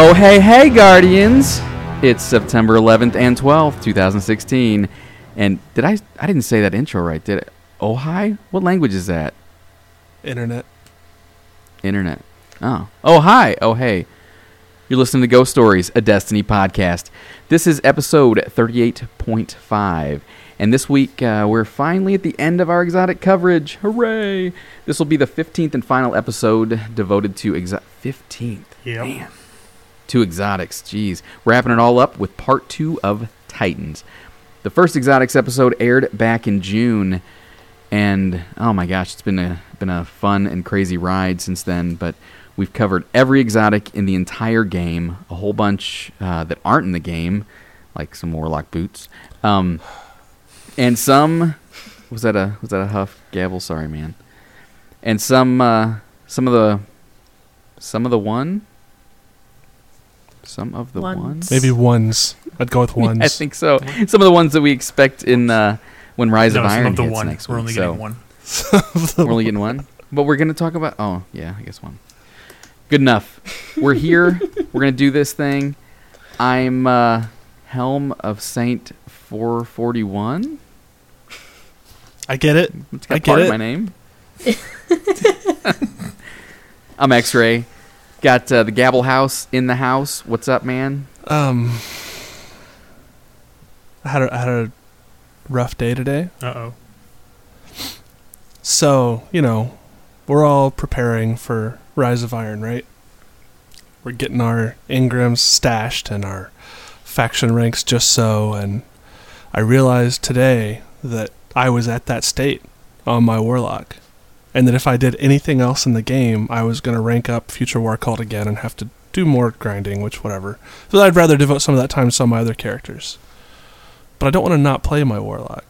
Oh, hey, hey, Guardians! It's September 11th and 12th, 2016. And did I? I didn't say that intro right, did I? Oh, hi? What language is that? Internet. Internet. Oh. Oh, hi. Oh, hey. You're listening to Ghost Stories, a Destiny podcast. This is episode 38.5. And this week, uh, we're finally at the end of our exotic coverage. Hooray! This will be the 15th and final episode devoted to exo- 15th. Yep. Man. Two exotics. Jeez. Wrapping it all up with part two of Titans. The first exotics episode aired back in June, and oh my gosh, it's been a been a fun and crazy ride since then. But we've covered every exotic in the entire game, a whole bunch uh, that aren't in the game, like some warlock boots, um, and some was that a was that a huff gavel? Sorry, man. And some uh, some of the some of the one some of the Ones. ones Maybe ones. I'd go with ones. I think so. Some of the ones that we expect in uh, when Rise no, of some Iron of the hits one. next We're week. only so getting one. we're only getting one, but we're gonna talk about. Oh yeah, I guess one. Good enough. We're here. we're gonna do this thing. I'm uh, Helm of Saint 441. I get it. It's got I get part of it. my name. I'm X-Ray. Got uh, the Gabble House in the house. What's up, man? Um, I had a, I had a rough day today. Uh oh. So you know, we're all preparing for Rise of Iron, right? We're getting our engrams stashed and our faction ranks just so, and I realized today that I was at that state on my warlock, and that if I did anything else in the game, I was going to rank up Future War Cult again and have to do more grinding, which whatever. So I'd rather devote some of that time to some of my other characters, but I don't want to not play my warlock.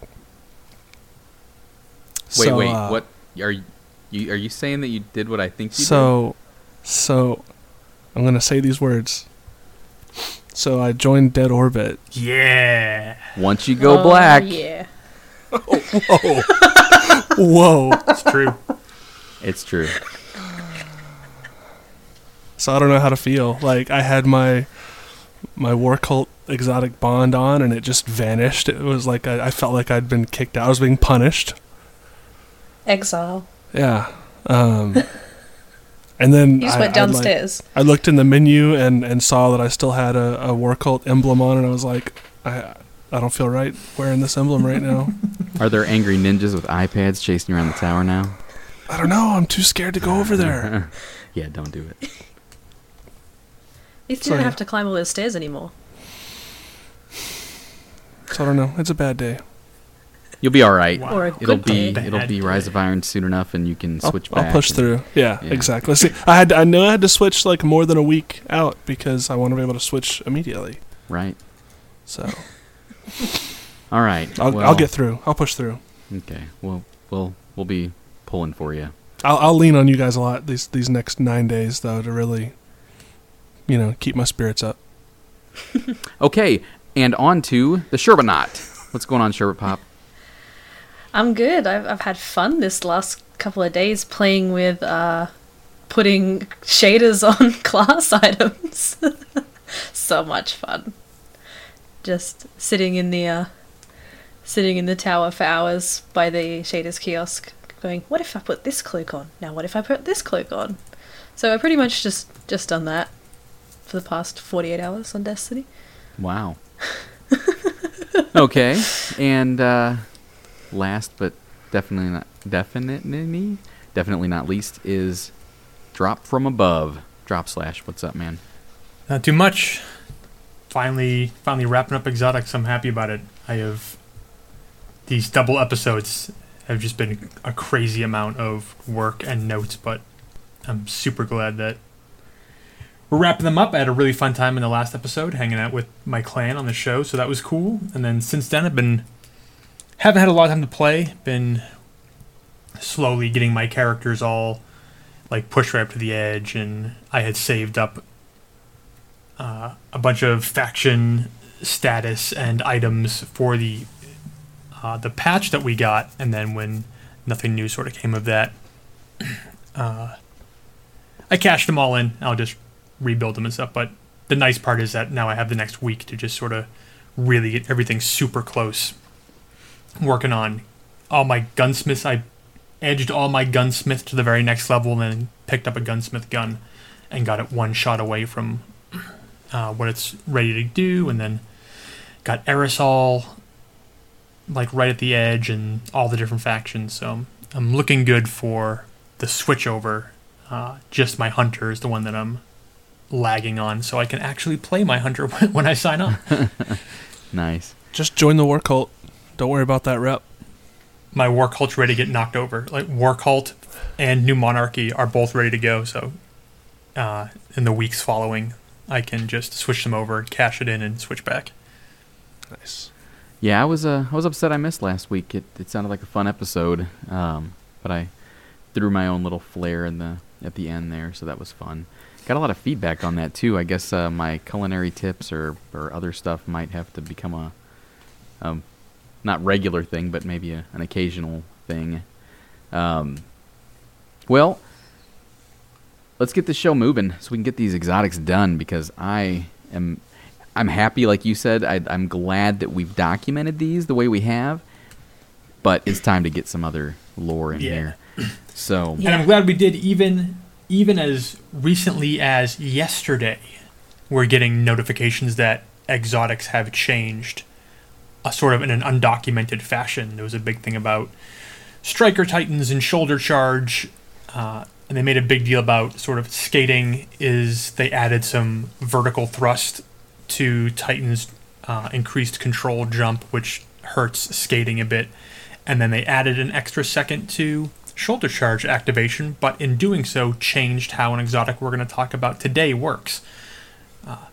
Wait, So, wait. uh, what are you, you? Are you saying that you did what I think you So, so, I'm gonna say these words. So I joined Dead Orbit. Yeah. Once you go Oh, black, Yeah. Whoa. Whoa! It's true. It's true. so I don't know how to feel. Like I had my my war cult exotic bond on, and it just vanished. It was like I, I felt like I'd been kicked out. I was being punished. Exile. Yeah. Um, and then You just I, went I, like- downstairs. I looked in the menu and, and saw that I still had a, a war cult emblem on, and I was like, I I don't feel right wearing this emblem right now. Are there angry ninjas with iPads chasing you around the tower now? I don't know. I'm too scared to go over there. yeah, don't do it. At least So, you don't yeah. have to climb all those stairs anymore. So I don't know. It's a bad day. You'll be all right. Wow. Or a It'll good be day. it'll be Rise of Iron soon enough, and you can I'll, switch I'll push and- through. Yeah, Yeah. exactly. See, I had I knew I had to switch like more than a week out because I want to be able to switch immediately. Right. So All right. I'll, well, I'll get through. I'll push through. Okay. Well, we'll we'll be pulling for you. I'll, I'll lean on you guys a lot these these next nine days though to really, you know, keep my spirits up. Okay, and on to the Sherbanaut. What's going on, Sherbet Pop? I'm good. I've I've had fun this last couple of days playing with uh putting shaders on class items. so much fun. Just sitting in the uh sitting in the tower for hours by the shaders kiosk going, what if I put this cloak on? Now what if I put this cloak on? So I pretty much just just done that for the past 48 hours on Destiny. Wow. okay, and uh, last but definitely not definitely definitely not least is drop from above. Drop slash. What's up, man? Not too much. Finally, finally wrapping up exotics. I'm happy about it. I have these double episodes have just been a crazy amount of work and notes, but I'm super glad that we're wrapping them up. I had a really fun time in the last episode, hanging out with my clan on the show, so that was cool. And then since then, I've been haven't had a lot of time to play. Been slowly getting my characters all like pushed right up to the edge, and I had saved up uh, a bunch of faction status and items for the uh, the patch that we got, and then when nothing new sort of came of that, uh, I cashed them all in. I'll just rebuild them and stuff. But the nice part is that now I have the next week to just sort of really get everything super close. Working on all my gunsmiths. I edged all my gunsmith to the very next level and then picked up a gunsmith gun and got it one shot away from uh, what it's ready to do. And then got aerosol like right at the edge and all the different factions. So I'm looking good for the switchover. Uh, just my hunter is the one that I'm lagging on, so I can actually play my hunter when I sign up. Nice. Just join the war cult. Don't worry about that rep. my war cult's ready to get knocked over. Like war cult and new monarchy are both ready to go. So uh, in the weeks following, I can just switch them over, cash it in, and switch back. Nice. Yeah, I was uh, I was upset I missed last week. It it sounded like a fun episode, um, but I threw my own little flair in the at the end there, so that was fun. Got a lot of feedback on that too. I guess uh, my culinary tips or or other stuff might have to become a um, not regular thing, but maybe a, an occasional thing. Um, well, let's get the show moving so we can get these exotics done because I am I'm happy, like you said. I, I'm glad that we've documented these the way we have, but it's time to get some other lore in Yeah. here. So And I'm glad we did even even as recently as yesterday. We're getting notifications that exotics have changed, uh, sort of in an undocumented fashion. There was a big thing about striker titans and shoulder charge, uh, and they made a big deal about sort of skating. Is they added some vertical thrust to titans, uh, increased control jump, which hurts skating a bit, and then they added an extra second to shoulder charge activation, but in doing so, changed how an exotic we're going to talk about today works. Uh,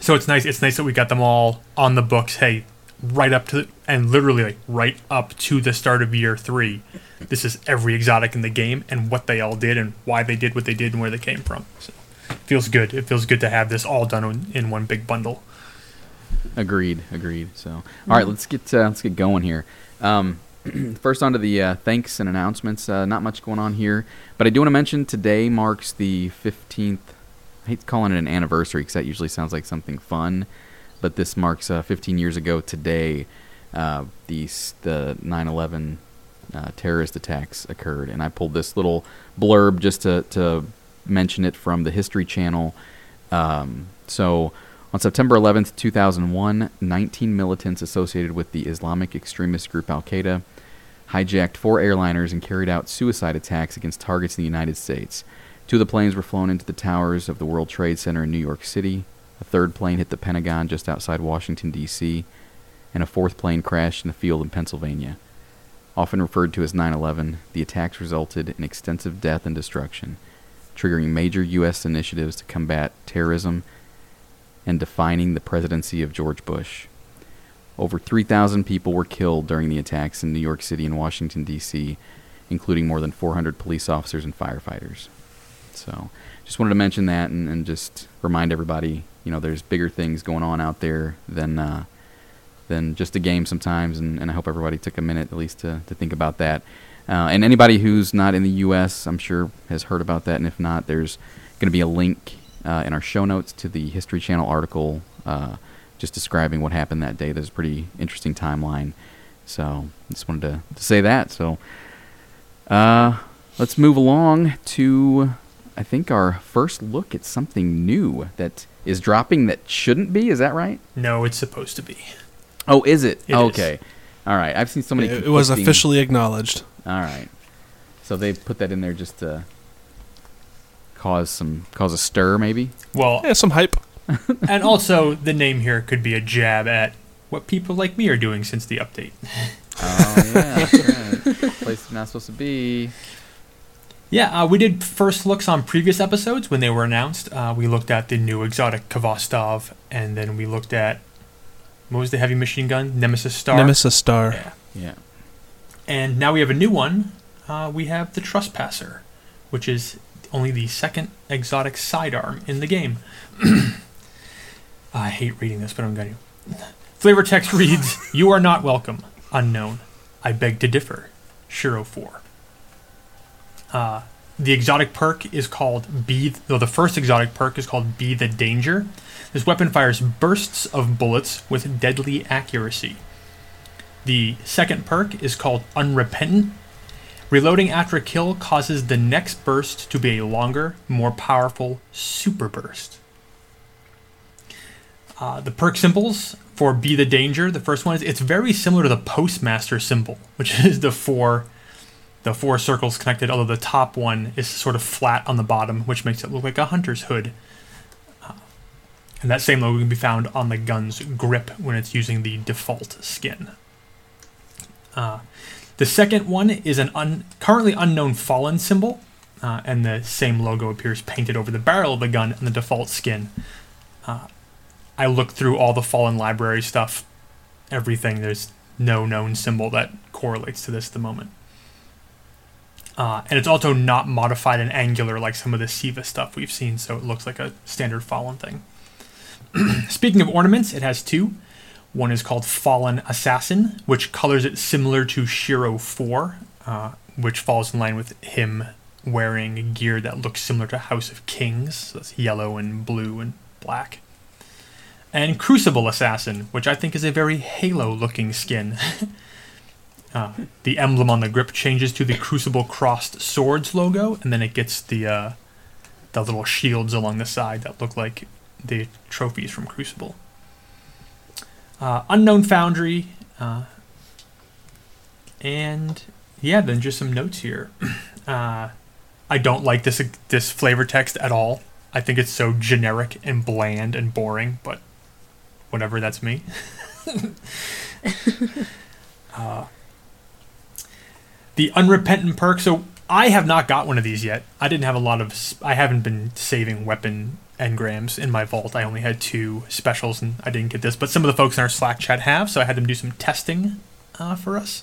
so it's nice. It's nice that we got them all on the books. Hey, right up to and literally like right up to the start of year three. This is every exotic in the game and what they all did and why they did what they did and where they came from. So feels good. It feels good to have this all done in, in one big bundle. Agreed, agreed. So, all right, let's get uh, let's get going here. Um, first, on to the uh, thanks and announcements. Uh, not much going on here, but I do want to mention today marks the fifteenth. I hate calling it an anniversary because that usually sounds like something fun, but this marks uh, 15 years ago today. Uh, the the 9/11 uh, terrorist attacks occurred, and I pulled this little blurb just to to mention it from the History Channel. Um, so. On September 11th, 2001, 19 militants associated with the Islamic extremist group Al Qaeda hijacked four airliners and carried out suicide attacks against targets in the United States. Two of the planes were flown into the towers of the World Trade Center in New York City. A third plane hit the Pentagon just outside Washington, D.C., and a fourth plane crashed in a field in Pennsylvania. Often referred to as 9 11, the attacks resulted in extensive death and destruction, triggering major U.S. initiatives to combat terrorism and defining the presidency of George Bush. Over 3,000 people were killed during the attacks in New York City and Washington, D.C., including more than 400 police officers and firefighters. So, just wanted to mention that and, and just remind everybody, you know, there's bigger things going on out there than uh, than just a game sometimes, and, and I hope everybody took a minute at least to, to think about that. Uh, and anybody who's not in the U.S., I'm sure, has heard about that, and if not, there's going to be a link uh, in our show notes to the History Channel article uh, just describing what happened that day. There's a pretty interesting timeline. So just wanted to, to say that. So uh, let's move along to, I think, our first look at something new that is dropping that shouldn't be. Is that right? No, it's supposed to be. Oh, is it? It is. Okay. All right. I've seen so many. It, it was officially acknowledged. All right. So they put that in there just to cause some cause a stir, maybe. Well, Yeah, some hype. and also the name here could be a jab at what people like me are doing since the update. Oh yeah, that's right. Place it's not supposed to be. Yeah, uh, we did first looks on previous episodes when they were announced. Uh, we looked at the new exotic Khvostov, and then we looked at what was the heavy machine gun Nemesis Star. Nemesis Star. Yeah. Yeah. And now we have a new one. Uh, we have the Trespasser, which is only the second exotic sidearm in the game. I hate reading this, but I'm going to. Flavor text reads You are not welcome. Unknown. I beg to differ. Shiro 4. Uh, the exotic perk is called Be. Though the first exotic perk is called Be the Danger. This weapon fires bursts of bullets with deadly accuracy. The second perk is called Unrepentant. Reloading after a kill causes the next burst to be a longer, more powerful super burst. Uh, the perk symbols for Be the Danger, the first one is it's very similar to the Postmaster symbol, which is the four the four circles connected, although the top one is sort of flat on the bottom, which makes it look like a hunter's hood. And that same logo can be found on the gun's grip when it's using the default skin. Uh, the second one is an un- currently unknown fallen symbol, uh, and the same logo appears painted over the barrel of the gun on the default skin. Uh, I looked through all the fallen library stuff, everything. There's no known symbol that correlates to this at the moment. Uh, and it's also not modified in Angular like some of the Siva stuff we've seen, so it looks like a standard Fallen thing. Speaking of ornaments, it has two. One is called Fallen Assassin, which colors it similar to Shiro 4, uh, which falls in line with him wearing gear that looks similar to House of Kings. So that's yellow and blue and black. And Crucible Assassin, which I think is a very Halo looking skin. Uh, the emblem on the grip changes to the Crucible crossed swords logo, and then it gets the uh, the little shields along the side that look like the trophies from Crucible. Uh, Unknown Foundry, uh, and yeah, then just some notes here. Uh, I don't like this this flavor text at all. I think it's so generic and bland and boring, but whatever, that's me. uh, the unrepentant perk. So I have not got one of these yet. I didn't have a lot of. I haven't been saving weapon engrams in my vault. I only had two specials, and I didn't get this. But some of the folks in our Slack chat have, so I had them do some testing uh, for us.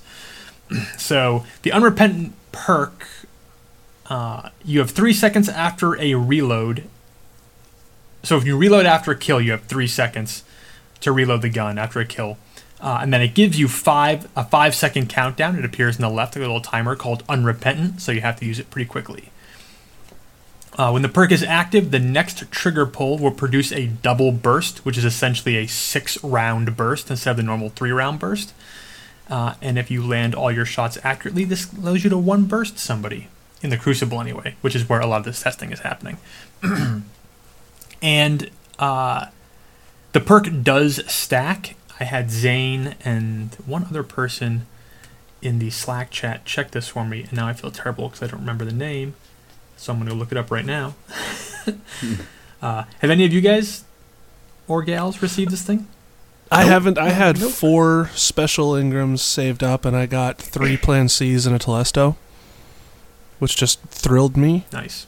so the unrepentant perk, uh, you have three seconds after a reload. So if you reload after a kill, you have three seconds to reload the gun after a kill. Uh, and then it gives you five a five second countdown. It appears in the left, a little timer called Unrepentant, so you have to use it pretty quickly. Uh, when the perk is active, the next trigger pull will produce a double burst, which is essentially a six round burst instead of the normal three round burst. Uh, and if you land all your shots accurately, this allows you to one burst somebody in the Crucible anyway, which is where a lot of this testing is happening. and uh, the perk does stack I had Zane and one other person in the Slack chat check this for me, and now I feel terrible because I don't remember the name. So I'm going to look it up right now. uh, have any of you guys or gals received this thing? I nope. haven't. I had nope. four special engrams saved up, and I got three Plan Cs and a Telesto, which just thrilled me. Nice.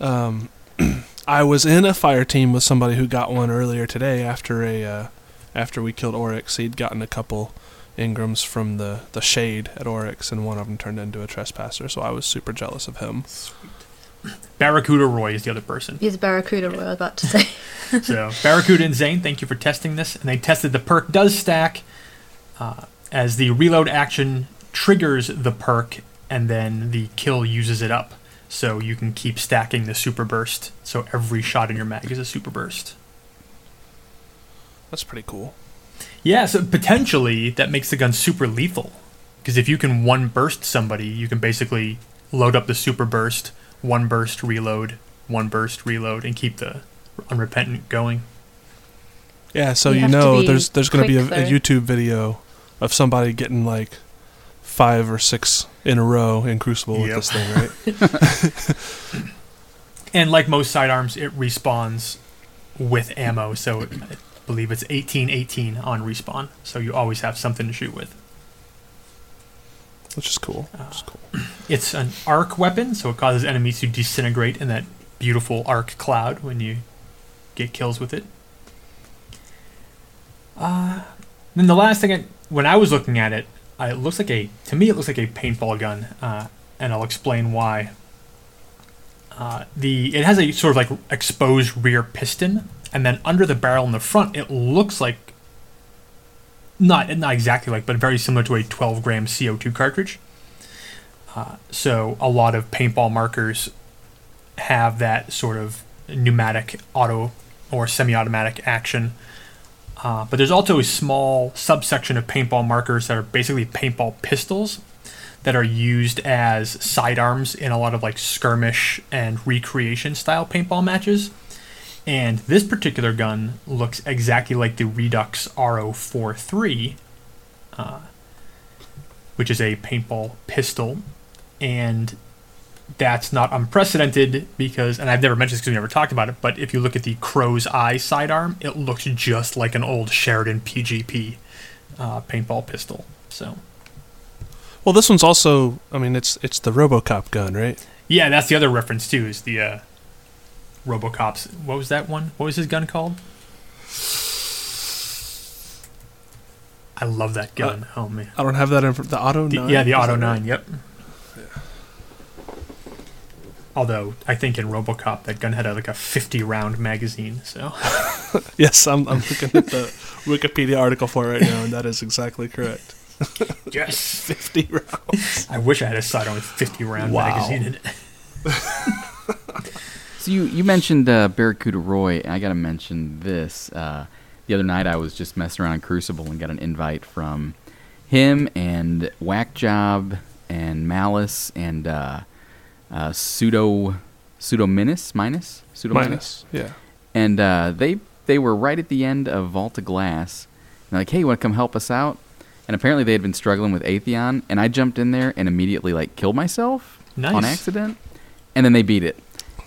Um, I was in a fire team with somebody who got one earlier today after a uh, after we killed Oryx, he'd gotten a couple engrams from the, the shade at Oryx, and one of them turned into a trespasser. So I was super jealous of him. Sweet. Barracuda Roy is the other person. He's Barracuda Roy, I was about to say. so Barracuda and Zane, thank you for testing this. And they tested the perk does stack uh, as the reload action triggers the perk, and then the kill uses it up. So you can keep stacking the super burst. So every shot in your mag is a super burst. That's pretty cool. Yeah, so potentially that makes the gun super lethal. Because if you can one burst somebody, you can basically load up the super burst, one burst reload, one burst reload, and keep the unrepentant going. Yeah, so you, you know there's there's going to be a, a, YouTube video of somebody getting like five or six in a row in Crucible yep. with this thing, right? and like most sidearms, it respawns with ammo, so I believe it's 1818 on respawn, so you always have something to shoot with. Which is cool. Uh, is cool. It's an arc weapon, so it causes enemies to disintegrate in that beautiful arc cloud when you get kills with it. Uh, then the last thing, I, when I was looking at it, uh, it looks like a to me it looks like a paintball gun, uh, and I'll explain why. Uh, the it has a sort of like exposed rear piston and then under the barrel in the front, it looks like not not exactly like, but very similar to a 12 gram CO2 cartridge. Uh, so a lot of paintball markers have that sort of pneumatic auto or semi-automatic action. Uh, but there's also a small subsection of paintball markers that are basically paintball pistols that are used as sidearms in a lot of like skirmish and recreation style paintball matches. And this particular gun looks exactly like the Redux RO43, uh, which is a paintball pistol. And that's not unprecedented because, and I've never mentioned this because we never talked about it, but if you look at the Crow's Eye sidearm, it looks just like an old Sheridan PGP uh, paintball pistol. So, Well, this one's also. I mean, it's it's the RoboCop gun, right? yeah, that's the other reference too. Is the uh, RoboCop's? What was that one? What was his gun called? I love that uh, gun. oh man. I don't have that in the Auto The- Nine. yeah, the Auto that right? 9, yep. Although, I think in Robocop, that gun had a, like a 50 round magazine, so. Yes, I'm, I'm looking at the Wikipedia article for it right now, and that is exactly correct. yes! 50 rounds. I wish I had a sidearm with 50 round Wow. magazine in it. So you you mentioned uh, Barracuda Roy. and I got to mention this. Uh, the other night I was just messing around in Crucible and got an invite from him and Whack Job and Malice and uh, uh, Pseudo Pseudo Minus Minus Pseudo Minus. Yeah. and uh, they they were right at the end of Vault of Glass. And like, hey, you want to come help us out? And apparently they had been struggling with Atheon, and I jumped in there and immediately like killed myself Nice. on accident, and then they beat it.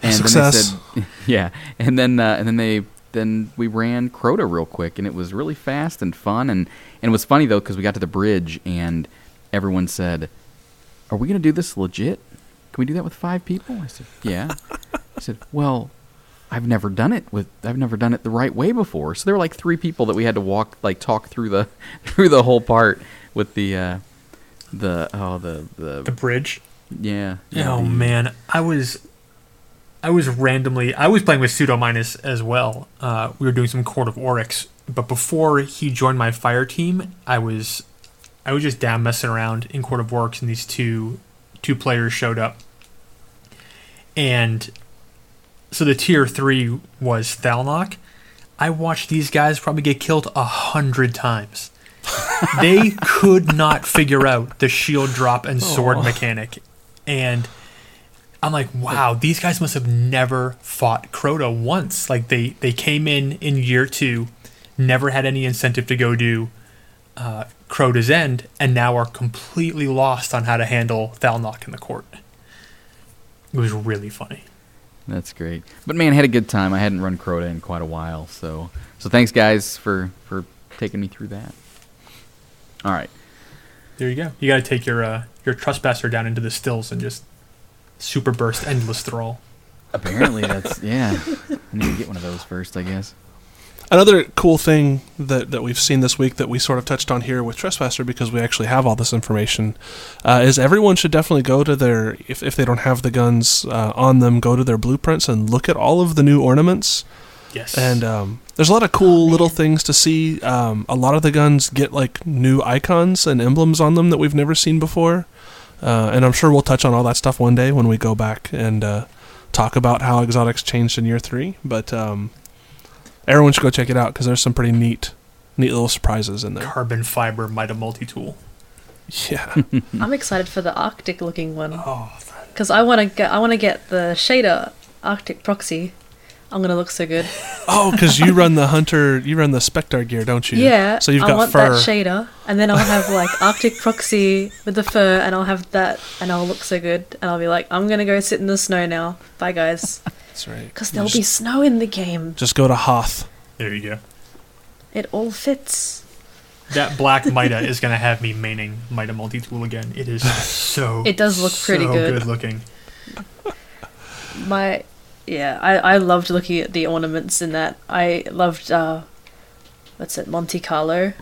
And Success. then they said, yeah, and then uh, and then they then we ran Crota real quick, and it was really fast and fun, and and it was funny though because we got to the bridge and everyone said, "Are we gonna do this legit? Can we do that with five people?" I said, "Yeah." I said, "Well." I've never done it with I've never done it the right way before. So there were like three people that we had to walk like talk through the through the whole part with the uh the oh the The the bridge. yeah. yeah oh, the- man. I was. I was randomly. I was playing with Pseudo Minus as well. Uh, we were doing some Court of Oryx, but before he joined my fire team, I was. I was just down messing around in Court of Oryx, and these two two players showed up. And so the tier three was Thalnok. I watched these guys probably get killed a hundred times. they could not figure out the shield drop and sword Aw. mechanic. And I'm like, wow, these guys must have never fought Crota once. Like they, they came in in year two, never had any incentive to go do uh, Crota's End, and now are completely lost on how to handle Thalnok in the court. It was really funny. That's great. But man, I had a good time. I hadn't run Crota in quite a while, so so thanks guys for for taking me through that. All right. There you go. You got to take your uh, your trespasser down into the stills and just super burst endless thrall. Apparently that's yeah. I need to get one of those first, I guess. Another cool thing that, that we've seen this week that we sort of touched on here with Trespasser because we actually have all this information uh, is everyone should definitely go to their, if, if they don't have the guns uh, on them, go to their blueprints and look at all of the new ornaments. Yes. And um, there's a lot of cool little things to see. Um, a lot of the guns get like new icons and emblems on them that we've never seen before. Uh, and I'm sure we'll touch on all that stuff one day when we go back and uh, talk about how exotics changed in year three. But um, everyone should go check it out because there's some pretty neat, neat little surprises in there. carbon fiber Mida multi tool. Yeah, I'm excited for the Arctic looking one Oh, because I want to get I want to get the shader Arctic proxy. I'm gonna look so good. Oh, because you run the hunter, you run the Spectar gear, don't you? Yeah. So you've got I want fur. that shader, and then I'll have like Arctic proxy with the fur, and I'll have that, and I'll look so good, and I'll be like, I'm gonna go sit in the snow now. Bye, guys, That's right. because there'll just, be snow in the game. just go to Hoth. there you go. It all fits. That black Mida is going to have me maining Mida multi tool again. It is so. It does look pretty so good. looking. My, yeah, I I loved looking at the ornaments in that. I loved uh, what's it, Monte Carlo.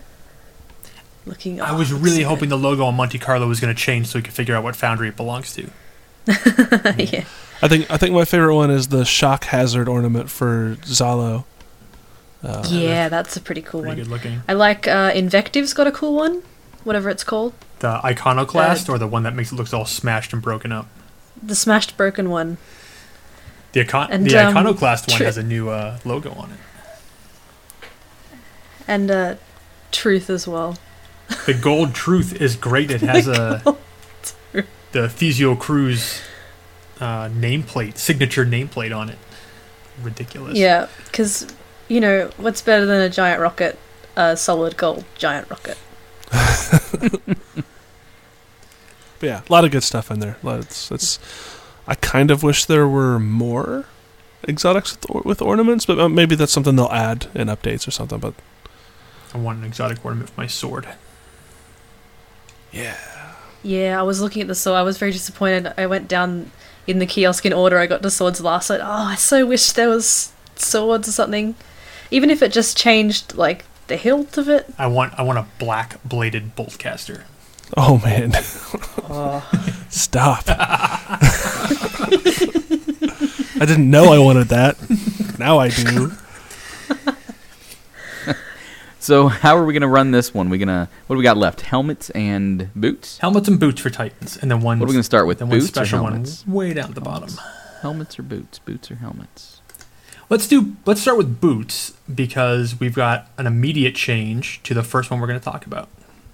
Looking. I was really so hoping the logo on Monte Carlo was going to change so we could figure out what foundry it belongs to. good. yeah. I think I think my favorite one is the shock hazard ornament for Zhalo. Uh, Yeah, that's a pretty cool Pretty one. good looking. I like uh, Invective's got a cool one, whatever it's called. The iconoclast Uh, or the one that makes it look all smashed and broken up? The smashed broken one. The, icon- And, the um, iconoclast one tri- has a new uh, logo on it. And uh, truth as well. The gold truth is great. It has a the Thesio Cruise uh, nameplate, signature nameplate on it. Ridiculous. Yeah, because, you know, what's better than a giant rocket? A solid gold giant rocket. But yeah, a lot of good stuff in there. It's, it's I kind of wish there were more exotics with, or- with ornaments, but uh, maybe that's something they'll add in updates or something. But I want an exotic ornament for my sword. yeah, Yeah, I was looking at the sword. I was very disappointed. I went down in the kiosk in order. I got the swords last. Like, oh, I so wish there was swords or something. Even if it just changed, like, the hilt of it. I want I want a black bladed boltcaster. Oh man, Oh. stop! I didn't know I wanted that. Now I do. So how are we gonna run this one? We gonna what do we got left? Helmets and boots. Helmets and boots for Titans, and then one. What are we gonna start with? then one Boots or special one helmets? way down at the bottom. Helmets or boots? Boots or helmets? Let's do. Let's start with boots because we've got an immediate change to the first one we're going to talk about.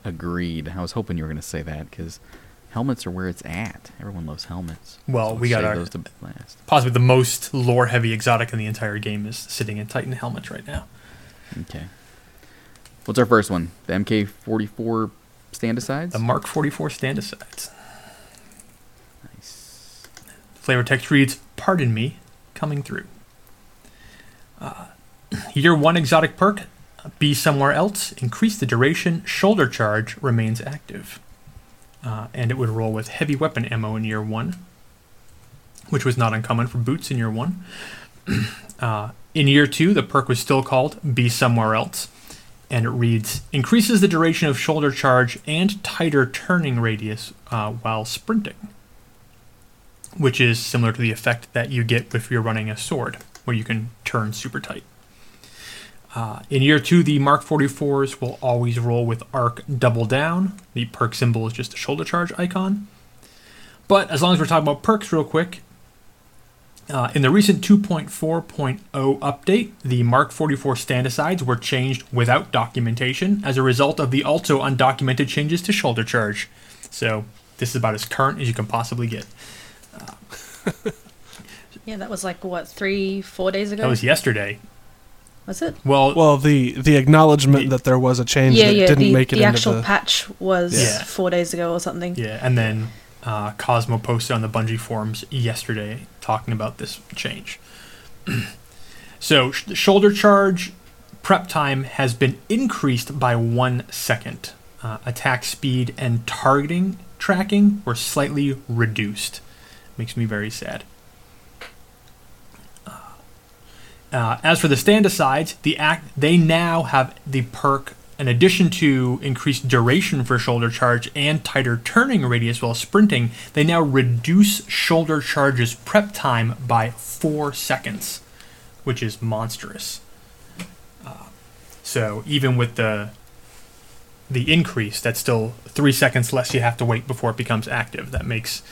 Agreed. I was hoping you were gonna say that because helmets are where it's at. Everyone loves helmets. Well, So we got our to possibly the most lore heavy exotic in the entire game is sitting in Titan helmets right now. Okay. What's our first one? The MK44 stand asides? The Mark 44 stand asides. nice. Flavor text reads, "Pardon me, coming through." Uh, year one exotic perk, be somewhere else. Increase the duration. Shoulder charge remains active, uh, and it would roll with heavy weapon ammo in year one, which was not uncommon for boots in year one. uh, in year two, the perk was still called "Be Somewhere Else." And it reads increases the duration of shoulder charge and tighter turning radius uh, while sprinting which is similar to the effect that you get if you're running a sword, where you can turn super tight. Uh, in year two, the Mark 44s will always roll with arc double down. The perk symbol is just a shoulder charge icon. But as long as we're talking about perks, real quick, uh, in the recent 2.4.0 update, the Mark 44 stand asides were changed without documentation as a result of the also undocumented changes to shoulder charge. So this is about as current as you can possibly get. Yeah, that was like, what, three, four days ago? That was yesterday. Was it? Well, Well, the the acknowledgement that there was a change Yeah, that yeah, didn't the, make it the into actual the actual patch was Yeah. four days ago or something. yeah, and then uh, Cozmo posted on the Bungie forums yesterday talking about this change. so, sh- the shoulder charge prep time has been increased by one second. Uh, attack speed and targeting tracking were slightly reduced. Makes me very sad. Uh, as for the stand asides, the act they now have the perk in addition to increased duration for shoulder charge and tighter turning radius while sprinting, they now reduce shoulder charge's prep time by four seconds, which is monstrous. Uh, so even with the the increase, that's still three seconds less you have to wait before it becomes active. That makes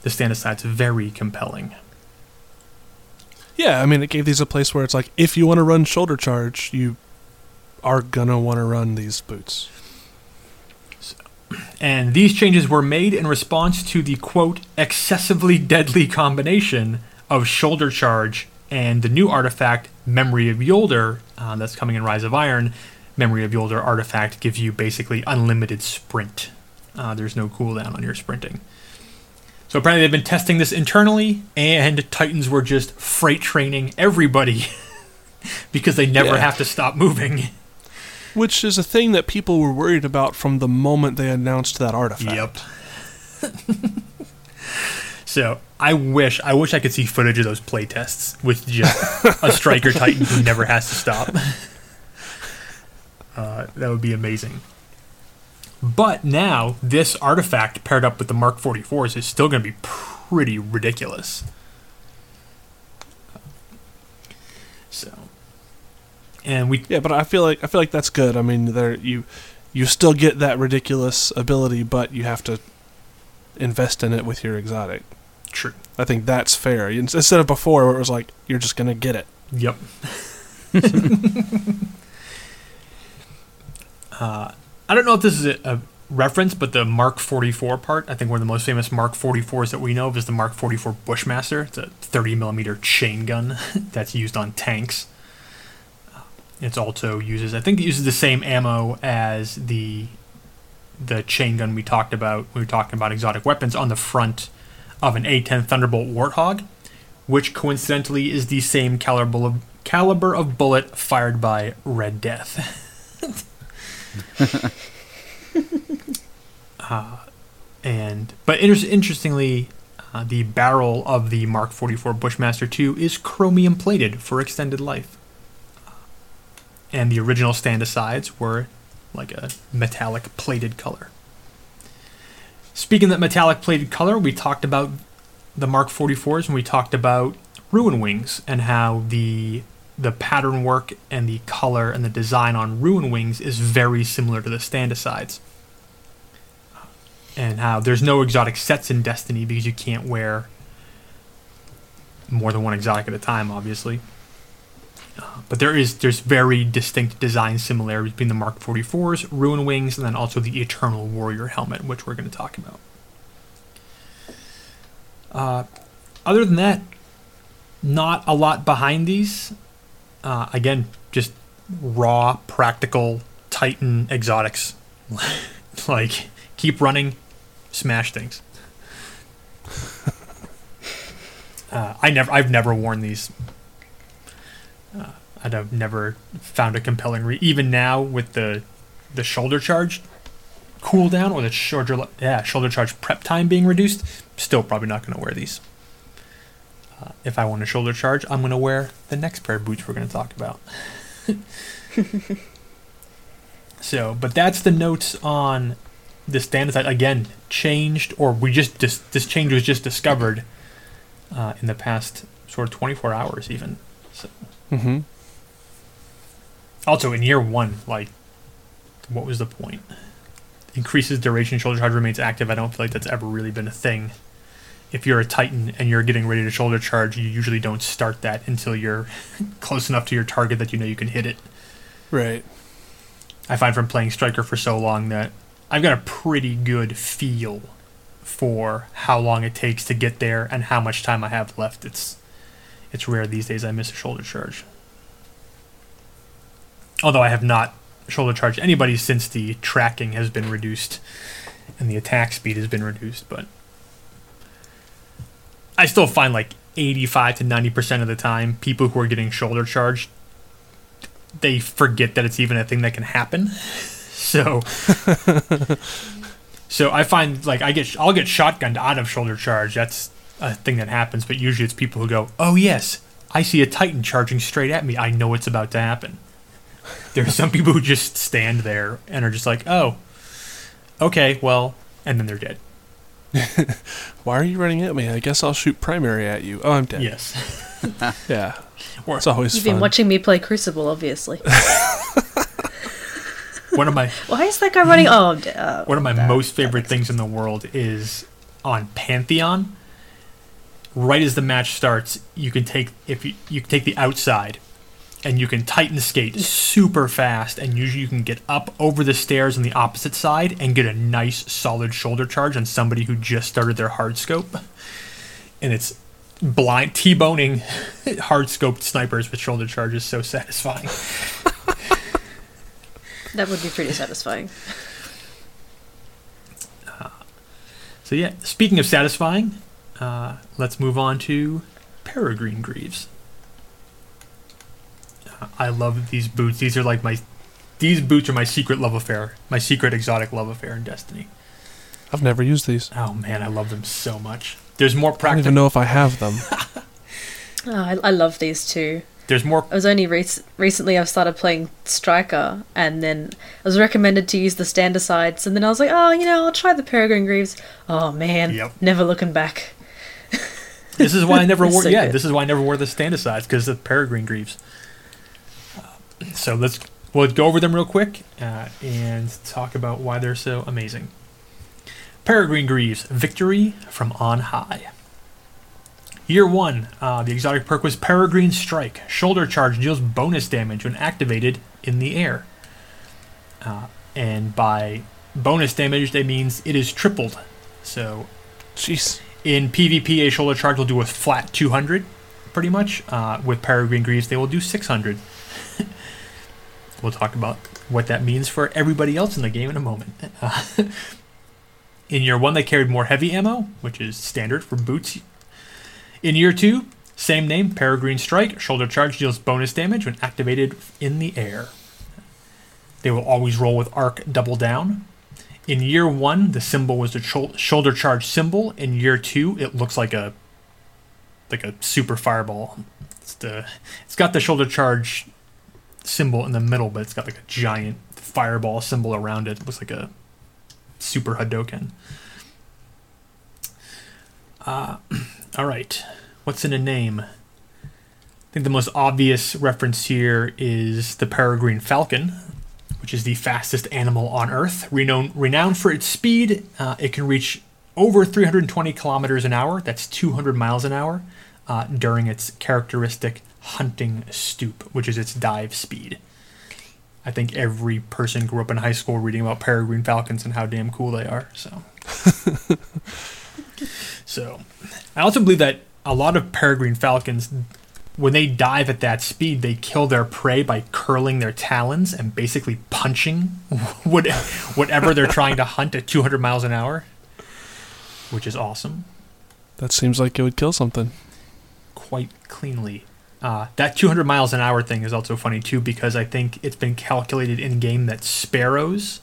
the stand asides very compelling. Yeah, I mean, it gave these a place where it's like, if you want to run shoulder charge, you are gonna want to run these boots. And these changes were made in response to the quote excessively deadly combination of shoulder charge and the new artifact Memory of Jolder uh, that's coming in Rise of Iron. Memory of Jolder artifact gives you basically unlimited sprint. Uh, there's no cooldown on your sprinting. So apparently they've been testing this internally, and Titans were just freight training everybody because they never Yeah. have to stop moving. Which is a thing that people were worried about from the moment they announced that artifact. Yep. so I wish I wish I could see footage of those playtests with just a striker titan who never has to stop. Uh, that would be amazing. But now this artifact paired up with the Mark 44s is still going to be pretty ridiculous. So, and we Yeah, but I feel like I feel like that's good. I mean, there you you still get that ridiculous ability, but you have to invest in it with your exotic. True. I think that's fair. Instead of before, where it was like you're just gonna get it. Yep. uh, I don't know if this is a, a reference, but the Mark 44 part, I think one of the most famous Mark 44s that we know of is the Mark 44 Bushmaster. It's a 30 millimeter chain gun that's used on tanks. Uh, it also uses, I think, it uses the same ammo as the the chain gun we talked about. We were talking about exotic weapons on the front of an A10 Thunderbolt Warthog, which coincidentally is the same caliber of, caliber of bullet fired by Red Death. uh, and but inter- interestingly, uh, the barrel of the Mark 44 Bushmaster 2 is chromium plated for extended life, and the original stand asides were like a metallic plated color. Speaking of that metallic plated color, we talked about the Mark 44s and we talked about Ruin Wings and how the the pattern work and the color and the design on Ruin Wings is very similar to the stand asides. And how there's no exotic sets in Destiny because you can't wear more than one exotic at a time, obviously. Uh, but there is there's very distinct design similarities between the Mark 44s, Ruin Wings, and then also the Eternal Warrior helmet, which we're going to talk about. Uh, other than that, not a lot behind these. Uh, again, just raw, practical Titan exotics. like, keep running, smash things. Uh, I never, I've never worn these. Uh, I've never found a compelling re- even now with the the shoulder charge cooldown or the shoulder yeah shoulder charge prep time being reduced. Still probably not going to wear these. Uh, if I want a shoulder charge, I'm going to wear the next pair of boots we're going to talk about. so, but that's the notes on the standard that again changed, or we just this, this change was just discovered uh, in the past sort of 24 hours, even. So. Mm-hmm. Also, in year one, like, what was the point? Increases duration, shoulder charge remains active. I don't feel like that's ever really been a thing. If you're a Titan and you're getting ready to shoulder charge, you usually don't start that until you're close enough to your target that you know you can hit it. Right. I find from playing Striker for so long that I've got a pretty good feel for how long it takes to get there and how much time I have left. It's it's rare these days I miss a shoulder charge. Although I have not shoulder charged anybody since the tracking has been reduced and the attack speed has been reduced, but I still find like 85 to 90% of the time people who are getting shoulder charged they forget that it's even a thing that can happen. So So I find like I get I'll get shotgunned out of shoulder charge. That's a thing that happens, but usually it's people who go, "Oh yes, I see a titan charging straight at me. I know it's about to happen." There's some people who just stand there and are just like, "Oh, okay, well," and then they're dead. Why are you running at me? I guess I'll shoot primary at you. Oh, I'm dead. Yes. Yeah. Or- It's always You've fun. been watching me play Crucible, obviously. One of my Why is that guy running? Oh, I'm dead. Oh, one of my that- most that favorite makes things in the world is on Pantheon. Right as the match starts, you can take if you you can take the outside, and you can titan skate super fast, and usually you can get up over the stairs on the opposite side and get a nice solid shoulder charge on somebody who just started their hard scope, and it's blind t-boning hard scoped snipers with shoulder charges so satisfying. That would be pretty satisfying. So yeah, speaking of satisfying, uh, let's move on to Peregrine Greaves. I love these boots. These are like my, these boots are my secret love affair, my secret exotic love affair in Destiny. I've never used these. Oh man, I love them so much. There's more practical I don't even know if I have them. Oh, I, I love these too. There's more. I was only rec- recently I've started playing Striker, and then I was recommended to use the stand asides, and then I was like, oh, you know, I'll try the Peregrine Greaves. Oh man, Yep. never looking back. This is why I never wore. so yeah, good. this is why I never wore the stand asides because the Peregrine Greaves. So let's we'll go over them real quick uh, and talk about why they're so amazing. Peregrine Greaves, Victory from On High. Year 1, uh, the exotic perk was Peregrine Strike. Shoulder charge deals bonus damage when activated in the air. Uh, and by bonus damage, that means it is tripled. So Jeez. in PvP, a shoulder charge will do a flat 200, pretty much. Uh, with Peregrine Greaves, they will do 600. We'll talk about what that means for everybody else in the game in a moment. Uh, in year one, they carried more heavy ammo, which is standard for boots. In year two, same name, Peregrine Strike. Shoulder charge deals bonus damage when activated in the air. They will always roll with arc double down. In year one, the symbol was the shou- shoulder charge symbol. In year two, it looks like a like a super fireball. It's the it's got the shoulder charge symbol in the middle, but it's got like a giant fireball symbol around it. It looks like a super Hadoken. Uh, all right, what's in a name? I think the most obvious reference here is the peregrine falcon, which is the fastest animal on Earth. Renowned, renowned for its speed, uh, it can reach over 320 kilometers an hour, that's 200 miles an hour, uh, during its characteristic hunting stoop, which is its dive speed. I think every person grew up in high school reading about peregrine falcons and how damn cool they are. So, so I also believe that a lot of peregrine falcons, when they dive at that speed, they kill their prey by curling their talons and basically punching what- whatever they're trying to hunt at 200 miles an hour, which is awesome. That seems like it would kill something. quite cleanly. Uh, that 200 miles an hour thing is also funny too because I think it's been calculated in game that sparrows,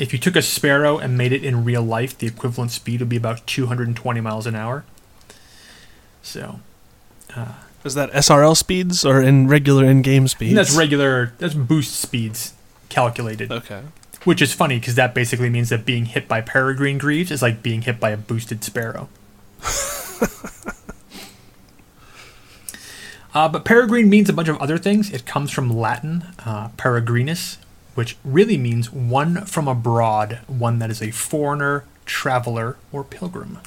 if you took a sparrow and made it in real life, the equivalent speed would be about 220 miles an hour. So Is that SRL speeds or in regular in-game speeds? that's regular. That's boost speeds calculated, Okay. which is funny because that basically means that being hit by peregrine greaves is like being hit by a boosted sparrow. Uh, but peregrine means a bunch of other things. It comes from Latin, uh, peregrinus, which really means one from abroad, one that is a foreigner, traveler, or pilgrim.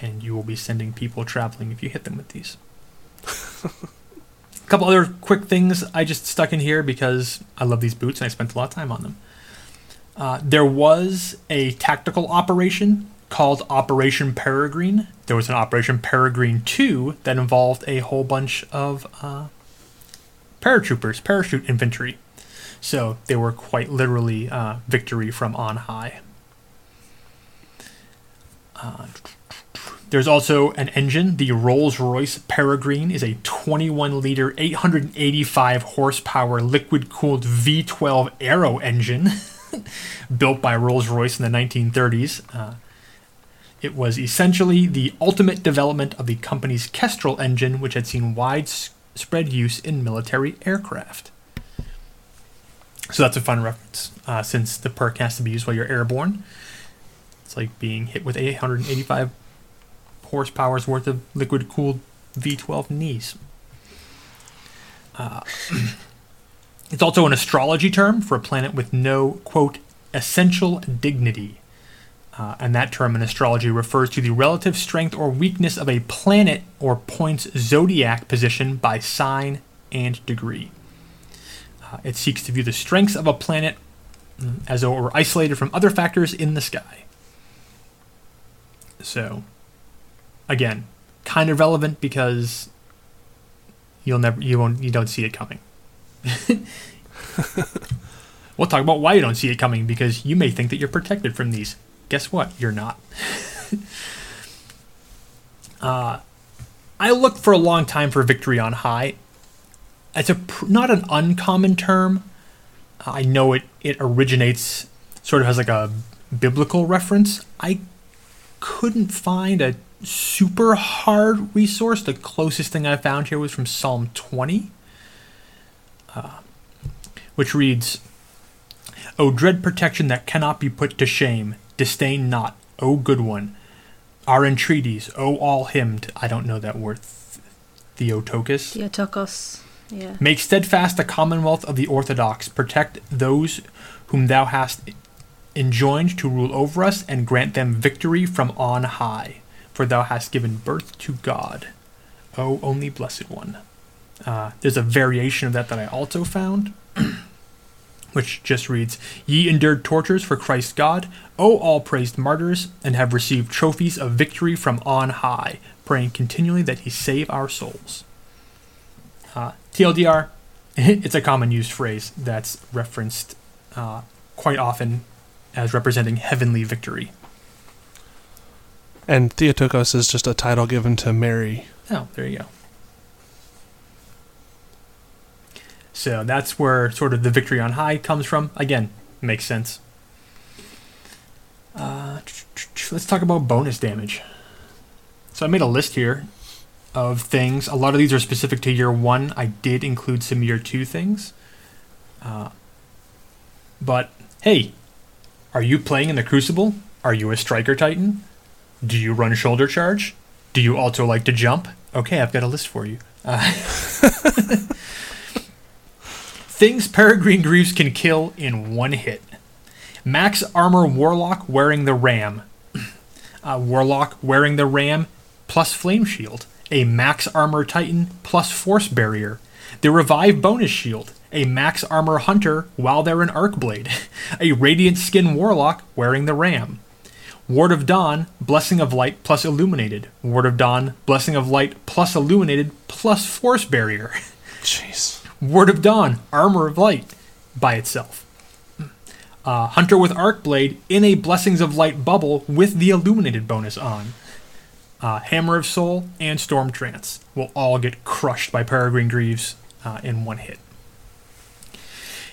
And you will be sending people traveling if you hit them with these. a couple other quick things I just stuck in here because I love these boots and I spent a lot of time on them. Uh, there was a tactical operation called Operation Peregrine. There was an Operation Peregrine 2 that involved a whole bunch of uh, paratroopers, parachute infantry. So they were quite literally uh, victory from on high. Uh, there's also an engine. The Rolls Royce Peregrine is a 21 liter, 885 horsepower liquid cooled V12 aero engine built by Rolls Royce in the 1930s. Uh, it was essentially the ultimate development of the company's Kestrel engine, which had seen widespread use in military aircraft. So that's a fun reference, uh, since the perk has to be used while you're airborne. It's like being hit with 885 horsepower's worth of liquid cooled V12 knees. Uh, it's also an astrology term for a planet with no, quote, essential dignity. Uh, and that term in astrology refers to the relative strength or weakness of a planet or point's zodiac position by sign and degree. Uh, it seeks to view the strengths of a planet mm, as though it were isolated from other factors in the sky. So, again, kind of relevant because you'll never you won't you don't see it coming. we'll talk about why you don't see it coming because you may think that you're protected from these. Guess what? You're not. uh, I looked for a long time for victory on high. It's a pr- not an uncommon term. I know it it originates sort of has like a biblical reference. I couldn't find a super hard resource. The closest thing I found here was from Psalm 20, uh, which reads, O dread protection that cannot be put to shame, disdain not, O good one. Our entreaties, O all hymned, I don't know that word, Theotokos. Theotokos. Yeah. Make steadfast the commonwealth of the Orthodox. Protect those whom thou hast enjoined to rule over us, and grant them victory from on high. For thou hast given birth to God, O only blessed one. Uh, there's a variation of that that I also found, which just reads Ye endured tortures for Christ God, O all praised martyrs, and have received trophies of victory from on high, praying continually that he save our souls. Uh, TLDR, it's a common used phrase that's referenced uh, quite often as representing heavenly victory. And Theotokos is just a title given to Mary. Oh, there you go. So that's where sort of the victory on high comes from. Again, makes sense. Uh, let's talk about bonus damage. So I made a list here of things. A lot of these are specific to year one. I did include some year two things. Uh, but hey, are you playing in the Crucible? Are you a Striker Titan? Do you run shoulder charge? Do you also like to jump? Okay, I've got a list for you. Uh, things Peregrine Greaves can kill in one hit. Max Armor Warlock wearing the Ram. Uh, Warlock wearing the Ram plus Flame Shield. A Max Armor Titan plus Force Barrier. The Revive Bonus Shield. A Max Armor Hunter while they're an Arc Blade. A Radiant Skin Warlock wearing the Ram. Ward of Dawn, Blessing of Light plus Illuminated. Ward of Dawn, Blessing of Light plus Illuminated plus Force Barrier. Jeez. Ward of Dawn, Armor of Light by itself. Uh, Hunter with Arc Blade in a Blessings of Light bubble with the Illuminated bonus on. Uh, Hammer of Soul and Storm Trance will all get crushed by Peregrine Greaves uh, in one hit.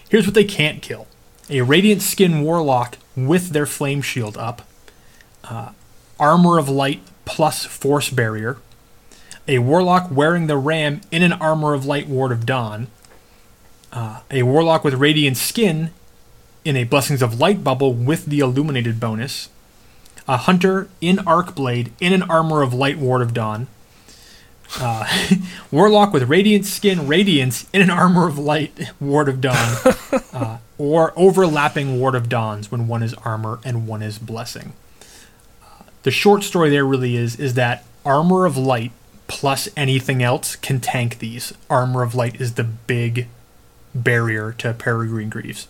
Here's what they can't kill a Radiant Skin Warlock with their Flame Shield up, uh, Armor of Light plus Force Barrier, a Warlock wearing the Ram in an Armor of Light Ward of Dawn, uh, a Warlock with Radiant Skin in a Blessings of Light bubble with the Illuminated bonus, a Hunter in Arc Blade in an Armor of Light Ward of Dawn, uh, Warlock with Radiant Skin Radiance in an Armor of Light Ward of Dawn, uh, or overlapping Ward of Dawns when one is Armor and one is Blessing. Uh, the short story there really is is that Armor of Light plus anything else can tank these. Armor of Light is the big barrier to Peregrine Greaves.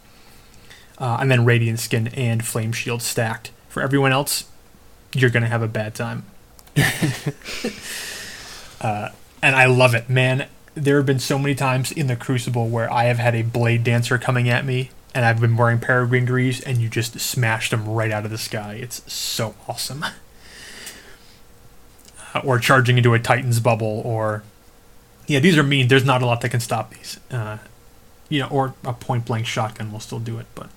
Uh, and then Radiant Skin and Flame Shield stacked. For everyone else, you're going to have a bad time. uh, and I love it, man. There have been so many times in the Crucible where I have had a Blade Dancer coming at me, and I've been wearing Peregrine Greaves, and you just smashed them right out of the sky. It's so awesome. Uh, or charging into a Titan's bubble, or. Yeah, these are mean. There's not a lot that can stop these. Uh, you know, or a point blank shotgun will still do it, but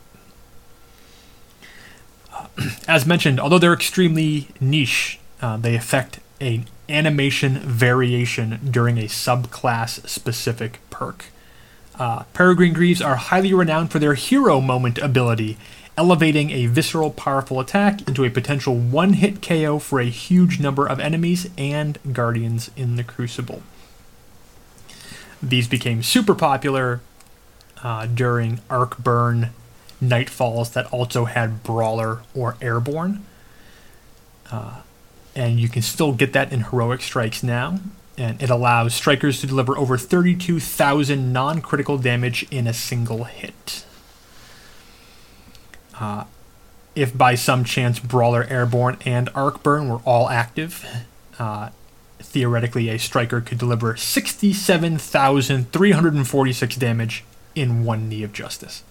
uh, as mentioned, although they're extremely niche, uh, they affect an animation variation during a subclass specific perk. Uh, Peregrine Greaves are highly renowned for their hero moment ability, elevating a visceral, powerful attack into a potential one hit KO for a huge number of enemies and guardians in the Crucible. These became super popular uh, during Arc Burn Nightfalls that also had Brawler or Airborne. Uh, and you can still get that in Heroic Strikes now. And it allows strikers to deliver over 32,000 non critical damage in a single hit. Uh, if by some chance Brawler, Airborne, and Arc Burn were all active, uh, theoretically a striker could deliver 67,346 damage in one knee of justice.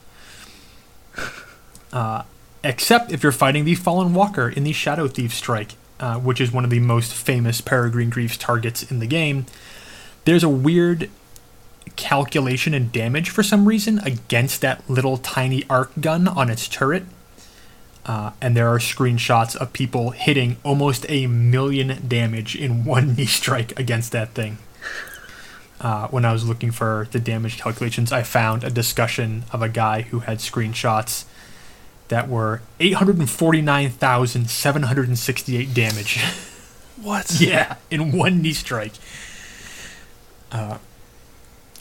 Uh, except if you're fighting the Fallen Walker in the Shadow Thief Strike, uh, which is one of the most famous Peregrine Greaves targets in the game. There's a weird calculation and damage for some reason against that little tiny arc gun on its turret. Uh, and there are screenshots of people hitting almost a million damage in one knee strike against that thing. Uh, when I was looking for the damage calculations, I found a discussion of a guy who had screenshots that were 849,768 damage. What? yeah, in one knee strike. Uh,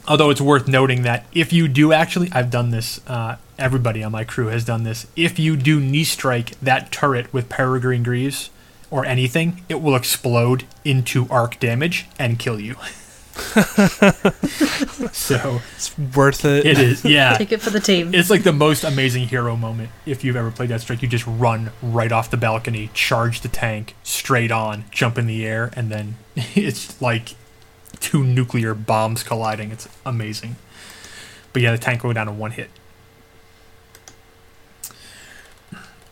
Although it's worth noting that if you do actually, I've done this. Uh, everybody on my crew has done this. If you do knee strike that turret with Peregrine Greaves or anything, it will explode into arc damage and kill you. so It's worth it. it is, yeah. Take it for the team. It's like the most amazing hero moment if you've ever played that strike. You just run right off the balcony, charge the tank, straight on, jump in the air, and then it's like two nuclear bombs colliding. It's amazing. But yeah, the tank will go down in one hit.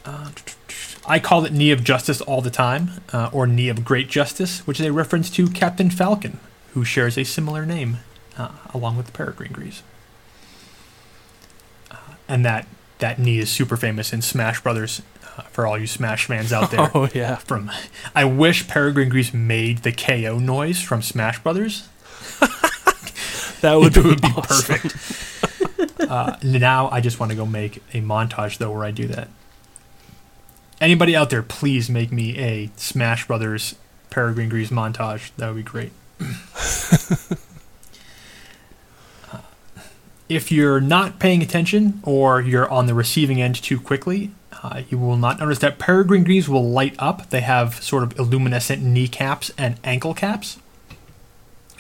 Uh, I call it Knee of Justice all the time, uh, or Knee of Great Justice, which is a reference to Captain Falcon, who shares a similar name, uh, along with Peregrine Greaves and that that knee is super famous in Smash Brothers. Uh, for all you Smash fans out there, Oh yeah. from I wish Peregrine Greaves made the KO noise from Smash Brothers. That would be, would be awesome. perfect. uh, now I just want to go make a montage though where I do that. Anybody out there, please make me a Smash Brothers Peregrine Greaves montage. That would be great. Uh, if you're not paying attention or you're on the receiving end too quickly, uh, you will not notice that Peregrine Greaves will light up. They have sort of illuminescent kneecaps and ankle caps.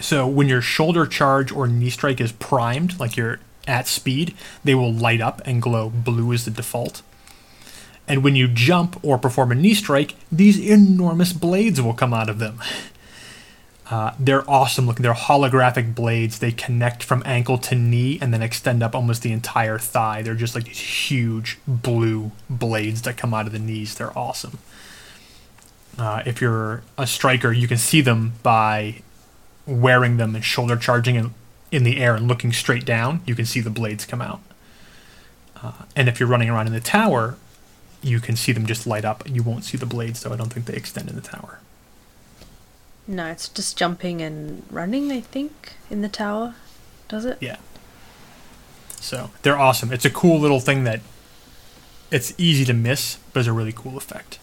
So when your shoulder charge or knee strike is primed, like you're at speed, they will light up and glow blue as the default. And when you jump or perform a knee strike, these enormous blades will come out of them. Uh, they're awesome looking. They're holographic blades. They connect from ankle to knee and then extend up almost the entire thigh. They're just like these huge blue blades that come out of the knees. They're awesome. Uh, if you're a striker, you can see them by wearing them and shoulder charging in, in the air and looking straight down. You can see the blades come out. Uh, and if you're running around in the tower, you can see them just light up. You won't see the blades, though. I don't think they extend in the tower. No, it's just jumping and running, I think, in the tower. Does it? Yeah. So they're awesome. It's a cool little thing that it's easy to miss, but it's a really cool effect.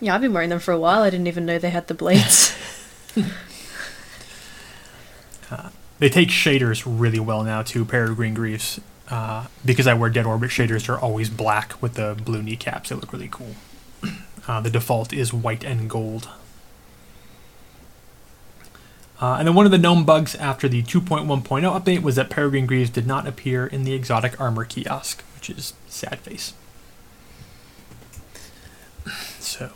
Yeah, I've been wearing them for a while. I didn't even know they had the blades. They take shaders really well now too, Peregrine Greaves. Uh, because I wear Dead Orbit shaders, they're always black with the blue kneecaps. They look really cool. Uh, the default is white and gold. Uh, and then one of the known bugs after the 2.1.0 update was that Peregrine Greaves did not appear in the exotic armor kiosk, which is sad face. So,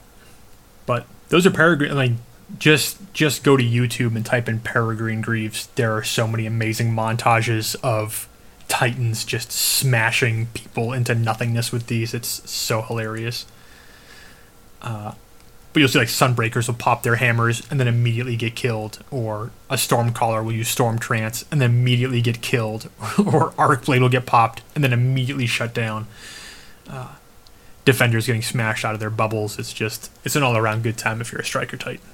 but those are Peregrine. I like, just just go to YouTube and type in Peregrine Greaves. There are so many amazing montages of Titans just smashing people into nothingness with these. It's so hilarious. Uh, but you'll see like Sunbreakers will pop their hammers and then immediately get killed, or a Stormcaller will use Storm Trance and then immediately get killed, or Arcblade will get popped and then immediately shut down. Uh, defenders getting smashed out of their bubbles. It's just it's an all around good time if you're a striker Titan.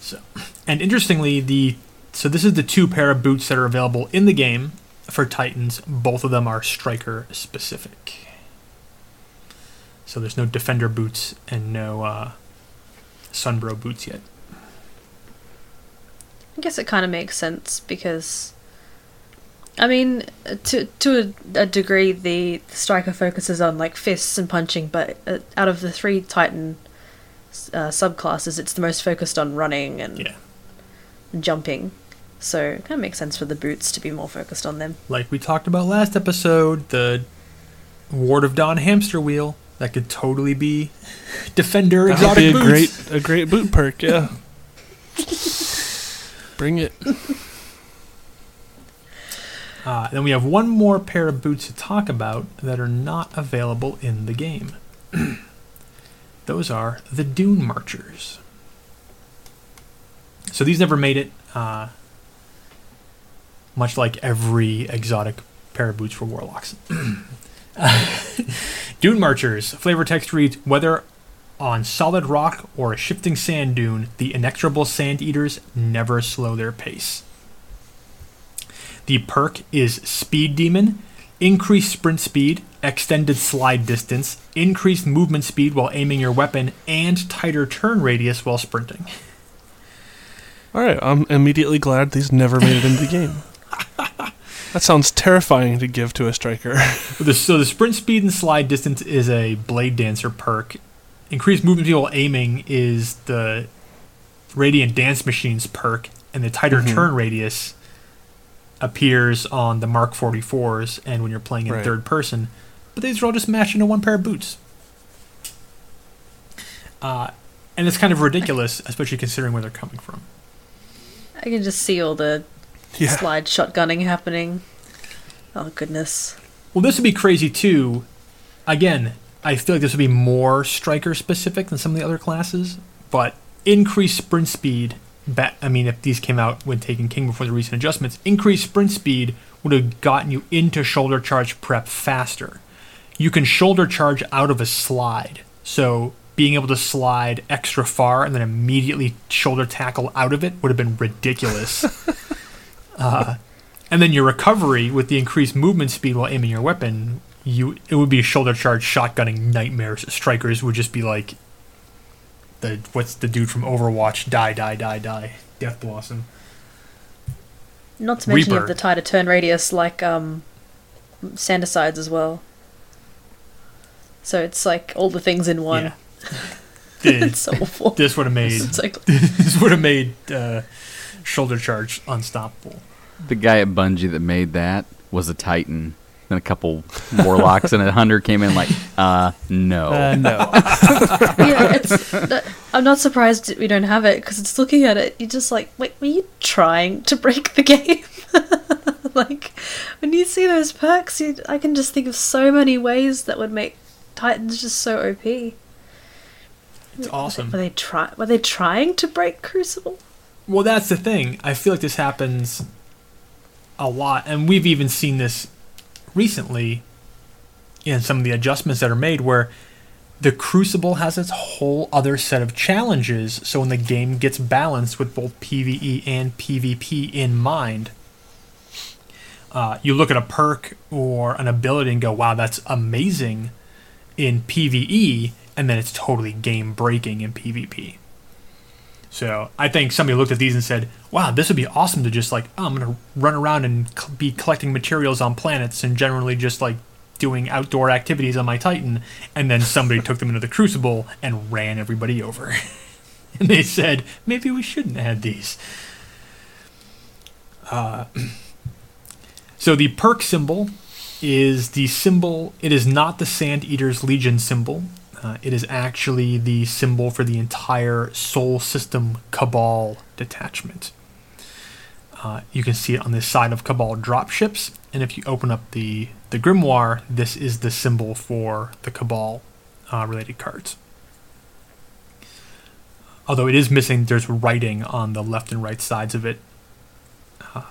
So, and interestingly, the so this is the two pair of boots that are available in the game for Titans. Both of them are striker specific. So there's no defender boots and no uh, Sunbro boots yet. I guess it kind of makes sense because, I mean, to to a, a degree, the striker focuses on like fists and punching, but uh, out of the three Titan uh, subclasses, it's the most focused on running and Yeah, jumping. So it kind of makes sense for the boots to be more focused on them. like we talked about last episode, the Ward of Dawn hamster wheel that could totally be defender Exotic. That would be a boots. great a great boot perk. Yeah. Bring it. Uh, then we have one more pair of boots to talk about that are not available in the game. Those are the Dune Marchers. So these never made it, uh, much like every exotic pair of boots for Warlocks. Dune Marchers. Flavor text reads Whether on solid rock or a shifting sand dune, the inexorable sand eaters never slow their pace. The perk is Speed Demon, increased sprint speed, extended slide distance, increased movement speed while aiming your weapon, and tighter turn radius while sprinting. All right, I'm immediately glad these never made it into the game. That sounds terrifying to give to a striker. So the sprint speed and slide distance is a blade dancer perk. Increased movement speed while aiming is the radiant dance machines perk, and the tighter Mhm. turn radius appears on the Mark 44s and when you're playing in Right. third person. But these are all just mashed into one pair of boots. Uh, and it's kind of ridiculous, especially considering where they're coming from. I can just see all the yeah. slide shotgunning happening. Oh goodness. Well, this would be crazy too. Again, I feel like this would be more striker specific than some of the other classes, but increased sprint speed. Ba- I mean, if these came out when Taken King before the recent adjustments, increased sprint speed would have gotten you into shoulder charge prep faster. You can shoulder charge out of a slide, so being able to slide extra far and then immediately shoulder tackle out of it would have been ridiculous. uh, and then your recovery with the increased movement speed while aiming your weapon, you it would be shoulder charge shotgunning nightmares. Strikers would just be like the what's the dude from Overwatch? Die, die, die, die. Death Blossom. Not to mention you Reaper. have the tighter turn radius like um Stand Asides as well. So it's like all the things in one. Yeah. It's so awful. this would have made like this would have made uh, shoulder charge unstoppable. The guy at Bungie that made that was a Titan. Then a couple warlocks and a hunter came in like, uh, no. Uh, no. yeah, it's. that- I'm not surprised we don't have it because it's looking at it. You're just like, wait, were you trying to break the game? like, when you see those perks, you, I can just think of so many ways that would make Titans just so OP. It's awesome. Were they try? Were they trying to break Crucible? Well, that's the thing. I feel like this happens a lot, and we've even seen this recently in some of the adjustments that are made where the Crucible has its whole other set of challenges. So when the game gets balanced with both PvE and PvP in mind, uh, you look at a perk or an ability and go, "Wow, that's amazing!" in PvE, and then it's totally game breaking in PvP. So I think somebody looked at these and said, "Wow, this would be awesome to just like oh, I'm gonna run around and c- be collecting materials on planets and generally just like doing outdoor activities on my Titan." And then somebody took them into the Crucible and ran everybody over, and they said, "Maybe we shouldn't add these." Uh, so the perk symbol is the symbol. It is not the Sand Eater's Legion symbol. Uh, it is actually the symbol for the entire Sol System Cabal detachment. Uh, you can see it on the side of Cabal dropships, and if you open up the, the Grimoire, this is the symbol for the Cabal uh, related cards. Although it is missing, there's writing on the left and right sides of it. Uh,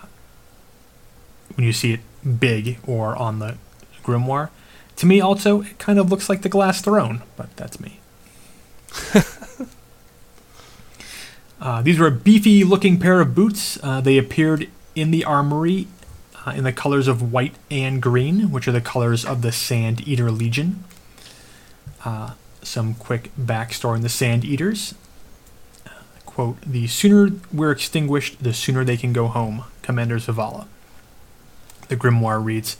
when you see it big or on the Grimoire. To me, also, it kind of looks like the Glass Throne, but that's me. uh, these were a beefy looking pair of boots. Uh, they appeared in the armory uh, in the colors of white and green, which are the colors of the Sand Eater Legion. Uh, some quick backstory on the Sand Eaters. Quote, the sooner we're extinguished, the sooner they can go home, Commander Zavala. The grimoire reads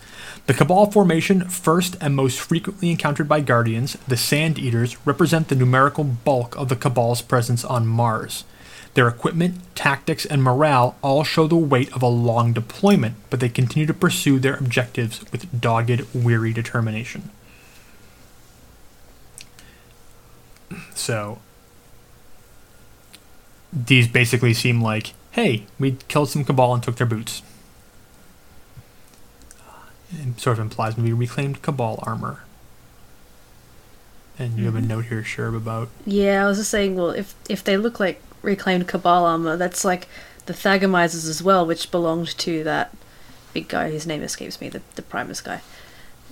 The Cabal formation, first and most frequently encountered by Guardians, the Sand Eaters, represent the numerical bulk of the Cabal's presence on Mars. Their equipment, tactics, and morale all show the weight of a long deployment, but they continue to pursue their objectives with dogged, weary determination. So, these basically seem like, hey, we killed some Cabal and took their boots. It sort of implies maybe reclaimed Cabal armor. And you have a note here, Sherb, about Yeah, I was just saying. Well, if if they look like reclaimed Cabal armor, that's like the Thagomizers as well, which belonged to that big guy whose name escapes me, the the Primus guy.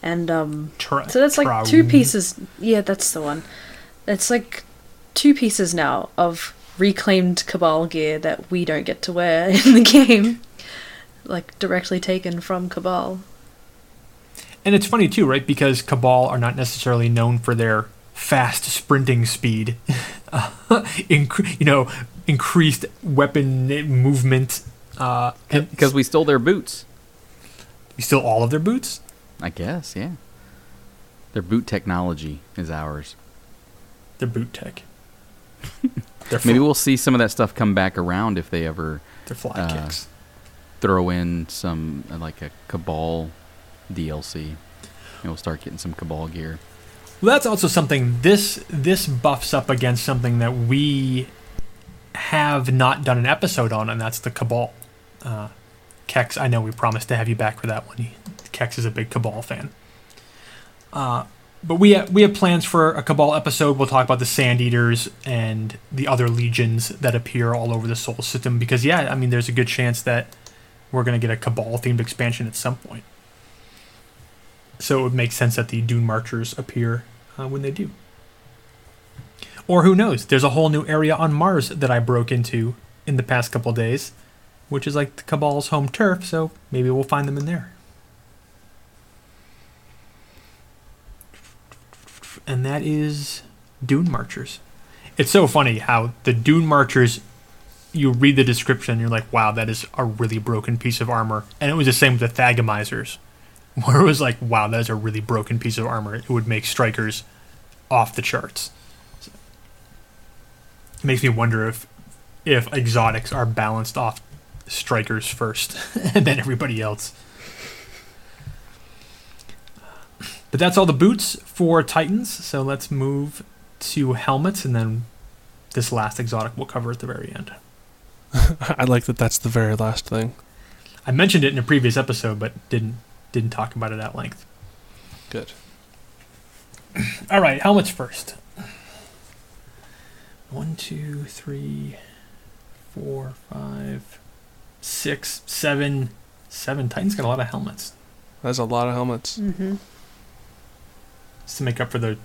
And um, Tra- so that's like two pieces. Yeah, that's the one. It's like two pieces now of reclaimed Cabal gear that we don't get to wear in the game, like directly taken from Cabal. And it's funny too, right? Because Cabal are not necessarily known for their fast sprinting speed. Uh, inc- you know, increased weapon movement. Uh, Because we stole their boots. you stole all of their boots. I guess, yeah. Their boot technology is ours. Their boot tech. Maybe fl- we'll see some of that stuff come back around if they ever their fly uh, kicks. throw in some uh, like a Cabal DLC. And we'll start getting some Cabal gear. Well, that's also something. This this buffs up against something that we have not done an episode on, and that's the Cabal. Uh, Kex, I know we promised to have you back for that one. Kex is a big Cabal fan. Uh, but we we have plans for a Cabal episode. We'll talk about the Sand Eaters and the other legions that appear all over the Sol System. Because yeah, I mean, there's a good chance that we're going to get a Cabal themed expansion at some point. So it would make sense that the Dune Marchers appear uh, when they do. Or who knows? There's a whole new area on Mars that I broke into in the past couple days, which is like the Cabal's home turf. So maybe we'll find them in there. And that is Dune Marchers. It's so funny how the Dune Marchers. You read the description, you're like, "Wow, that is a really broken piece of armor." And it was the same with the Thagomizers where it was like, wow, that is a really broken piece of armor. It would make strikers off the charts. It makes me wonder if if exotics are balanced off strikers first and then everybody else. But that's all the boots for Titans. So let's move to helmets and then this last exotic we'll cover at the very end. I like that. That's the very last thing. I mentioned it in a previous episode but didn't didn't talk about it at length. Good. All right, helmets first. One, two, three, four, five, six, seven, seven. Titans got a lot of helmets. That's a lot of helmets. Mm-hmm. Just to make up for the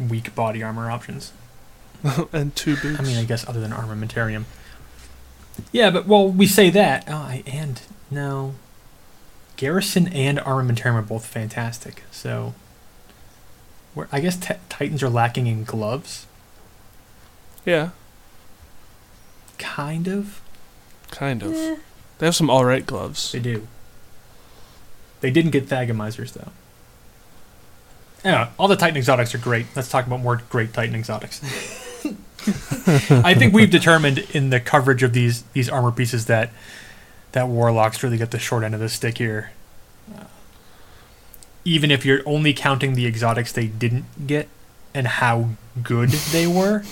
weak body armor options. and two boots. I mean, I guess other than armamentarium. Yeah, but well, we say that. Oh, I, and no, Garrison and armamentarium are both fantastic. So, we're, I guess t- Titans are lacking in gloves, yeah, kind of. kind of. Eh, They have some all right gloves. They do. They didn't get Thagomizers though. Yeah, all the Titan exotics are great. Let's talk about more great Titan exotics. I think we've determined in the coverage of these these armor pieces that that warlocks really get the short end of the stick here. Uh, even if you're only counting the exotics they didn't get and how good they were,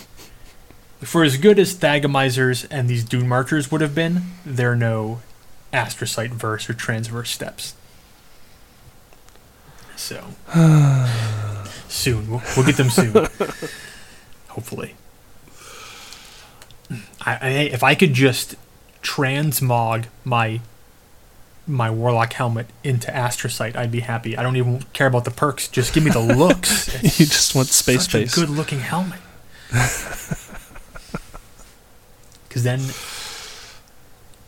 for as good as Thagomizers and these Dune Marchers would have been, they're no astrocyte verse or transverse steps. So soon we'll, we'll get them soon. Hopefully. I, I if I could just transmog my my warlock helmet into astrocyte, I'd be happy. I don't even care about the perks. Just give me the looks. You just want space Such space. a good looking helmet. Because then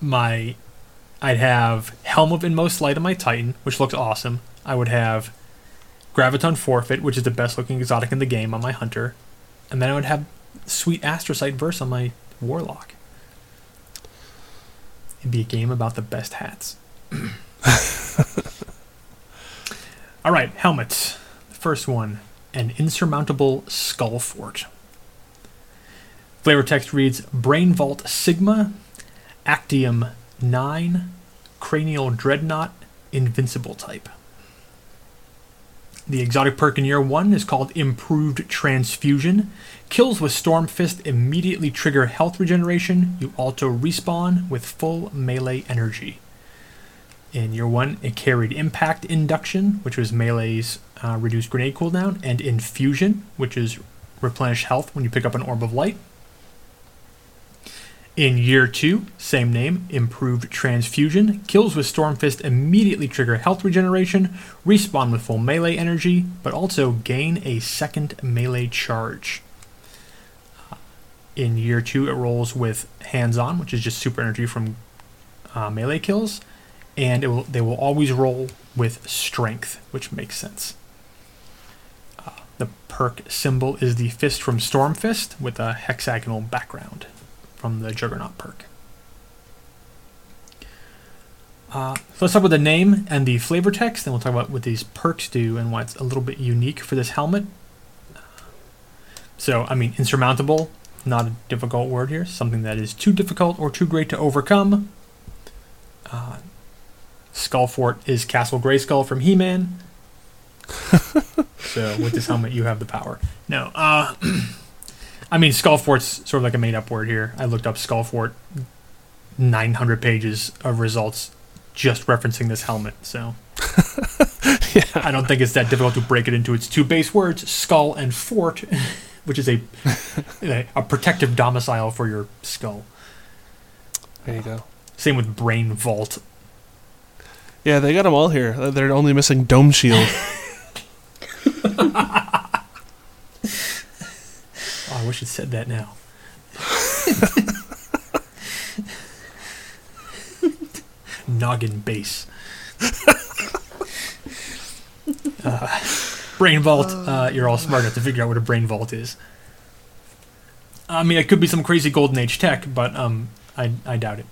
my I'd have Helm of Inmost Light on my Titan, which looks awesome. I would have Graviton Forfeit, which is the best looking exotic in the game on my Hunter. And then I would have sweet Astrocyte Verse on my Warlock. It'd be a game about the best hats. All right, helmets. The First one, an insurmountable skull fort. Flavor text reads Brain Vault Sigma, Actium 9, Cranial Dreadnought, Invincible type. The exotic perk in year 1 is called Improved Transfusion. Kills with Storm Fist immediately trigger health regeneration. You also respawn with full melee energy. In year 1, it carried Impact Induction, which was melee's uh, reduced grenade cooldown, and Infusion, which is replenish health when you pick up an Orb of Light. In year two, same name, improved transfusion. Kills with Storm Fist immediately trigger health regeneration, respawn with full melee energy, but also gain a second melee charge. In year two, it rolls with hands on, which is just super energy from uh, melee kills, and it will, they will always roll with strength, which makes sense. Uh, the perk symbol is the fist from Storm Fist with a hexagonal background. from the Juggernaut perk. Uh, so let's talk about the name and the flavor text, then we'll talk about what these perks do and why it's a little bit unique for this helmet. So, I mean, insurmountable, not a difficult word here. Something that is too difficult or too great to overcome. Uh, Skullfort is Castle Grayskull from He-Man. so with this helmet, you have the power. No, uh, I mean Skullfort's sort of like a made-up word here. I looked up Skullfort, 900 pages of results just referencing this helmet. So I don't think it's that difficult to break it into its two base words, skull and fort, which is a a, protective domicile for your skull. There you go. Same with brain vault. Yeah, they got them all here. They're only missing Dome Shield. Oh, I wish it said that now. Noggin base. uh, brain vault. Uh, you're all smart enough to figure out what a brain vault is. I mean, it could be some crazy golden age tech, but um, I, I doubt it.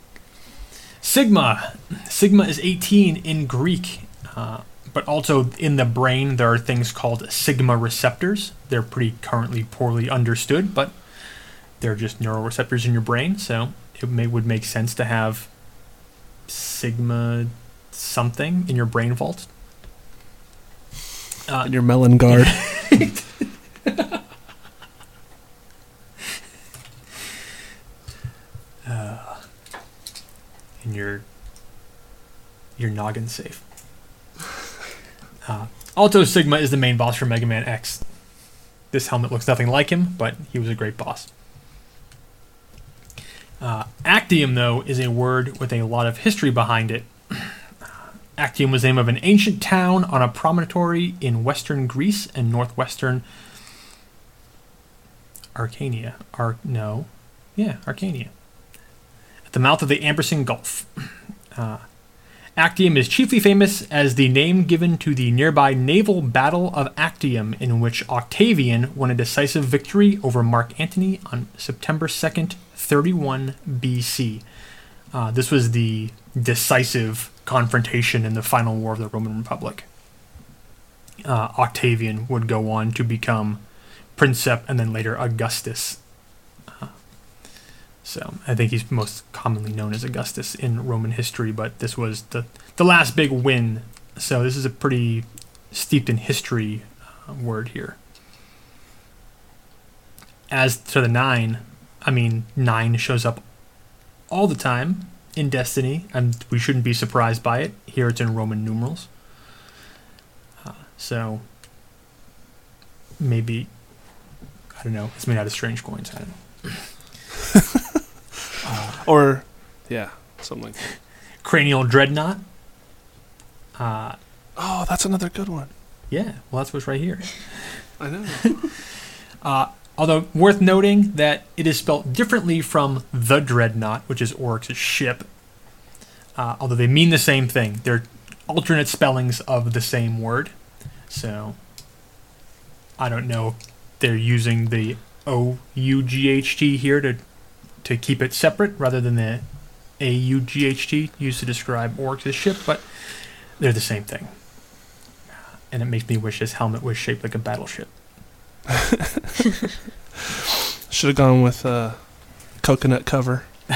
Sigma. Sigma is 18 in Greek, uh, but also in the brain there are things called sigma receptors. They're pretty currently poorly understood, but they're just neuroreceptors in your brain, so it may, would make sense to have sigma something in your brain vault. Uh, in your melon guard. and your your noggin safe. Uh, Alto Sigma is the main boss for Mega Man X. This helmet looks nothing like him, but he was a great boss. Uh, Actium, though, is a word with a lot of history behind it. Actium was the name of an ancient town on a promontory in western Greece and northwestern Arcania. Ar- no. Yeah, Arcania at the mouth of the Ambersing Gulf. Uh, Actium is chiefly famous as the name given to the nearby naval Battle of Actium, in which Octavian won a decisive victory over Mark Antony on September 2nd, 31 BC. Uh, this was the decisive confrontation in the final war of the Roman Republic. Uh, Octavian would go on to become Princeps and then later Augustus so I think he's most commonly known as Augustus in Roman history, but this was the the last big win. So this is a pretty steeped in history uh, word here. As to the nine, I mean nine shows up all the time in Destiny, and we shouldn't be surprised by it. Here it's in Roman numerals. Uh, so maybe I don't know. It's made out of strange coins. I don't know. or, yeah, something like that. Cranial dreadnought. Uh, Oh, that's another good one. yeah, well, that's what's right here. I know. Uh, although worth noting that it is spelled differently from the dreadnought, which is Oryx's ship. Uh, although they mean the same thing, they're alternate spellings of the same word. So I don't know. They're using the O U G H T here to to keep it separate rather than the A U G H T used to describe Oryx's ship, but they're the same thing. And it makes me wish his helmet was shaped like a battleship. Should have gone with uh, coconut cover.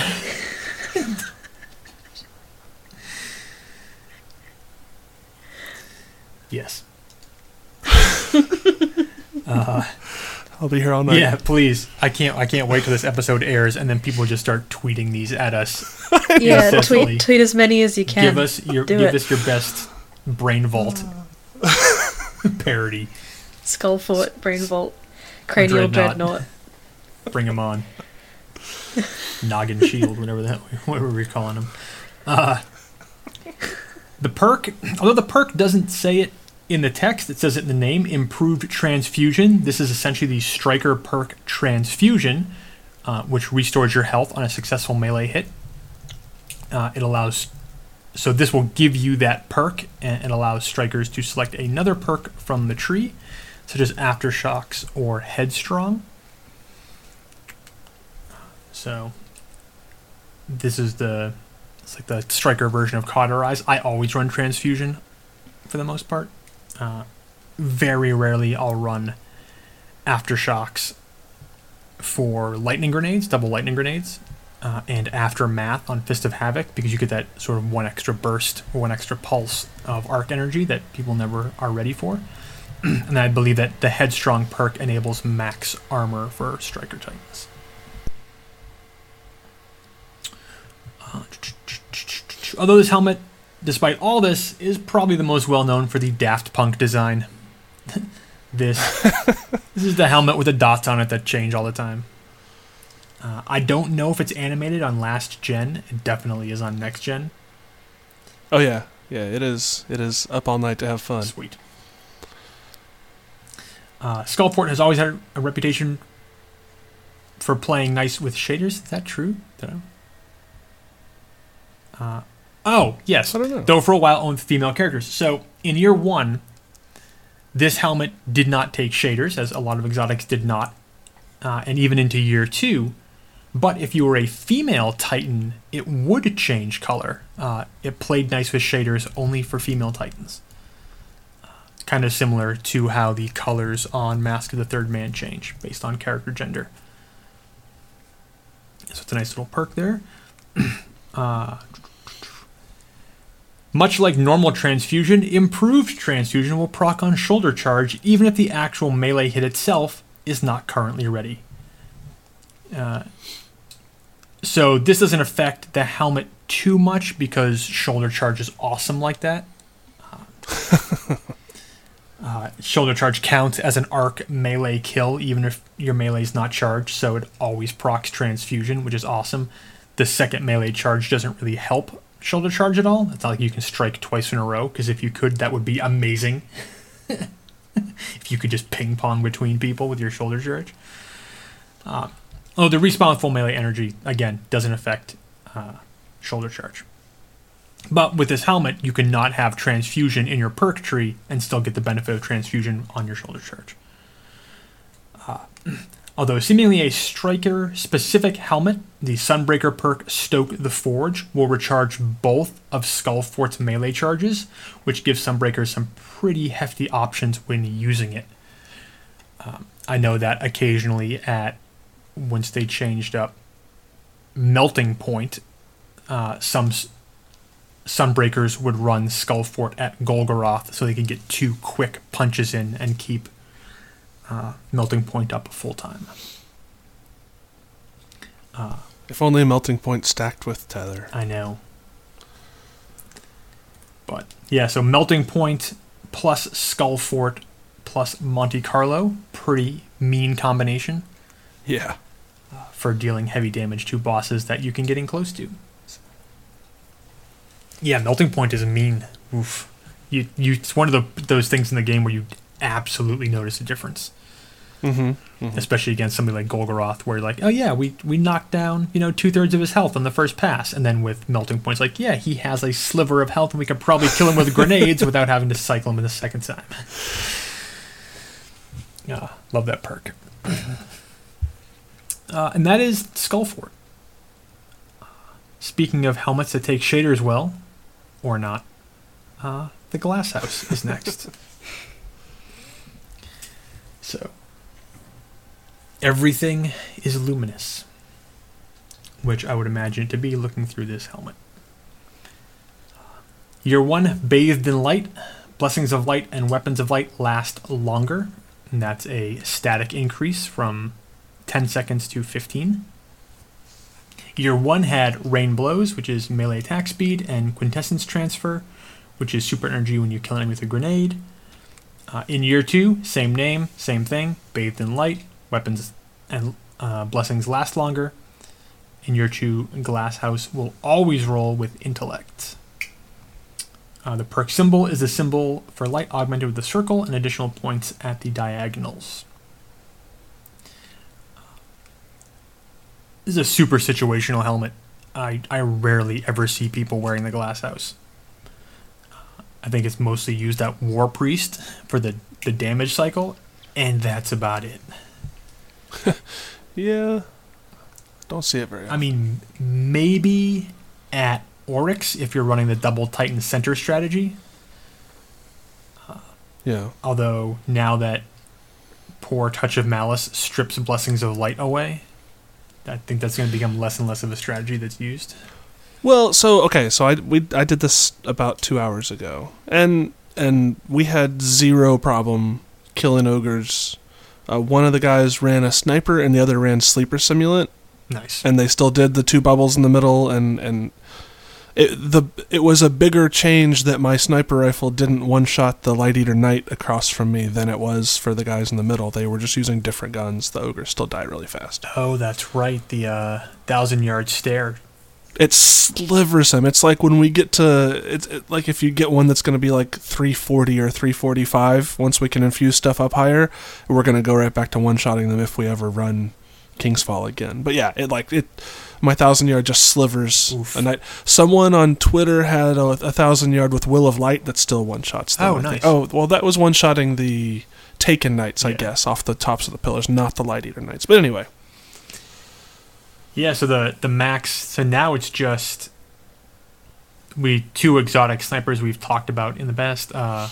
Yes. uh, I'll be here all night. yeah, please. I can't. I can't wait till this episode airs, and then people just start tweeting these at us. Yeah, Incessantly. tweet tweet as many as you can. give us your Do give it. us your best brain vault parody. Skull Fort, Brain Vault, Cranial Dreadnought. Dreadnought. Bring them on. Noggin shield, whatever that whatever we're calling them. Uh, the perk, although the perk doesn't say it in the text, it says it in the name. Improved transfusion. This is essentially the striker perk transfusion, uh, which restores your health on a successful melee hit. Uh, it allows, so this will give you that perk, and it allows strikers to select another perk from the tree, such as aftershocks or headstrong. So this is the it's like the striker version of cauterize. I always run transfusion for the most part. Uh, very rarely I'll run aftershocks for lightning grenades, double lightning grenades, uh, and aftermath on Fist of Havoc because you get that sort of one extra burst or one extra pulse of arc energy that people never are ready for. And I believe that the Headstrong perk enables max armor for Striker Titans. Uh, although this helmet, despite all this, is probably the most well known for the Daft Punk design. this this is the helmet with the dots on it that change all the time. Uh, I don't know if it's animated on last gen. It definitely is on next gen. Oh yeah, yeah. It is. It is up all night to have fun. Sweet. Uh, Skullfort has always had a reputation for playing nice with shaders. Is that true? Uh, oh yes. I don't know. Though for a while owned female characters. So in year one, this helmet did not take shaders, as a lot of exotics did not, uh, and even into year two. But if you were a female Titan, it would change color. Uh, it played nice with shaders only for female Titans. Kind of similar to how the colors on Mask of the Third Man change based on character gender. So it's a nice little perk there. uh, much like normal transfusion, improved transfusion will proc on shoulder charge even if the actual melee hit itself is not currently ready. Uh, so this doesn't affect the helmet too much because shoulder charge is awesome like that. Uh, uh, shoulder charge counts as an arc melee kill even if your melee is not charged, so it always procs transfusion, which is awesome. The second melee charge doesn't really help shoulder charge at all. It's not like you can strike twice in a row, because if you could, that would be amazing. if you could just ping pong between people with your shoulder charge. Uh, oh, the respawn full melee energy, again, doesn't affect uh, shoulder charge. But with this helmet, you cannot have transfusion in your perk tree and still get the benefit of transfusion on your shoulder charge. Uh, although seemingly a striker specific helmet, the Sunbreaker perk Stoke the Forge will recharge both of Skullfort's melee charges, which gives Sunbreaker some pretty hefty options when using it. Um, I know that occasionally at once they changed up Melting Point, uh, some Sunbreakers would run Skullfort at Golgoroth so they could get two quick punches in and keep uh, Melting Point up full time. Uh, If only a melting point stacked with tether. I know. But yeah, so Melting Point plus Skullfort plus Monte Carlo, pretty mean combination Yeah. for dealing heavy damage to bosses that you can get in close to. Yeah, Melting Point is a mean. Oof. You, you, it's one of the, those things in the game where you absolutely notice a difference. Mm-hmm. especially against somebody like Golgoroth, where you're like, oh yeah, we we knocked down you know two thirds of his health on the first pass, and then with melting points, like yeah, he has a sliver of health, and we could probably kill him with grenades without having to cycle him in the second time. Yeah, love that perk. Uh, and that is Skullfort. Speaking of helmets that take shaders well, or not, uh, the Glass House is next. so, everything is luminous, which I would imagine it to be looking through this helmet. Year one, bathed in light. Blessings of light and weapons of light last longer. And that's a static increase from 10 seconds to 15. Year one had rain blows, which is melee attack speed, and quintessence transfer, which is super energy when you kill an enemy with a grenade. Uh, in year two, same name, same thing, bathed in light, weapons and uh, blessings last longer. In year two, Glass House will always roll with intellect. Uh, the perk symbol is the symbol for light augmented with a circle and additional points at the diagonals. This is a super situational helmet. I, I rarely ever see people wearing the Glass House. Uh, I think it's mostly used at War Priest for the, the damage cycle, and that's about it. Yeah. Don't see it very. Often. I mean, maybe at Oryx if you're running the double Titan center strategy. yeah. Although now that poor touch of malice strips blessings of light away, I think that's going to become less and less of a strategy that's used. Well, so okay, so I we I did this about two hours ago, and and we had zero problem killing ogres. Uh, one of the guys ran a sniper, and the other ran sleeper simulant, Nice. and they still did the two bubbles in the middle, and and it the it was a bigger change that my sniper rifle didn't one shot the light eater knight across from me than it was for the guys in the middle. They were just using different guns. The ogres still die really fast. Oh, that's right. The uh, thousand yard stare. it slivers him. It's like when we get to it's it, like if you get one that's going to be like 340 or 345. Once we can infuse stuff up higher, we're going to go right back to one shotting them if we ever run King's Fall again. But yeah, it like it. My thousand yard just slivers Oof. a knight. Someone on Twitter had a, a thousand yard with Will of Light that still one shots. them, Oh, I think. nice. Oh, well, that was one shotting the Taken Knights, I Yeah. guess, off the tops of the pillars, not the Light Eater Knights. But anyway, Yeah, so the the max. So now it's just we two exotic snipers we've talked about in the past. Uh,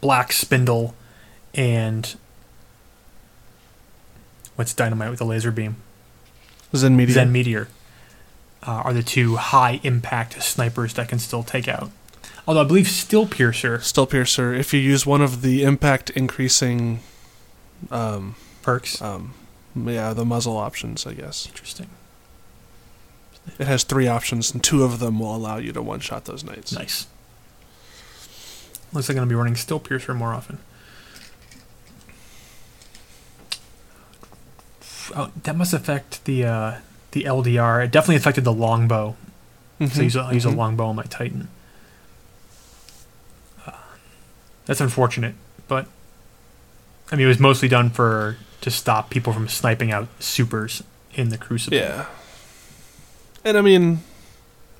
Black Spindle and what's dynamite with a laser beam? Zen Media. Zen Meteor uh, are the two high impact snipers that can still take out. Although I believe Still Piercer Still Piercer. If you use one of the impact increasing, um, perks. um, yeah, the muzzle options, I guess. Interesting. It has three options, and two of them will allow you to one shot those knights. Nice. Looks like I'm gonna be running Still Piercer more often. Oh, that must affect the uh, the LDR. It definitely affected the longbow. So I use a, I use a longbow on my Titan. Uh, that's unfortunate, but I mean, it was mostly done for to stop people from sniping out supers in the Crucible. Yeah. And I mean,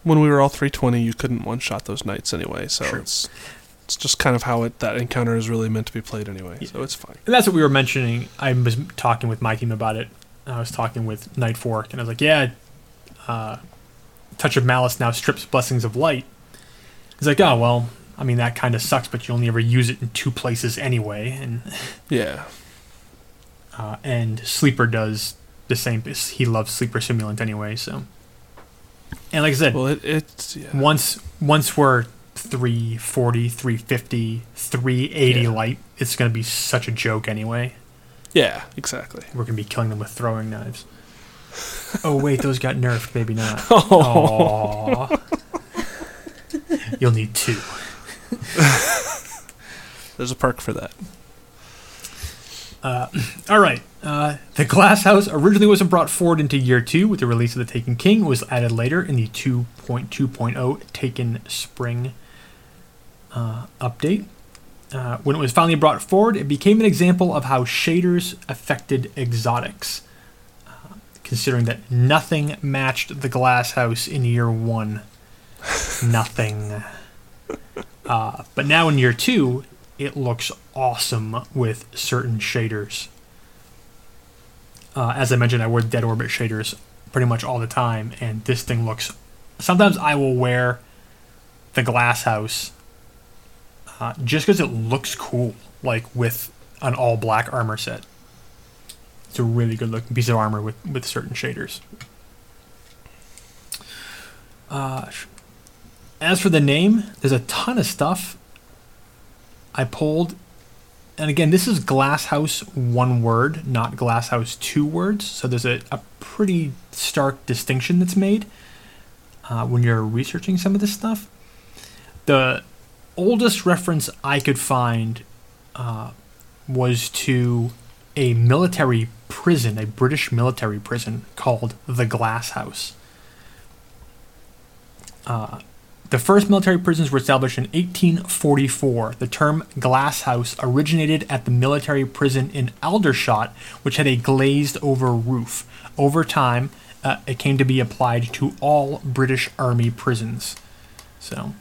when we were all 320, you couldn't one shot those knights anyway, so True. it's it's just kind of how it that encounter is really meant to be played anyway. So it's fine. And that's what we were mentioning. I was talking with my team about it. I was talking with Night Fork, and I was like, "Yeah, uh, Touch of Malice now strips Blessings of Light." He's like, "Oh well, I mean that kind of sucks, but you only ever use it in two places anyway." And Yeah. uh, and Sleeper does the same. He loves Sleeper Simulant anyway, so. And like I said, Well, it it's yeah. once once we're 340, 350, 380 Yeah. light, it's gonna be such a joke anyway. Yeah, exactly. We're gonna be killing them with throwing knives. oh wait, those got nerfed. Maybe not. Oh. You'll need two. There's a perk for that. All right. Uh, the Glass House originally wasn't brought forward into year two with the release of the Taken King. It was added later in the 2.2.0 Taken Spring uh, update. Uh, when it was finally brought forward, it became an example of how shaders affected exotics. Uh, considering that nothing matched the Glass House in year one. nothing. Uh, but now in year two, it looks awesome with certain shaders. Uh, as I mentioned, I wear dead orbit shaders pretty much all the time, and this thing looks. Sometimes I will wear the glass house just because it looks cool, like with an all black armor set. It's a really good looking piece of armor with, with certain shaders. Uh, as for the name, there's a ton of stuff I pulled. And again, this is Glasshouse one word, not Glasshouse two words. So there's a, a pretty stark distinction that's made uh, when you're researching some of this stuff. The oldest reference I could find uh, was to a military prison, a British military prison called the Glass House. Uh, the first military prisons were established in 1844. The term glass house originated at the military prison in Aldershot, which had a glazed over roof. Over time, uh, it came to be applied to all British Army prisons. So,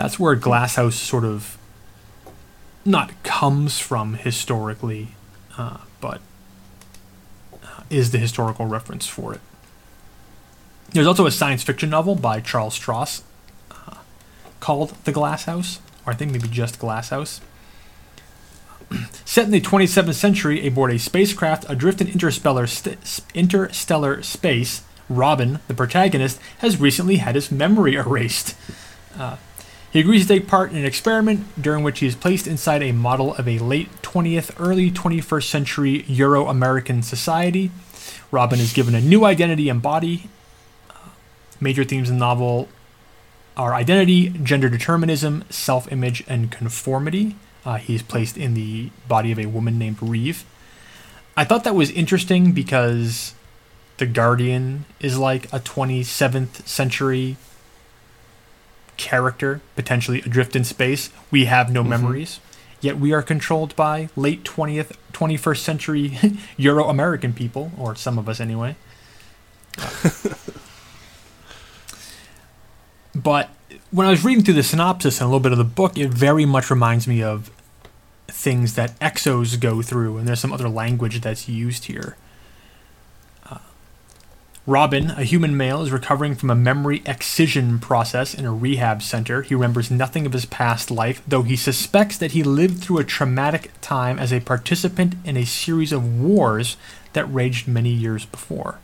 that's where glass house sort of not comes from historically, uh, but uh, is the historical reference for it. There's also a science fiction novel by Charles Stross uh, called The Glass House, or I think maybe just Glass House. Set in the 27th century aboard a spacecraft adrift in interstellar, st- interstellar space, Robin, the protagonist, has recently had his memory erased. Uh, he agrees to take part in an experiment during which he is placed inside a model of a late 20th, early 21st century Euro American society. Robin is given a new identity and body. Major themes in the novel are identity, gender determinism, self image, and conformity. Uh, he's placed in the body of a woman named Reeve. I thought that was interesting because the Guardian is like a 27th century character, potentially adrift in space. We have no Mhm. memories, yet we are controlled by late 20th, 21st century Euro American people, or some of us anyway. but when I was reading through the synopsis and a little bit of the book, it very much reminds me of things that exos go through, and there's some other language that's used here. Robin, a human male, is recovering from a memory excision process in a rehab center. He remembers nothing of his past life, though he suspects that he lived through a traumatic time as a participant in a series of wars that raged many years before.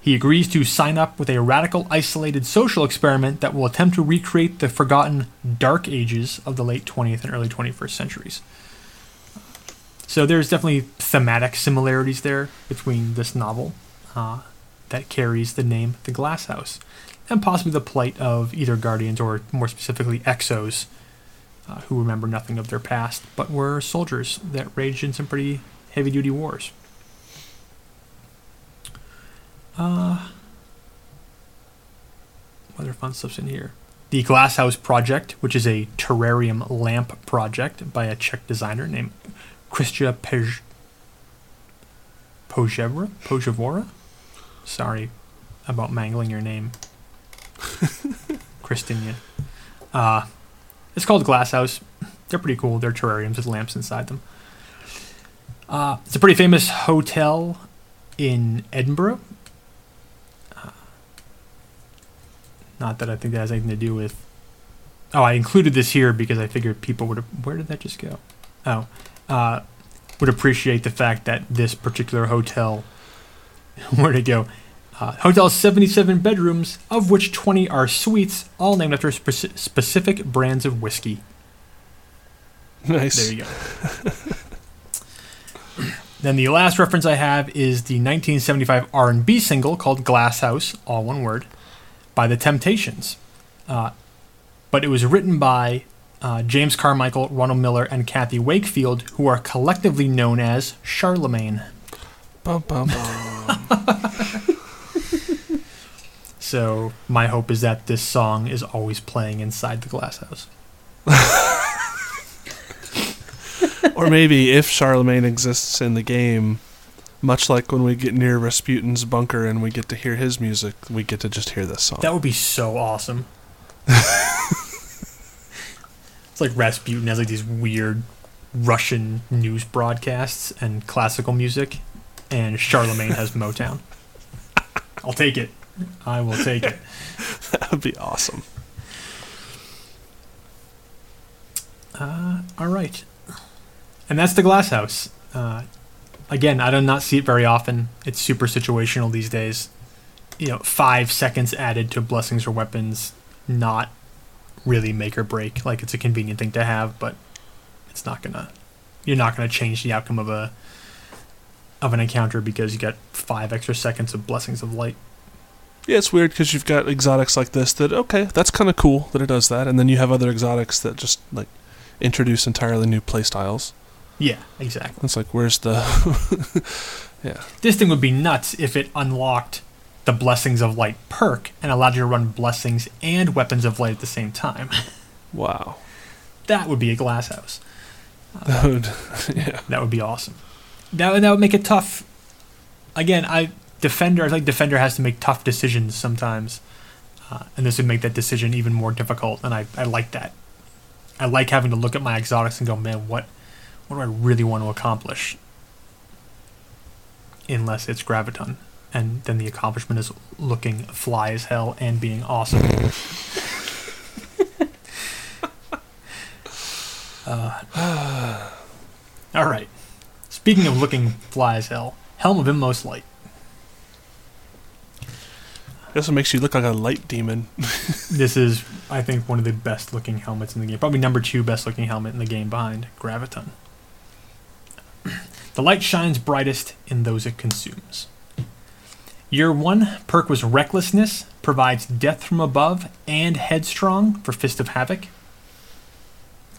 He agrees to sign up with a radical, isolated social experiment that will attempt to recreate the forgotten dark ages of the late 20th and early 21st centuries. So there's definitely thematic similarities there between this novel uh, that carries the name The Glass House, and possibly the plight of either Guardians or more specifically Exos, uh, who remember nothing of their past but were soldiers that raged in some pretty heavy duty wars. Uh, other fun stuff's in here? The Glasshouse Project, which is a terrarium lamp project by a Czech designer named Kristia Pej- Pojevra? Pojevora? Sorry about mangling your name. Christinian. Uh, it's called Glasshouse. They're pretty cool. They're terrariums with lamps inside them. Uh, it's a pretty famous hotel in Edinburgh. Uh, not that I think that has anything to do with. Oh, I included this here because I figured people would. Where did that just go? Oh, uh, would appreciate the fact that this particular hotel. Where to go? Uh, hotel 77 bedrooms, of which 20 are suites, all named after speci- specific brands of whiskey. Nice. There you go. then the last reference I have is the 1975 R&B single called "Glass House," all one word, by the Temptations. Uh, but it was written by uh, James Carmichael, Ronald Miller, and Kathy Wakefield, who are collectively known as Charlemagne. Bum, bum, bum. So my hope is that this song is always playing inside the glass house. or maybe if Charlemagne exists in the game, much like when we get near Rasputin's bunker and we get to hear his music, we get to just hear this song. That would be so awesome. it's like Rasputin has like these weird Russian news broadcasts and classical music, and Charlemagne has Motown. I'll take it. I will take it. that would be awesome. Uh, all right. And that's the glass house. Uh, again, I do not see it very often. It's super situational these days. You know, five seconds added to blessings or weapons, not really make or break. Like it's a convenient thing to have, but it's not gonna. You're not gonna change the outcome of a of an encounter because you got five extra seconds of blessings of light. Yeah, it's weird because you've got exotics like this that okay, that's kind of cool that it does that, and then you have other exotics that just like introduce entirely new playstyles. Yeah, exactly. It's like where's the yeah This thing would be nuts if it unlocked the Blessings of Light perk and allowed you to run Blessings and Weapons of Light at the same time. wow that would be a glass house. that would yeah That would be awesome. That would, that would make it tough. Again, I Defender. I think Defender has to make tough decisions sometimes, uh, and this would make that decision even more difficult. And I, I like that. I like having to look at my exotics and go, man, what what do I really want to accomplish? unless it's Graviton. And then the accomplishment is looking fly as hell and being awesome. uh, all right. Speaking of looking fly as hell, Helm of Inmost Light. This one makes you look like a light demon. This is, I think, one of the best looking helmets in the game. Probably number two best looking helmet in the game behind Graviton. The light shines brightest in those it consumes. Year one perk was Recklessness, provides Death from Above and Headstrong for Fist of Havoc.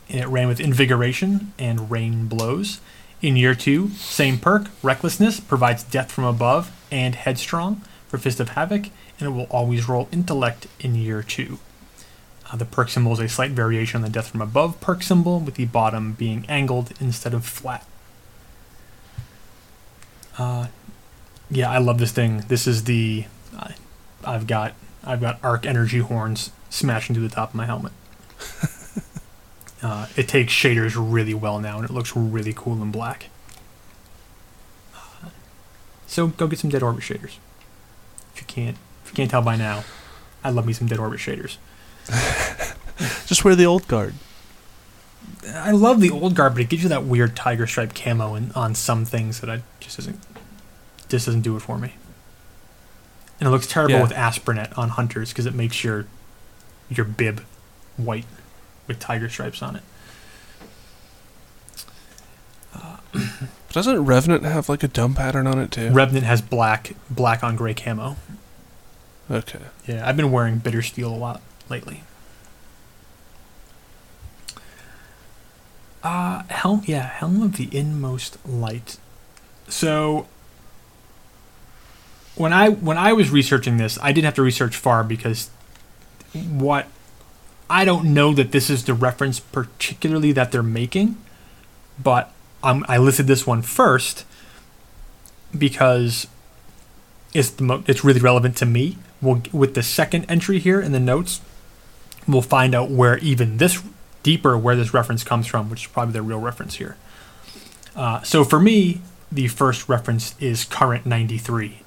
And it ran with Invigoration and Rain Blows. In year two, same perk, Recklessness, provides Death from Above and Headstrong for Fist of Havoc, and it will always roll Intellect in year two. Uh, the perk symbol is a slight variation on the Death from Above perk symbol, with the bottom being angled instead of flat. Uh, yeah, I love this thing. This is the I I've got I've got arc energy horns smashing through the top of my helmet. uh, it takes shaders really well now, and it looks really cool in black. Uh, So go get some dead orbit shaders. If you can't if you can't tell by now, I love me some dead orbit shaders. Just wear the old guard. I love the old guard, but it gives you that weird tiger stripe camo in, on some things that I just doesn't just doesn't do it for me. And it looks terrible Yeah. with Aspernet on hunters because it makes your your bib white with tiger stripes on it. Doesn't Revenant have like a dumb pattern on it too? Revenant has black black on gray camo. okay. Yeah, I've been wearing bitter steel a lot lately. Uh helm yeah, helm of the inmost light. So when I when I was researching this, I didn't have to research far because what I don't know that this is the reference particularly that they're making, but I listed this one first because it's the mo- it's really relevant to me. We'll with the second entry here in the notes, we'll find out where even this deeper where this reference comes from, which is probably the real reference here. Uh, so for me, the first reference is Current '93,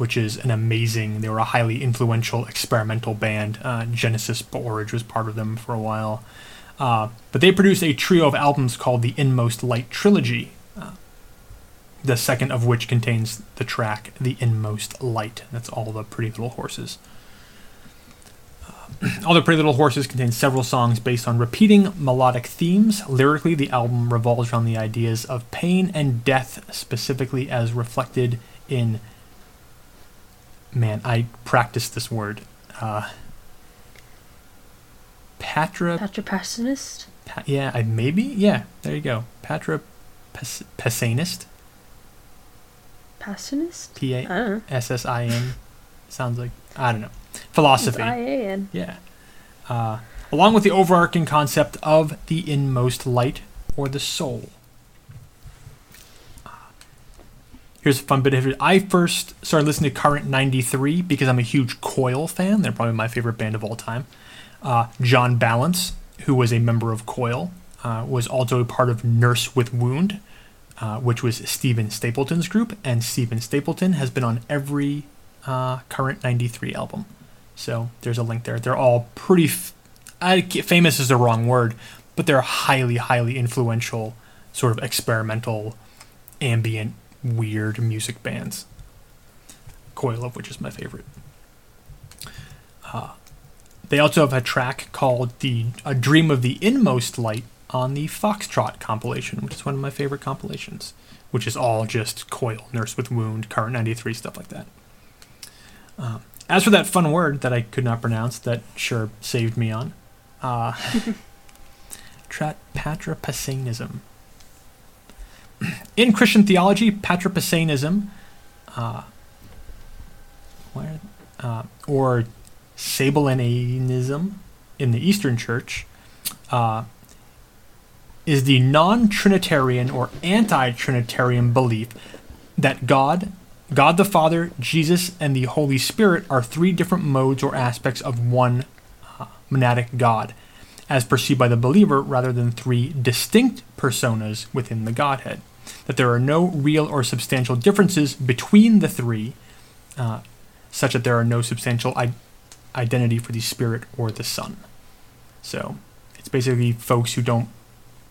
which is an amazing. They were a highly influential experimental band. Uh, Genesis P-Orridge was part of them for a while. Uh, but they produced a trio of albums called the Inmost Light Trilogy, uh, the second of which contains the track The Inmost Light. That's all the Pretty Little Horses. Uh, all the Pretty Little Horses contain several songs based on repeating melodic themes. Lyrically, the album revolves around the ideas of pain and death, specifically as reflected in. Man, I practiced this word. Uh, Patra Patropassionist? Pa- yeah, I, maybe. Yeah, there you go. Patra Pes- Pessinist. Passionist? P I A. S S I N. Sounds like I don't know. Philosophy. I-A-N. Yeah. Uh, along with the overarching concept of the inmost light or the soul. Here's a fun bit of history. I first started listening to Current 93 because I'm a huge Coil fan. They're probably my favorite band of all time. Uh, John Balance, who was a member of Coil, uh, was also a part of Nurse with Wound, uh, which was Steven Stapleton's group. And Stephen Stapleton has been on every uh, Current 93 album. So there's a link there. They're all pretty f- I, famous is the wrong word, but they're highly, highly influential, sort of experimental, ambient, weird music bands. Coil of which is my favorite. Uh, they also have a track called "The A Dream of the Inmost Light" on the Foxtrot compilation, which is one of my favorite compilations. Which is all just Coil, Nurse with Wound, Current '93 stuff like that. Um, as for that fun word that I could not pronounce, that sure saved me on, uh, patripassianism. In Christian theology, patripassianism, uh, where, uh, or Sabellianism in the Eastern Church, uh, is the non-Trinitarian or anti-Trinitarian belief that God God the Father, Jesus, and the Holy Spirit are three different modes or aspects of one uh, monadic God, as perceived by the believer, rather than three distinct personas within the Godhead. That there are no real or substantial differences between the three, uh, such that there are no substantial I- identity for the spirit or the son. So it's basically folks who don't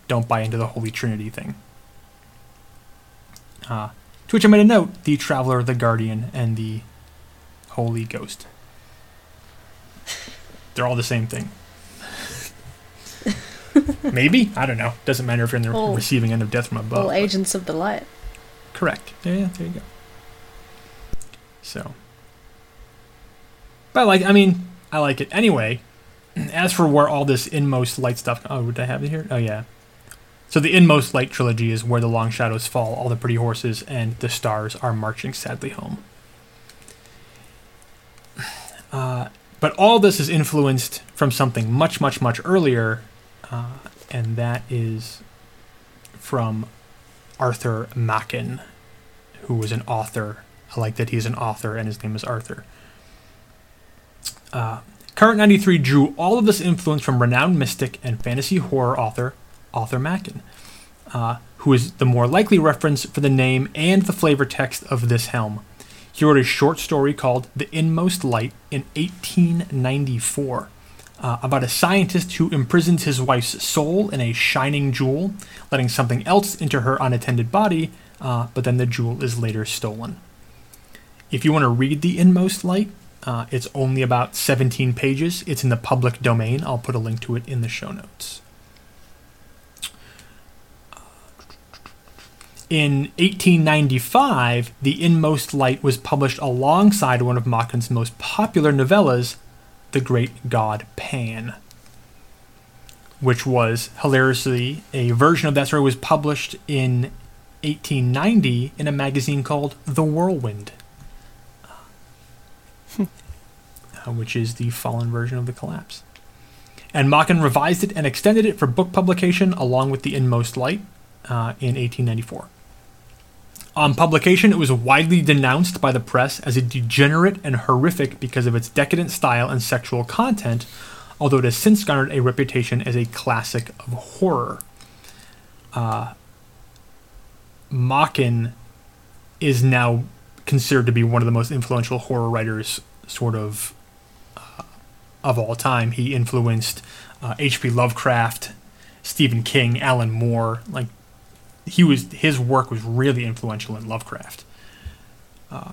don't buy into the Holy Trinity thing. Uh, to which I made a note: the Traveler, the Guardian, and the Holy Ghost. They're all the same thing. Maybe I don't know. Doesn't matter if you're in the receiving end of death from above. All agents of the light. Correct. Yeah, yeah, there you go. So, but I like, I mean, I like it anyway. As for where all this inmost light stuff, oh, would I have it here? Oh yeah. So the inmost light trilogy is where the long shadows fall, all the pretty horses, and the stars are marching sadly home. Uh, but all this is influenced from something much, much, much earlier, uh, and that is from Arthur Machen, who was an author. I like that he's an author and his name is Arthur. Uh, Current 93 drew all of this influence from renowned mystic and fantasy horror author Arthur Machen, uh, who is the more likely reference for the name and the flavor text of this helm. He wrote a short story called The Inmost Light in 1894 uh, about a scientist who imprisons his wife's soul in a shining jewel, letting something else into her unattended body, uh, but then the jewel is later stolen. If you want to read The Inmost Light, uh, it's only about 17 pages. It's in the public domain. I'll put a link to it in the show notes. In 1895, The Inmost Light was published alongside one of Machen's most popular novellas, The Great God Pan, which was hilariously a version of that story was published in 1890 in a magazine called The Whirlwind, uh, which is the fallen version of The Collapse. And Machen revised it and extended it for book publication along with The Inmost Light uh, in 1894. On publication, it was widely denounced by the press as a degenerate and horrific because of its decadent style and sexual content, although it has since garnered a reputation as a classic of horror. Uh, is now considered to be one of the most influential horror writers, sort of, uh, of all time. He influenced uh, H.P. Lovecraft, Stephen King, Alan Moore, like he was his work was really influential in Lovecraft. Uh,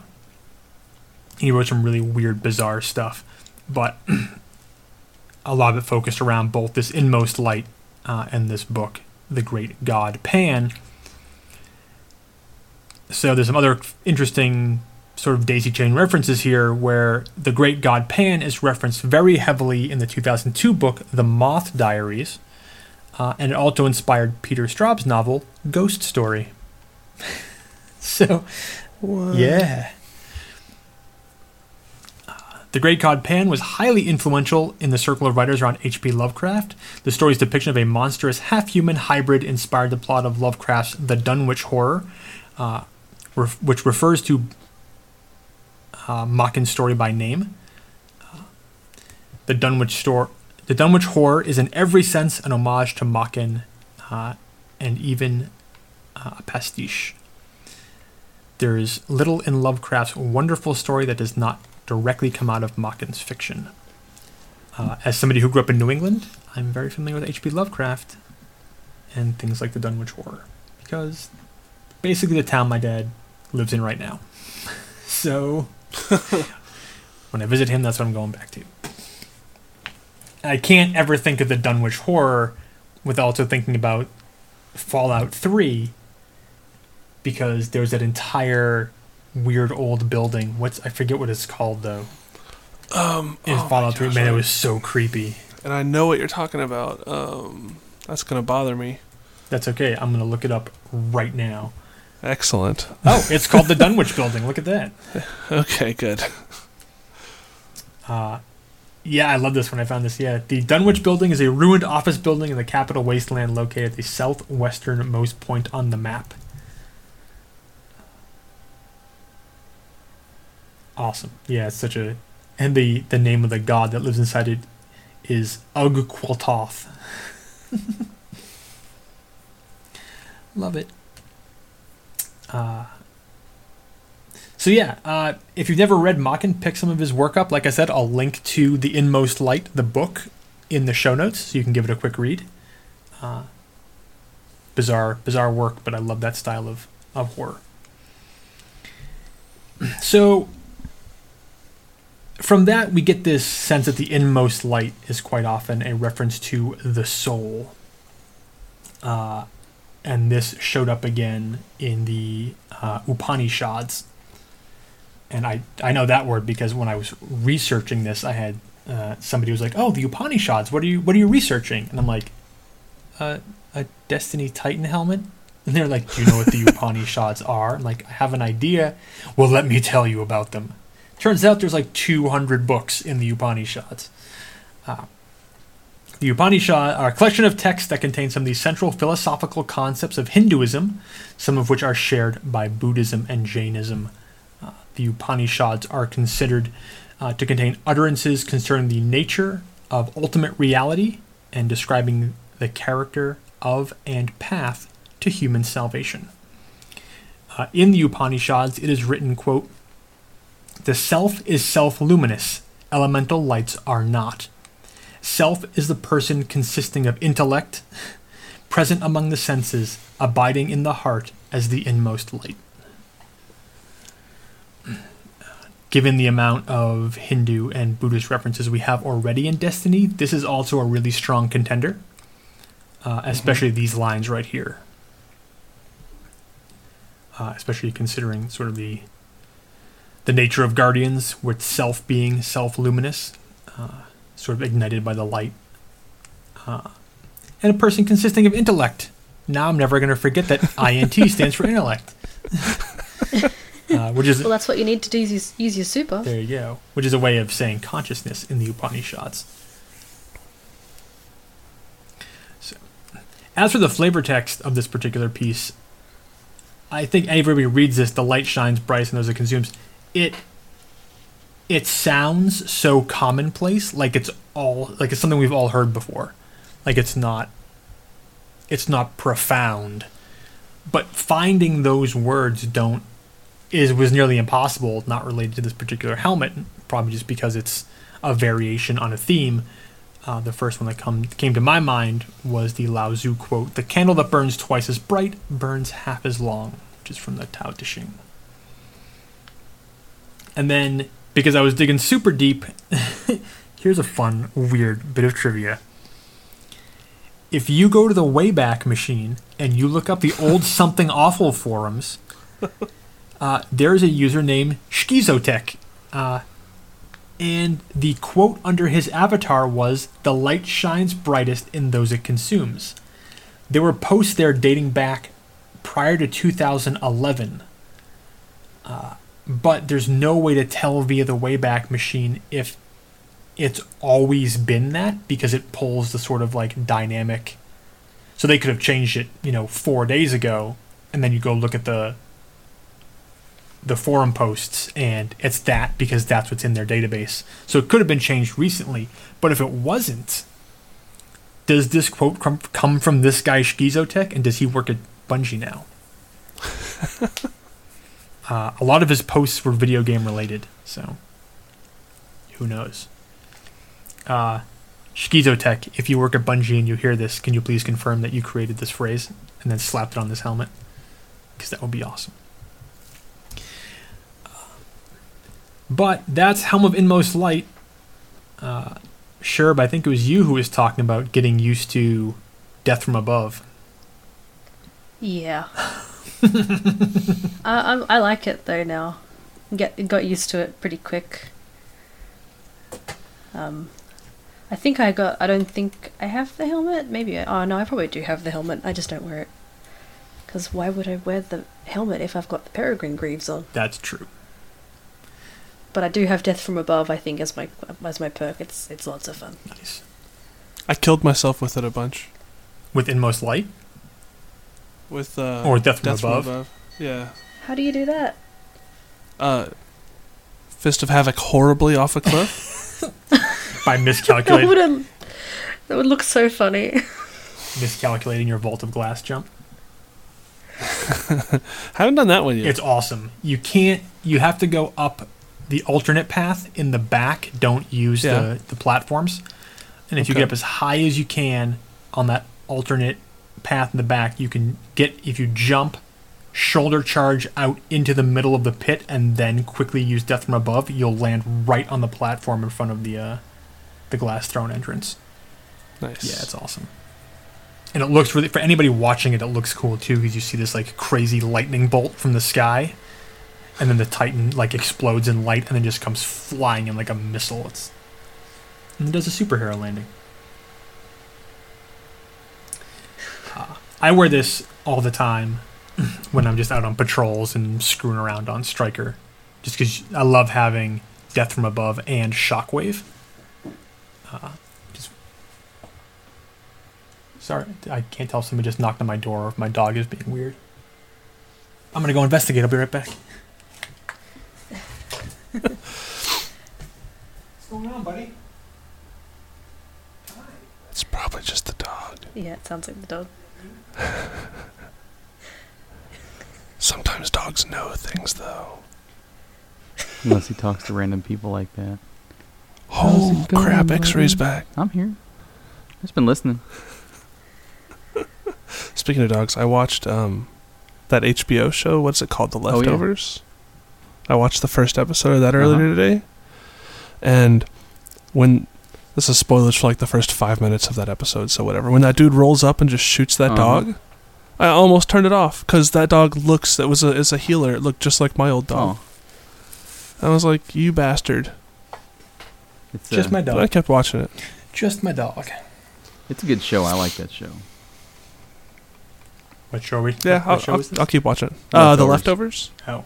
he wrote some really weird, bizarre stuff, but a lot of it focused around both this inmost light uh, and this book, The Great God Pan. So there's some other interesting sort of daisy chain references here where the great god Pan is referenced very heavily in the 2002 book The Moth Diaries, uh, and it also inspired Peter Straub's novel Ghost Story. so, yeah. Uh, The Great God Pan was highly influential in the circle of writers around H.P. Lovecraft. The story's depiction of a monstrous half human hybrid inspired the plot of Lovecraft's The Dunwich Horror, uh, ref- which refers to uh, Machen's story by name. Uh, the Dunwich store, the Dunwich Horror is in every sense an homage to Machen, uh, and even uh, a pastiche. There is little in Lovecraft's wonderful story that does not directly come out of Machen's fiction. Uh, as somebody who grew up in New England, I'm very familiar with H.P. Lovecraft and things like the Dunwich Horror, because basically the town my dad lives in right now. so when I visit him, that's what I'm going back to. I can't ever think of the Dunwich Horror without also thinking about Fallout 3 because there's that entire weird old building. What's I forget what it's called though. Um, In oh Fallout 3, man, it was so creepy. and I know what you're talking about. Um, that's gonna bother me. That's okay. I'm gonna look it up right now. Excellent. Oh, it's called the Dunwich Building. Look at that. Okay, good. Uh, yeah, I love this when I found this. Yeah, the Dunwich Building is a ruined office building in the capital wasteland located at the southwesternmost point on the map. Awesome. Yeah, it's such a. And the, the name of the god that lives inside it is Ug-Qualtoth. love it. Uh, so yeah, uh, if you've never read Machen, pick some of his work up. Like I said, I'll link to the Inmost Light, the book, in the show notes, so you can give it a quick read. Uh, bizarre, bizarre work, but I love that style of of horror. So from that, we get this sense that the inmost light is quite often a reference to the soul. Uh, and this showed up again in the uh, Upanishads. And I, I know that word because when I was researching this, I had uh, somebody was like, "Oh, the Upanishads. What are you What are you researching?" And I'm like, uh, "A Destiny Titan helmet." And they're like, "Do you know what the Upanishads are?" I'm like, "I have an idea." Well, let me tell you about them. Turns out there's like 200 books in the Upanishads. Uh, the Upanishad are a collection of texts that contain some of the central philosophical concepts of Hinduism, some of which are shared by Buddhism and Jainism. The Upanishads are considered uh, to contain utterances concerning the nature of ultimate reality and describing the character of and path to human salvation. Uh, in the Upanishads, it is written, quote, the self is self luminous, elemental lights are not. Self is the person consisting of intellect, present among the senses, abiding in the heart as the inmost light. Given the amount of Hindu and Buddhist references we have already in Destiny, this is also a really strong contender, uh, especially these lines right here. Uh, especially considering sort of the the nature of guardians, with self being self luminous, uh, sort of ignited by the light, uh, and a person consisting of intellect. Now I'm never going to forget that INT stands for intellect, uh, which is Well, that's what you need to do. Use, use your super. there you go, which is a way of saying consciousness in the Upanishads. So, as for the flavor text of this particular piece, I think everybody reads this. The light shines bright, and those it consumes it it sounds so commonplace like it's all like it's something we've all heard before like it's not it's not profound but finding those words don't is was nearly impossible not related to this particular helmet probably just because it's a variation on a theme uh, the first one that come, came to my mind was the Lao Tzu quote The candle that burns twice as bright burns half as long, which is from the Tao Te Ching. And then, because I was digging super deep, here's a fun, weird bit of trivia. If you go to the Wayback Machine and you look up the old Something Awful forums, uh, there's a user named Schizotech. Uh, and the quote under his avatar was, The light shines brightest in those it consumes. There were posts there dating back prior to 2011. Uh, but there's no way to tell via the Wayback Machine if it's always been that because it pulls the sort of like dynamic. So they could have changed it, you know, four days ago, and then you go look at the the forum posts, and it's that because that's what's in their database. So it could have been changed recently, but if it wasn't, does this quote come, come from this guy Schizotech, and does he work at Bungie now? Uh, a lot of his posts were video game related, so who knows? Uh, Schizotech, if you work at Bungie and you hear this, can you please confirm that you created this phrase and then slapped it on this helmet? Because that would be awesome. But that's Helm of Inmost Light. Uh, sure, but I think it was you who was talking about getting used to Death from Above. Yeah. I, I I like it though now. Get got used to it pretty quick. Um, I think I got. I don't think I have the helmet. Maybe. I, oh no, I probably do have the helmet. I just don't wear it. Because why would I wear the helmet if I've got the peregrine greaves on? That's true. But I do have death from above. I think as my as my perk. It's it's lots of fun. Nice. I killed myself with it a bunch. With Inmost Light? With uh, Or Death from Above? Yeah. How do you do that? Uh, Fist of Havoc horribly off a cliff. By That miscalculating, would that would look so funny. miscalculating your vault of glass jump. Haven't done that one yet. It's awesome. You can't. You have to go up the alternate path in the back. Don't use Yeah. the the platforms. And if you get up as high as you can on that alternate path in the back, you can get. If you jump, shoulder charge out into the middle of the pit, and then quickly use death from above, you'll land right on the platform in front of the uh, the glass throne entrance. nice. Yeah, it's awesome. And it looks really for anybody watching it, it looks cool too because you see this like crazy lightning bolt from the sky, and then the Titan like explodes in light and then just comes flying in like a missile. It's and it does a superhero landing. Uh, I wear this all the time when I'm just out on patrols and screwing around on Striker, just because I love having Death from Above and Shockwave. Uh, just Sorry, I can't tell if somebody just knocked on my door or if my dog is being weird. I'm gonna go investigate. I'll be right back. What's going on, buddy? Hi. It's probably just the dog. Yeah, it sounds like the dog. Sometimes dogs know things, though. Unless he talks to random people like that. Oh going, crap! X-ray's back. I'm here. Just been listening. Speaking of dogs, I watched um that HBO show. What's it called? The Oh, yeah. Leftovers. I watched the first episode of that earlier Uh-huh. today, and when this is spoilers for like the first five minutes of that episode, so whatever. When that dude rolls up and just shoots that Uh-huh. dog, I almost turned it off because that dog looks. that was a is a healer. It looked just like my old dog. Oh, I was like, you bastard. it's Just a, my But I kept watching it. Just my dog. It's a good show. I like that show. What show are we? Yeah, what I'll, show I'll, is this? I'll keep watching. Uh, the Leftovers. leftovers. Oh,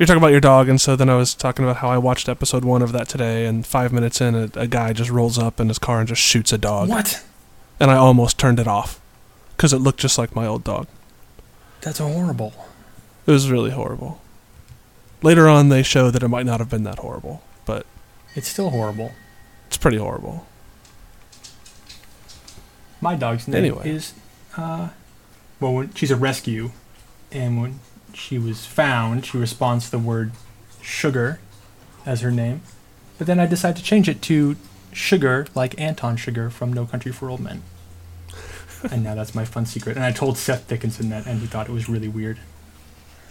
You're talking about your dog, and so then I was talking about how I watched episode one of that today, and five minutes in, a, a guy just rolls up in his car and just shoots a dog, what? and I almost turned it off because it looked just like my old dog. That's horrible. It was really horrible. Later on, they show that it might not have been that horrible, but It's still horrible. it's pretty horrible. My dog's name Anyway. is, uh, well, when she's a rescue, and when she was found, she responds to the word sugar as her name. But then I decided to change it to Chigurh, like Anton Chigurh from No Country for Old Men. and now that's my fun secret. And I told Seth Dickinson that, and he thought it was really weird.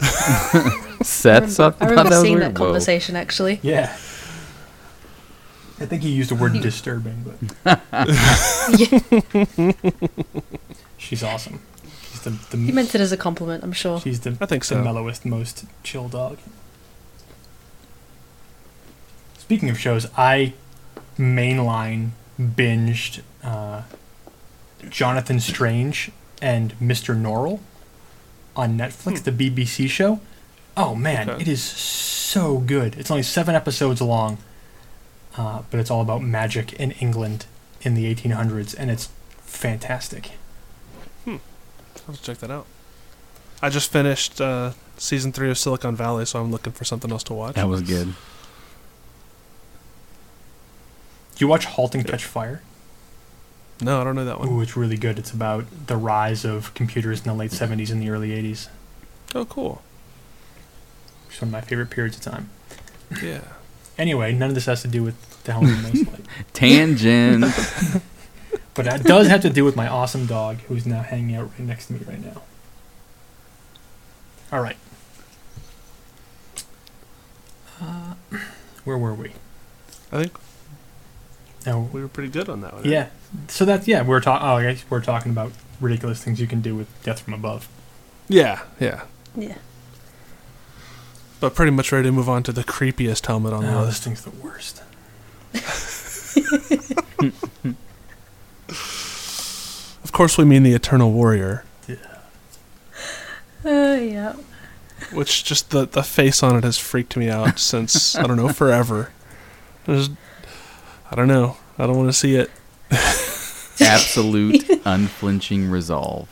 Seth, I remember, I remember was seeing weird? that Whoa. conversation actually. Yeah. I think he used the word disturbing, but she's awesome. She's the, the he meant it as a compliment, I'm sure. she's the I think so. the mellowest, most chill dog. Speaking of shows, I mainline binged uh, Jonathan Strange and Mr. Norrell on Netflix, the BBC show. Oh man, Okay. it is so good. It's only seven episodes long, uh, but it's all about magic in England in the 1800s, and it's fantastic. I'll have to check that out. I just finished uh, season three of Silicon Valley, so I'm looking for something else to watch. That was good. Do you watch *Halt and Catch Fire*? No, I don't know that one. Ooh, it's really good. It's about the rise of computers in the late 70s and the early 80s. Oh, cool. It's one of my favorite periods of time. Yeah. Anyway, none of this has to do with the Helm of Inmost Light. Tangent. But it does have to do with my awesome dog who's now hanging out right next to me right now. All right. Uh, where were we? I think No. we were pretty good on that one. Yeah. So that's yeah. We're talking. Oh, I guess we're talking about ridiculous things you can do with Death from Above. Yeah, yeah. Yeah. But pretty much ready to move on to the creepiest helmet on the Oh, this thing's the worst. Of course, we mean the Eternal Warrior, Yeah. Uh, yeah. which just the the face on it has freaked me out since I don't know forever. There's, I don't know. I don't want to see it. Absolute unflinching resolve.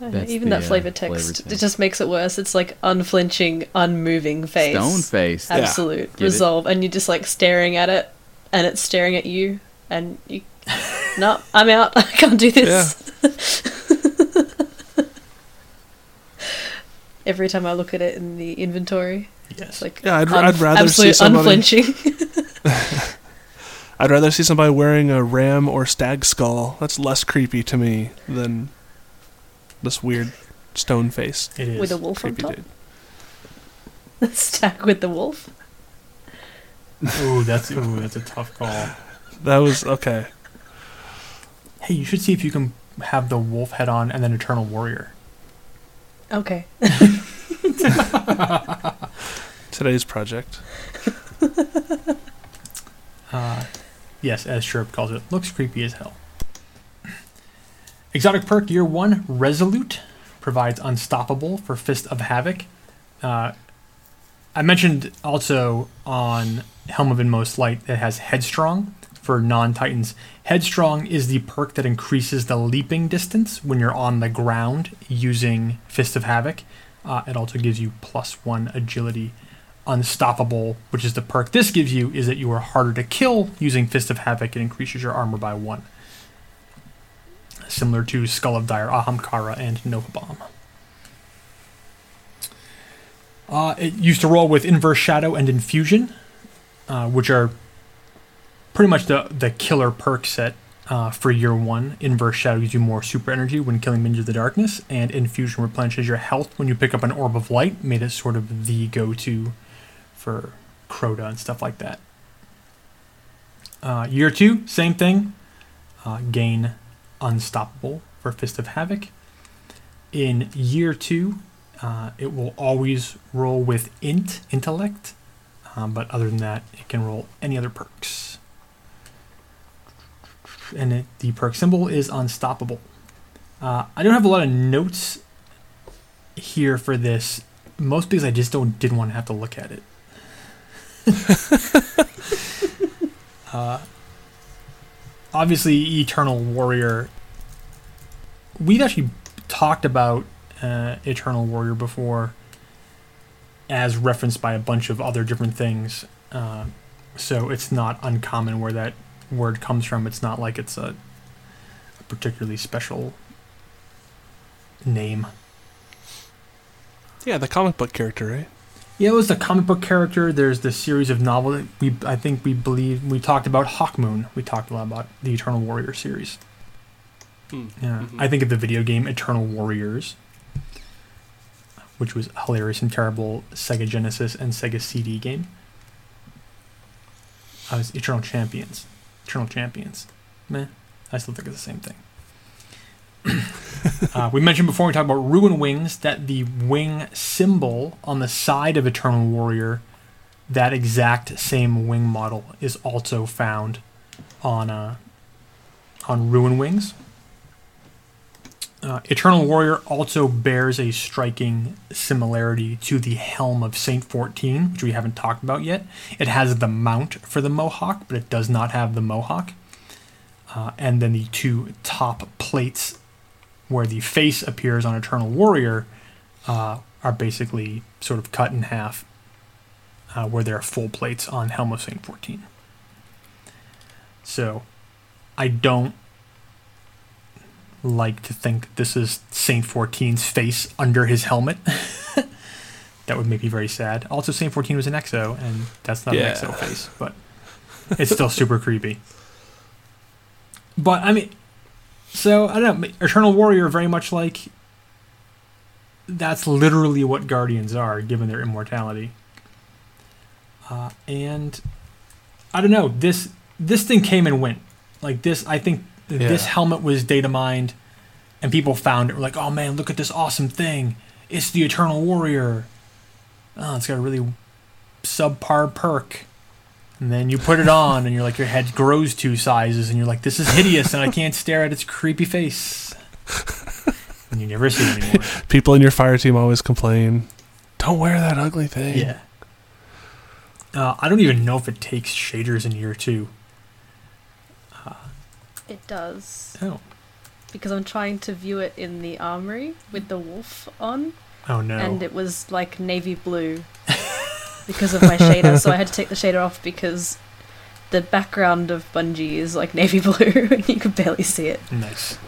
Uh, That's Even the, that uh, flavor flavor text, it just makes it worse. It's like unflinching, unmoving face. Stone faced. Yeah. Absolute it? resolve. And you're just like staring at it, and it's staring at you, and you. no, I'm out. I can't do this. every time I look at it in the inventory. Yes. It's like Yeah, I'd, un- I'd rather see absolute somebody. unflinching. I'd rather see somebody wearing a ram or stag skull. That's less creepy to me than this weird stone face. it is. with a wolf on top. dude. Stack with the wolf. Ooh, that's ooh, that's a tough call. That was okay. Hey, you should see if you can have the wolf head on and then Eternal Warrior. Okay. Today's project. Uh, yes, as Sherp calls it, looks creepy as hell. Exotic perk year one, Resolute, provides Unstoppable for Fist of Havoc. Uh, I mentioned also on Helm of Inmost Light that has Headstrong for non Titans. Headstrong is the perk that increases the leaping distance when you're on the ground using Fist of Havoc. Uh, it also gives you plus one agility Unstoppable, which is the perk this gives you, is that you are harder to kill using Fist of Havoc. It increases your armor by one. Similar to Skull of Dire, Ahamkara, and Nova Bomb. Uh, it used to roll with Inverse Shadow and Infusion, uh, which are pretty much the, the killer perk set uh, for year one. Inverse Shadow gives you more super energy when killing minions of the darkness, and Infusion replenishes your health when you pick up an Orb of Light, made it sort of the go to for Crota and stuff like that. Uh, year two, same thing. Uh, gain Unstoppable for Fist of Havoc. In year two, uh, it will always roll with Int, Intellect, um, but other than that, it can roll any other perks. And it, the perk symbol is Unstoppable. Uh, I don't have a lot of notes here for this, most because I just don't didn't want to have to look at it. uh, obviously, Eternal Warrior. We've actually talked about uh, Eternal Warrior before, as referenced by a bunch of other different things. Uh, so it's not uncommon where that word comes from. It's not like it's a, a particularly special name. Yeah, the comic book character, right? Yeah, it was the comic book character. There's the series of novels. We, I think, we believe we talked about Hawkmoon. We talked a lot about the Eternal Warrior series. Hmm. Yeah, Mhm. I think of the video game Eternal Warriors, which was a hilarious and terrible Sega Genesis and Sega CD game. I was Eternal Champions. Eternal Champions. Man, I still think it's the same thing. uh, we mentioned before we talked about Ruin Wings that the wing symbol on the side of Eternal Warrior, that exact same wing model, is also found on uh, on Ruin Wings. Uh, Eternal Warrior also bears a striking similarity to the Helm of Saint 14, which we haven't talked about yet. It has the mount for the Mohawk, but it does not have the Mohawk. Uh, and then the two top plates where the face appears on Eternal Warrior uh, are basically sort of cut in half, uh, where there are full plates on Helm of Saint 14. So, I don't like to think this is Saint 14's face under his helmet. that would make me very sad. Also, Saint 14 was an EXO, and that's not Yeah. an EXO face, but it's still super creepy. But I mean, so I don't know. Eternal Warrior very much like that's literally what Guardians are, given their immortality. Uh, and I don't know. This this thing came and went. Like this, I think th- this helmet was data mined, and people found it. Were like, oh man, look at this awesome thing! It's the Eternal Warrior. Oh, it's got a really subpar perk. And then you put it on, and you're like, your head grows two sizes, and you're like, this is hideous, and I can't stare at its creepy face. and you never see it anymore. People in your fire team always complain, "Don't wear that ugly thing." Yeah. Uh, I don't even know if it takes shaders in year two. It does. Oh. Because I'm trying to view it in the armory with the wolf on, Oh no. and it was like navy blue because of my shader. so I had to take the shader off because the background of Bungie is like navy blue and you could barely see it. nice.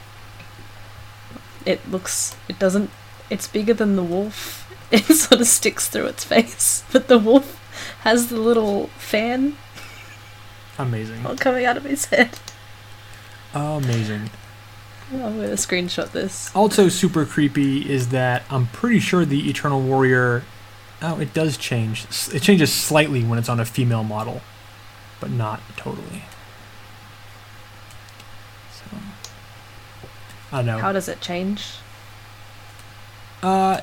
It looks. It doesn't. It's bigger than the wolf it sort of sticks through its face, but the wolf has the little fan Amazing. coming out of his head. Amazing. I'm gonna screenshot this. Also, super creepy is that I'm pretty sure the Eternal Warrior. Oh, it does change. It changes slightly when it's on a female model, but not totally. So, I don't know. How does it change? Uh,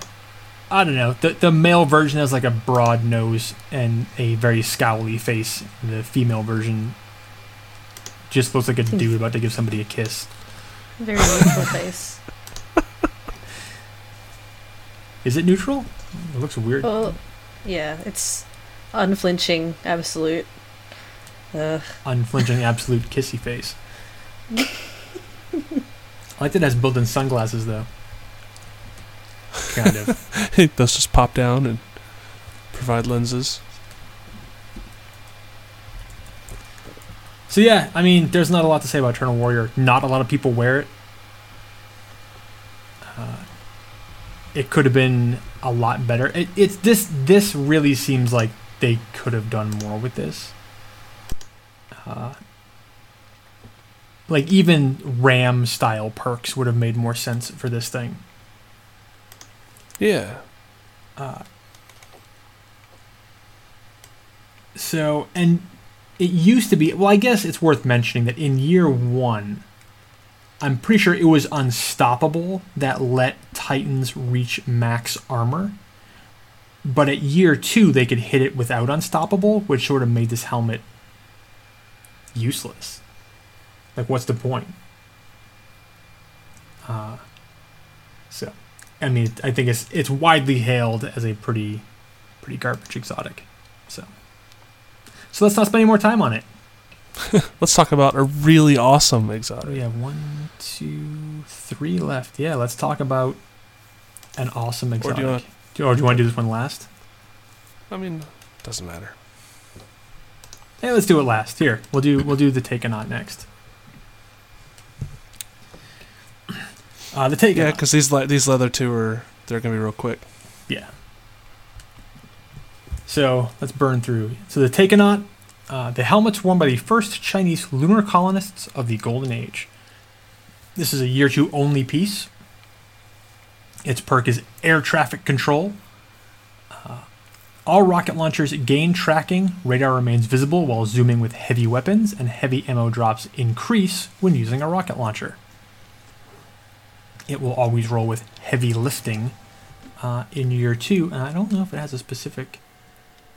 I don't know. The the male version has like a broad nose and a very scowly face. The female version just looks like a dude about to give somebody a kiss. Very neutral face. Is it neutral? It looks weird. Well, yeah, it's unflinching, absolute. Ugh. Unflinching, absolute kissy face. I like that it has built-in sunglasses though. Kind of. Those just pop down and provide lenses. So yeah, I mean, there's not a lot to say about Eternal Warrior. Not a lot of people wear it. Uh, it could have been a lot better. It, it's this. This really seems like they could have done more with this. Uh, like even Ram style perks would have made more sense for this thing. Yeah. Uh, so, and it used to be, well, I guess it's worth mentioning that in year one, I'm pretty sure it was Unstoppable that let Titans reach max armor. But at year two, they could hit it without Unstoppable, which sort of made this helmet useless. Like, what's the point? Uh, so, I mean, I think it's it's widely hailed as a pretty pretty garbage exotic. So, let's not spend any more time on it. Let's talk about a really awesome exotic. We have one, two, three left. Yeah, let's talk about an awesome exotic. Or do you want- Do- or do you want to do this one last? I mean, doesn't matter. Hey, let's do it last. Here, we'll do we'll do the Taikonaut next. Uh, the Taikonaut. Yeah, because these le- these leather two are they're gonna be real quick. Yeah. So let's burn through. So the Taikonaut, uh, the helmet's worn by the first Chinese lunar colonists of the Golden Age. This is a year two only piece. Its perk is air traffic control. Uh, all rocket launchers gain tracking. Radar remains visible while zooming with heavy weapons, and heavy ammo drops increase when using a rocket launcher. It will always roll with heavy lifting uh, in year two, and I don't know if it has a specific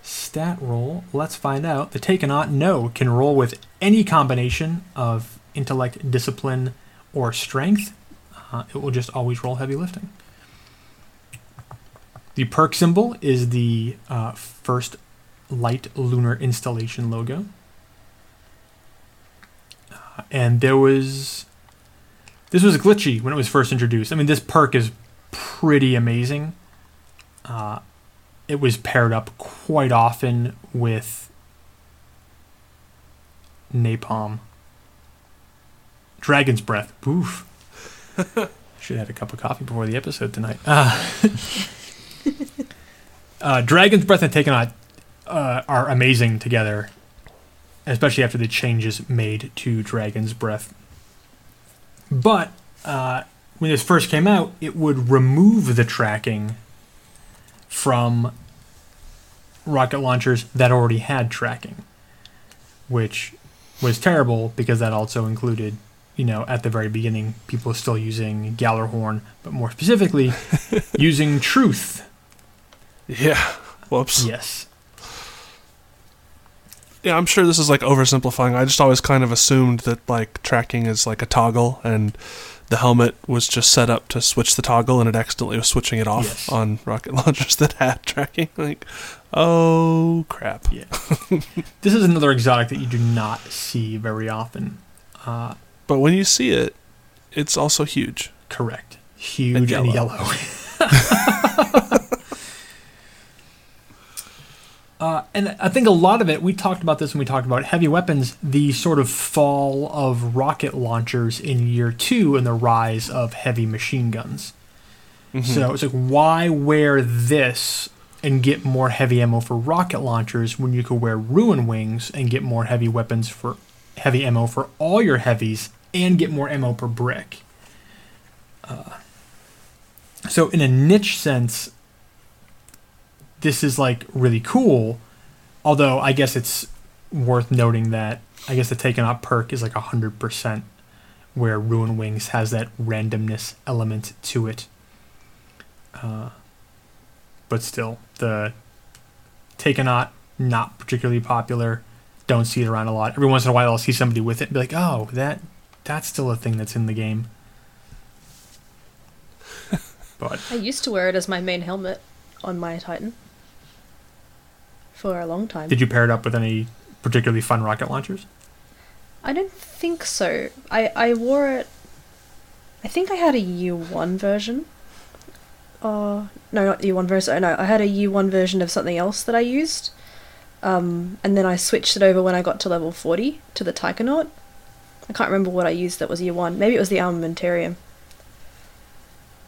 stat roll. Let's find out. The Taikonaut, no, can roll with any combination of intellect, discipline, or strength. Uh, it will just always roll heavy lifting. The perk symbol is the uh, first light lunar installation logo. Uh, and there was. This was glitchy when it was first introduced. I mean, this perk is pretty amazing. Uh, it was paired up quite often with napalm. Dragon's breath. Oof. Should have had a cup of coffee before the episode tonight. Uh, uh, Dragon's breath and Taikonaut uh, are amazing together, especially after the changes made to Dragon's breath. But uh, when this first came out, it would remove the tracking from rocket launchers that already had tracking, which was terrible because that also included, you know, at the very beginning, people still using Gjallarhorn, but more specifically, using Truth. Yeah. Whoops. Yes. Yeah, I'm sure this is like oversimplifying. I just always kind of assumed that like tracking is like a toggle and the helmet was just set up to switch the toggle and it accidentally was switching it off Yes. on rocket launchers that had tracking. Like, oh crap. Yeah. this is another exotic that you do not see very often. Uh, But when you see it, it's also huge. correct. Huge and And yellow. yellow. Uh, and I think a lot of it, we talked about this when we talked about heavy weapons, the sort of fall of rocket launchers in year two and the rise of heavy machine guns. Mhm. So it's like, why wear this and get more heavy ammo for rocket launchers when you could wear Ruin Wings and get more heavy weapons for heavy ammo for all your heavies and get more ammo per brick? Uh, so, in a niche sense, this is like really cool. Although, I guess it's worth noting that I guess the Taikonaut perk is like 100%, where Ruin Wings has that randomness element to it. Uh, but still, the Taikonaut not particularly popular. Don't see it around a lot. Every once in a while, I'll see somebody with it and be like, "Oh, that that's still a thing that's in the game." but I used to wear it as my main helmet on my Titan for a long time. did you pair it up with any particularly fun rocket launchers? I don't think so. I I wore it. I think I had a U1 version. Uh, no, not U1 version. oh, No, I had a U1 version of something else that I used. Um, and then I switched it over when I got to level 40 to the Taikonaut. I can't remember what I used that was U1. Maybe it was the Armamentarium.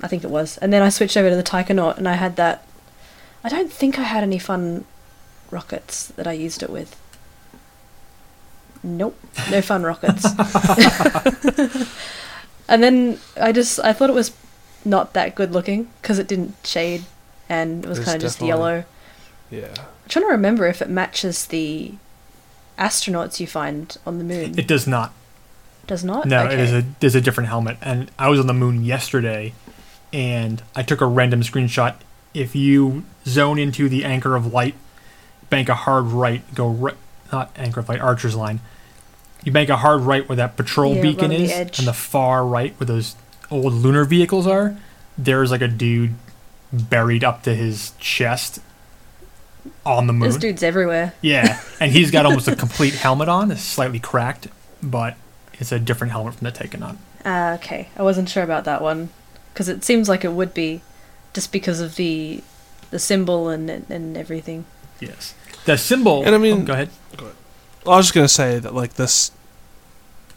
I think it was. And then I switched over to the Taikonaut and I had that. I don't think I had any fun rockets that I used it with. Nope, no fun rockets. and then I just I thought it was not that good looking because it didn't shade and it was kind of just yellow. Yeah. I'm trying to remember if it matches the astronauts you find on the moon. It does not. Does not. No, okay. it is a there's a different helmet. And I was on the moon yesterday, and I took a random screenshot. If you zone into the anchor of light, bank a hard right, go right, not anchor of light, archer's line. You bank a hard right where that patrol Yeah, beacon the is, and the far right where those old lunar vehicles are. There's like a dude buried up to his chest on the moon. There's dudes everywhere. Yeah, and he's got almost a complete helmet on. It's slightly cracked, but it's a different helmet from the Taikonaut. Ah, okay. I wasn't sure about that one because it seems like it would be just because of the the symbol and and everything. Yes. The symbol. And I mean- oh, go ahead. Well, I was just gonna say that like this,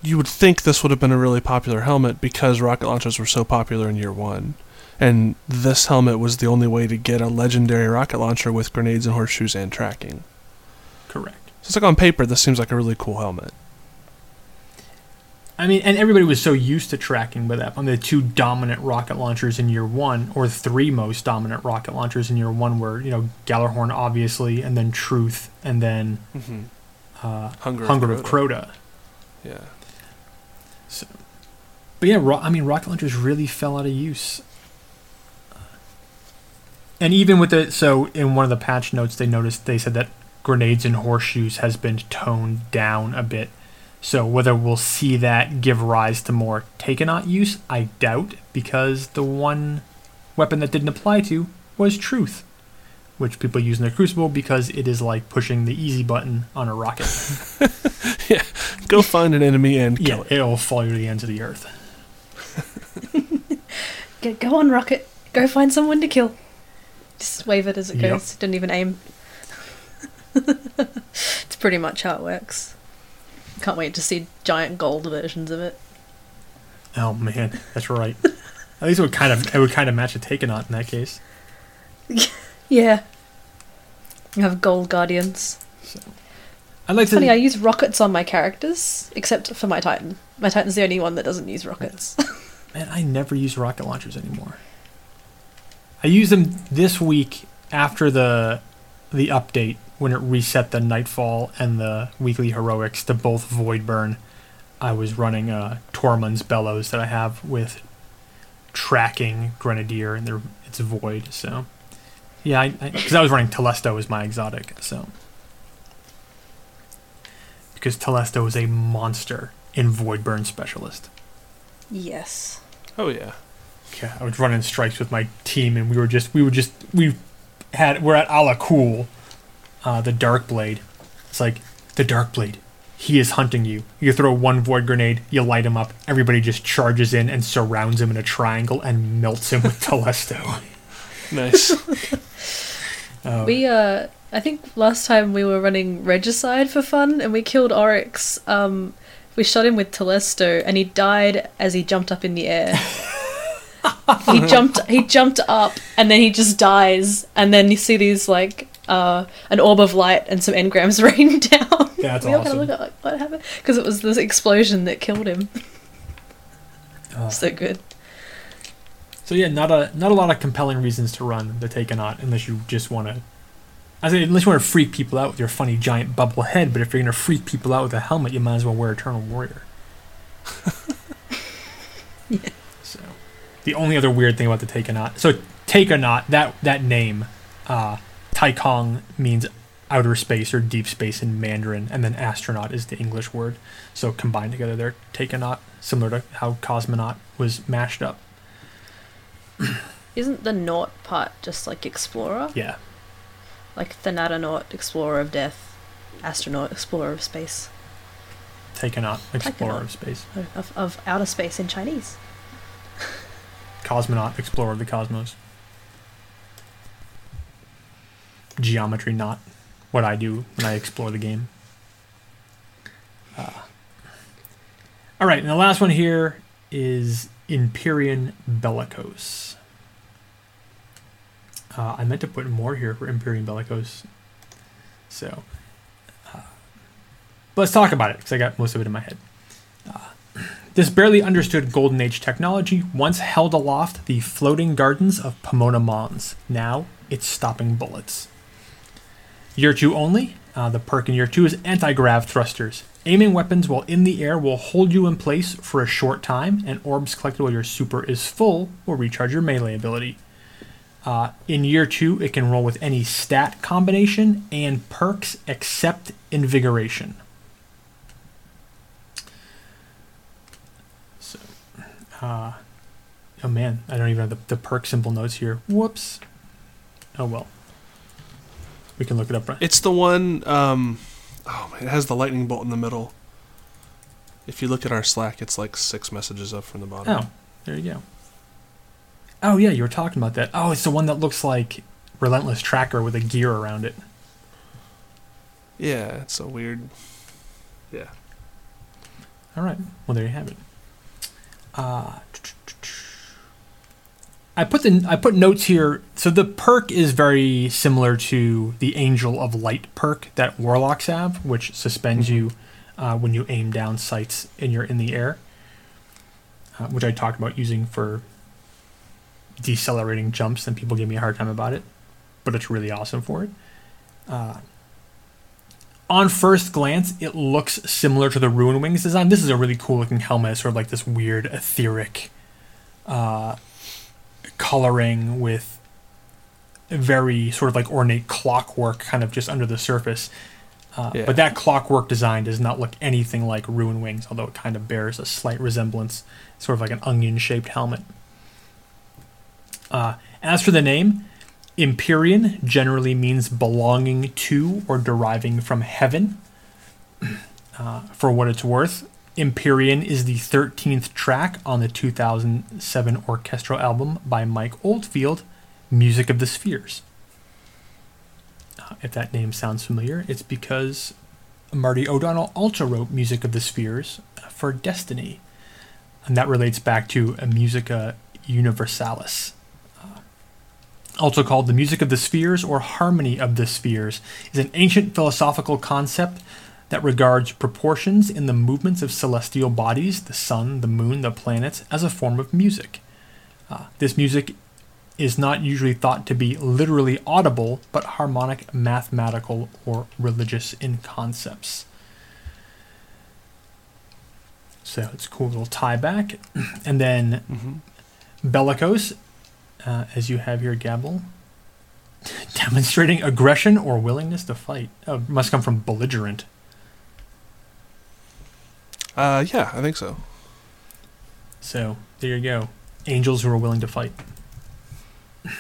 you would think this would have been a really popular helmet because rocket launchers were so popular in year one, and this helmet was the only way to get a legendary rocket launcher with grenades and horseshoes and tracking. Correct. So it's like on paper, this seems like a really cool helmet. I mean, and everybody was so used to tracking with that. On the two dominant rocket launchers in year one, or three most dominant rocket launchers in year one, were you know Gjallarhorn obviously, and then Truth, and then Mm-hmm. uh, Hunger, Hunger of of Crota. Crota. Yeah. But yeah, ro- I mean, rocket launchers really fell out of use. And even with the so in one of the patch notes, they noticed they said that grenades and horseshoes has been toned down a bit. So whether we'll see that give rise to more Taikonaut use, I doubt, because the one weapon that didn't apply to was Truth, which people use in their Crucible because it is like pushing the easy button on a rocket. Yeah, go find an enemy and kill yeah, it. it'll fall you to the ends of the earth. Go, go on, rocket. Go find someone to kill. Just wave it as it Yep. goes. Don't even aim. it's pretty much how it works. Can't wait to see giant gold versions of it. Oh man, that's right. At least it would kind of it would kind of match a Taikonaut in that case. Yeah. You have gold guardians. I'd like It's funny, to. I use rockets on my characters, except for my Titan. My Titan's the only one that doesn't use rockets. Man, I never use rocket launchers anymore. I use them this week after the the update when it reset the Nightfall and the weekly heroics to both Void Burn. I was running uh, Tormod's Bellows that I have with tracking Grenadier and they're, it's Void. So yeah, because I, was running Telesto as my exotic. So because Telesto is a monster in Void Burn specialist. yes. Oh yeah. Yeah, I was running strikes with my team, and we were just we were just we had we're at Alak-Hul, uh, the Dark Blade. It's like the Dark Blade. He is hunting you. You throw one void grenade, you light him up. Everybody just charges in and surrounds him in a triangle and melts him with Telesto. Nice. Uh, We uh I think last time we were running Regicide for fun and we killed Oryx. Um we shot him with Telesto and he died as he jumped up in the air. he jumped he jumped up and then he just dies and then you see these like uh, an orb of light and some engrams rain down. That's we all kind awesome. of look at like what happened because it was this explosion that killed him. Oh. So good. So yeah, not a not a lot of compelling reasons to run the Taikonaut unless you just want to. I say unless you want to freak people out with your funny giant bubble head, but if you're gonna freak people out with a helmet, you might as well wear Eternal Warrior. So, the only other weird thing about the Taikonaut, so Taikonaut, that that name, uh, Taikong means outer space or deep space in Mandarin, and then astronaut is the English word. So combined together, they're Taikonaut, similar to how cosmonaut was mashed up. Isn't the naught part just like explorer? Yeah. Like Thanatonaut, explorer of death, astronaut, explorer of space, taken Taikonaut, explorer Taikonaut. of space. of, of outer space in Chinese. Cosmonaut, explorer of the cosmos. Geometry, not what I do when I explore the game. Uh, all right, and the last one here is Empyrean Bellicose. Uh, I meant to put more here for Empyrean Bellicose. So, uh, let's talk about it because I got most of it in my head. This barely understood Golden Age technology once held aloft the floating gardens of Pomona Mons. Now it's stopping bullets. Year 2 only. Uh, the perk in Year 2 is anti grav thrusters. Aiming weapons while in the air will hold you in place for a short time, and orbs collected while your super is full will recharge your melee ability. Uh, in Year 2, it can roll with any stat combination and perks except Invigoration. So, uh, oh man, I don't even have the, the perk symbol notes here. Whoops. Oh well. We can look it up. Right? It's the one. Um, oh man, it has the lightning bolt in the middle. If you look at our Slack, it's like six messages up from the bottom. Oh, there you go. Oh yeah, you were talking about that. Oh, it's the one that looks like Relentless Tracker with a gear around it. Yeah, it's a weird. Yeah. All right. Well, there you have it. Uh, I put the I put notes here. So the perk is very similar to the Angel of Light perk that Warlocks have, which suspends you uh, when you aim down sights and you're in the air, uh, which I talked about using for decelerating jumps, and people give me a hard time about it, but it's really awesome for it. Uh, on first glance, it looks similar to the Ruin Wings design. This is a really cool looking helmet, sort of like this weird etheric uh, coloring with very sort of like ornate clockwork kind of just under the surface. Uh, Yeah. But that clockwork design does not look anything like Ruin Wings, although it kind of bears a slight resemblance, sort of like an onion shaped helmet. Uh, as for the name, Empyrean generally means belonging to or deriving from heaven. Uh, for what it's worth, Empyrean is the 13th track on the 2007 orchestral album by Mike Oldfield, Music of the Spheres. Uh, if that name sounds familiar, it's because Marty O'Donnell also wrote Music of the Spheres for Destiny. And that relates back to Musica Universalis also called the music of the spheres or harmony of the spheres, is an ancient philosophical concept that regards proportions in the movements of celestial bodies, the sun, the moon, the planets, as a form of music. Uh, this music is not usually thought to be literally audible, but harmonic, mathematical, or religious in concepts. So it's a cool little tie back. And then hmm bellicose, uh, as you have here, Gabble, demonstrating aggression or willingness to fight. Oh, must come from belligerent. Uh, yeah, I think so. So there you go. Angels who are willing to fight.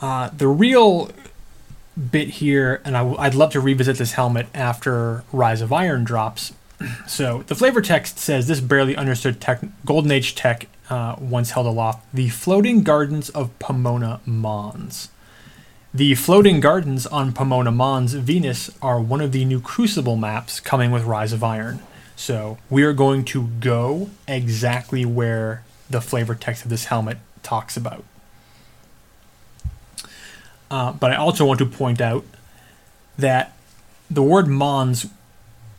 Uh, the real bit here, and I, would love to revisit this helmet after Rise of Iron drops. So the flavor text says this barely understood tech, Golden Age tech uh, once held aloft the floating gardens of Pomona Mons. The floating gardens on Pomona Mons Venus are one of the new Crucible maps coming with Rise of Iron. So we are going to go exactly where the flavor text of this helmet talks about. Uh, but I also want to point out that the word Mons,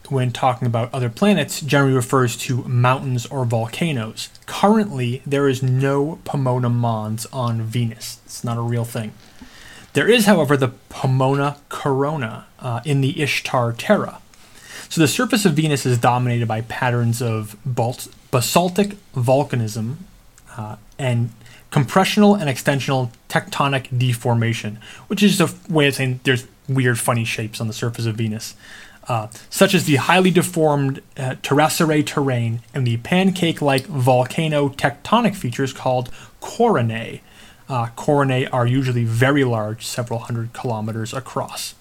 when talking about other planets, generally refers to mountains or volcanoes. Currently, there is no Pomona Mons on Venus. It's not a real thing. There is, however, the Pomona Corona uh, in the Ishtar Terra. So the surface of Venus is dominated by patterns of basaltic volcanism uh, and compressional and extensional tectonic deformation, which is a way of saying there's weird, funny shapes on the surface of Venus, uh, such as the highly deformed uh, terrain and the pancake like volcano tectonic features called coronae. Uh, coronae are usually very large, several hundred kilometers across.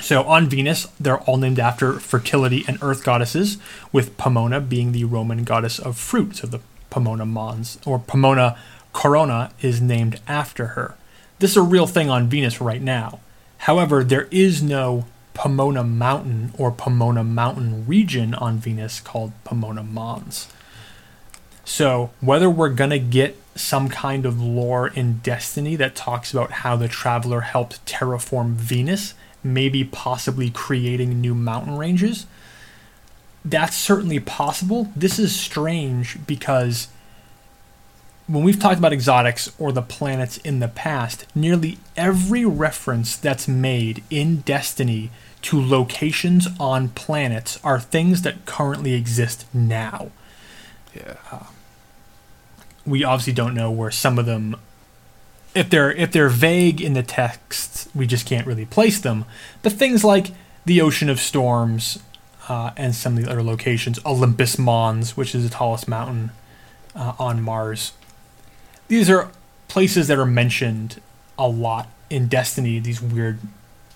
So on Venus, they're all named after fertility and earth goddesses, with Pomona being the Roman goddess of fruit. So the Pomona Mons, or Pomona Corona, is named after her. This is a real thing on Venus right now. However, there is no Pomona Mountain or Pomona Mountain region on Venus called Pomona Mons. So, whether we're going to get some kind of lore in Destiny that talks about how the Traveler helped terraform Venus, maybe possibly creating new mountain ranges, that's certainly possible. This is strange because when we've talked about exotics or the planets in the past, nearly every reference that's made in Destiny to locations on planets are things that currently exist now. Yeah. Um, We obviously don't know where some of them if they're if they're vague in the text, we just can't really place them. But things like the Ocean of Storms uh, and some of the other locations, Olympus Mons, which is the tallest mountain uh, on Mars, these are places that are mentioned a lot in Destiny. These weird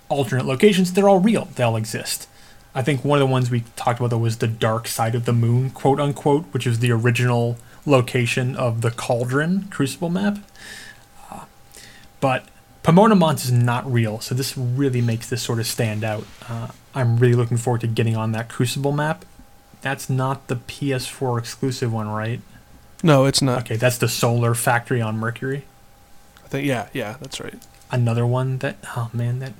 alternate locations. They're all real. They all exist. I think one of the ones we talked about though was the dark side of the moon, quote unquote, which is the original location of the Cauldron Crucible map. Uh, but Pomona Mons is not real, so this really makes this sort of stand out. Uh, I'm really looking forward to getting on that Crucible map. That's not the PS4 exclusive one, right? No, it's not. Okay, that's the Solar Factory on Mercury. I think yeah, yeah, that's right. Another one that oh man, that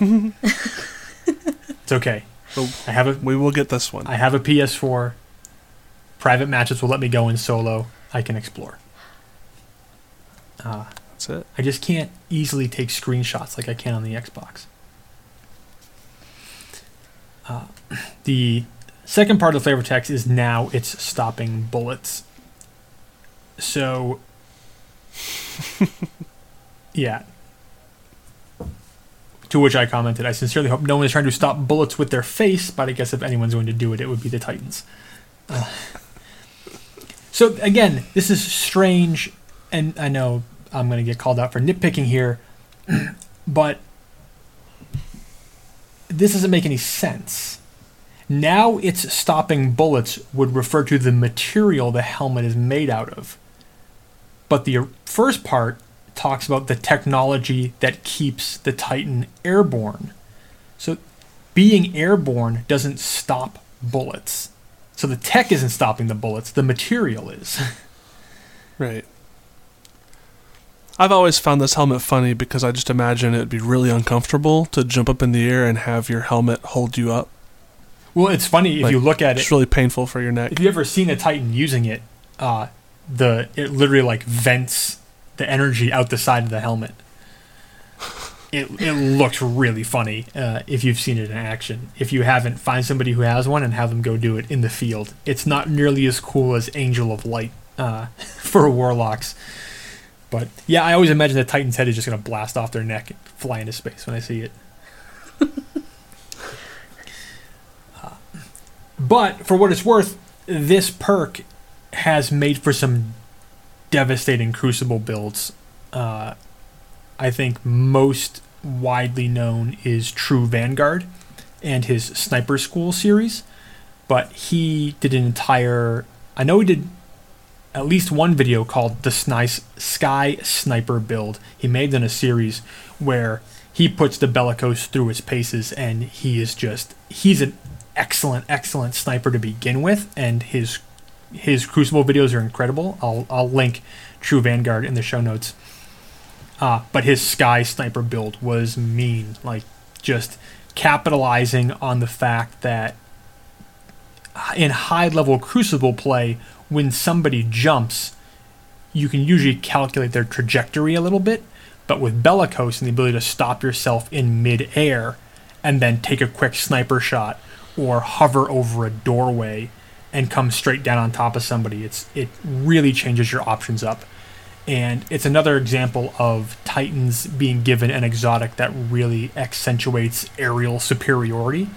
it's okay. I have a We will get this one. I have a PS4. Private matches will let me go in solo. I can explore. Uh, That's it. I just can't easily take screenshots like I can on the Xbox. Uh, the second part of the flavor text is now it's stopping bullets. So, yeah. To which I commented, I sincerely hope no one is trying to stop bullets with their face, but I guess if anyone's going to do it, it would be the Titans. Uh, so, again, this is strange, and I know I'm going to get called out for nitpicking here, but this doesn't make any sense. Now it's stopping bullets would refer to the material the helmet is made out of. But the first part talks about the technology that keeps the Titan airborne. So being airborne doesn't stop bullets. So the tech isn't stopping the bullets, the material is. Right. I've always found this helmet funny because I just imagine it'd be really uncomfortable to jump up in the air and have your helmet hold you up. well, it's funny if Like, you look at it. It's really painful for your neck. if you ever seen a Titan using it, uh, the it literally like vents the energy out the side of the helmet. It it looks really funny uh, if you've seen it in action. If you haven't, find somebody who has one and have them go do it in the field. It's not nearly as cool as Angel of Light uh, for warlocks. But yeah, I always imagine the Titan's head is just gonna blast off their neck and fly into space when I see it. Uh, but for what it's worth, this perk has made for some devastating Crucible builds. I think most widely known is True Vanguard and his Sniper School series, but he did an entire. I know he did at least one video called the Sky Sniper build. He made then a series where he puts the Bellicose through his paces, and he is just he's an excellent, excellent sniper to begin with, and his his Crucible videos are incredible. I'll I'll link True Vanguard in the show notes. Uh, but his Sky Sniper build was mean, like just capitalizing on the fact that in high level Crucible play, when somebody jumps, you can usually calculate their trajectory a little bit. But with Bellicose and the ability to stop yourself in mid air and then take a quick sniper shot or hover over a doorway and come straight down on top of somebody, it's it really changes your options up. And it's another example of Titans being given an exotic that really accentuates aerial superiority.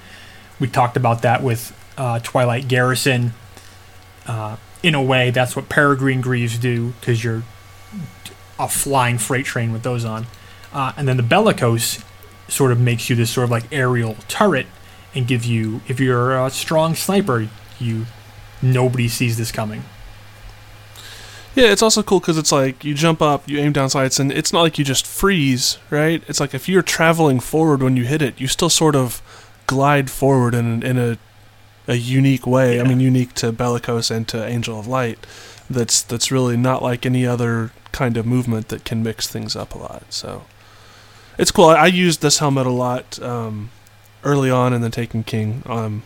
We talked about that with uh, Twilight Garrison. Uh, in a way, that's what Peregrine Greaves do because you're a flying freight train with those on. Uh, and then the Bellicose sort of makes you this sort of like aerial turret and give you, if you're a strong sniper, you nobody sees this coming. Yeah, it's also cool because it's like you jump up, you aim down sights, and it's not like you just freeze, right? It's like if you're traveling forward when you hit it, you still sort of glide forward in in a a unique way. Yeah. I mean, unique to Bellicose and to Angel of Light. That's that's really not like any other kind of movement that can mix things up a lot. So it's cool. I, I used this helmet a lot um, early on in the Taken King, um,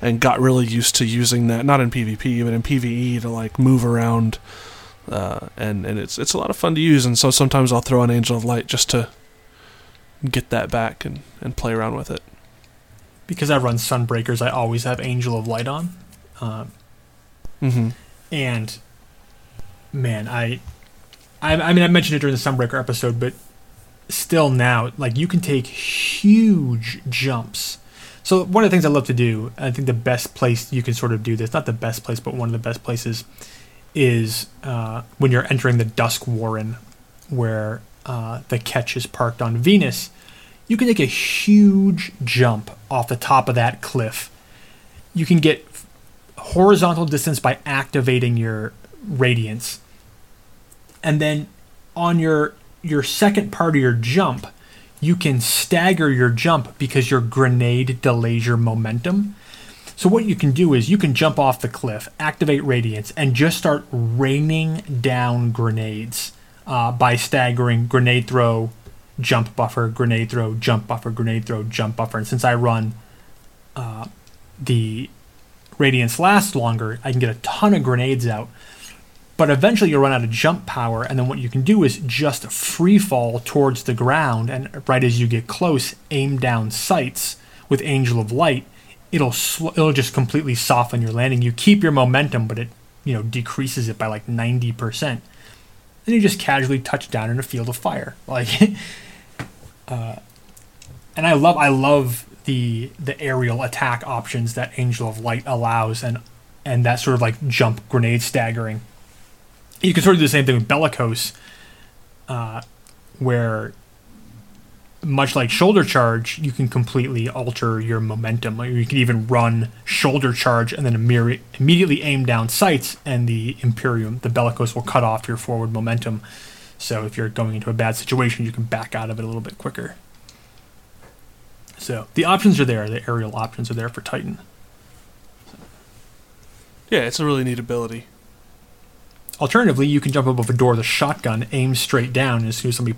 and got really used to using that. Not in PvP, but in PVE to like move around. Uh, and and it's it's a lot of fun to use, and so sometimes I'll throw an Angel of Light just to get that back and, and play around with it. Because I run Sunbreakers, I always have Angel of Light on. Um, Mm-hmm. and man, I, I, I mean, I mentioned it during the Sunbreaker episode, but still now, like you can take huge jumps. So one of the things I love to do, I think the best place you can sort of do this, not the best place, but one of the best places, is uh, when you're entering the Dusk Warren, where uh, the catch is parked on Venus. You can take a huge jump off the top of that cliff. You can get horizontal distance by activating your radiance. And then on your your second part of your jump, you can stagger your jump because your grenade delays your momentum. So what you can do is you can jump off the cliff, activate radiance, and just start raining down grenades uh, by staggering grenade throw, jump buffer, grenade throw, jump buffer, grenade throw, jump buffer. And since I run uh, the radiance lasts longer, I can get a ton of grenades out. But eventually you'll run out of jump power, and then what you can do is just free fall towards the ground, and right as you get close, aim down sights with Angel of Light. It'll it'll just completely soften your landing. You keep your momentum, but it you know decreases it by like ninety percent. Then you just casually touch down in a field of fire, like. uh, and I love I love the the aerial attack options that Angel of Light allows, and and that sort of like jump grenade staggering. You can sort of do the same thing with Bellicose, uh, where much like shoulder charge, you can completely alter your momentum. Like you can even run shoulder charge and then imme- immediately aim down sights, and the Imperium, the Bellicose, will cut off your forward momentum. So if you're going into a bad situation, you can back out of it a little bit quicker. So the options are there. The aerial options are there for Titan. Yeah, it's a really neat ability. Alternatively, you can jump up above a door with a shotgun, aim straight down, and as soon as somebody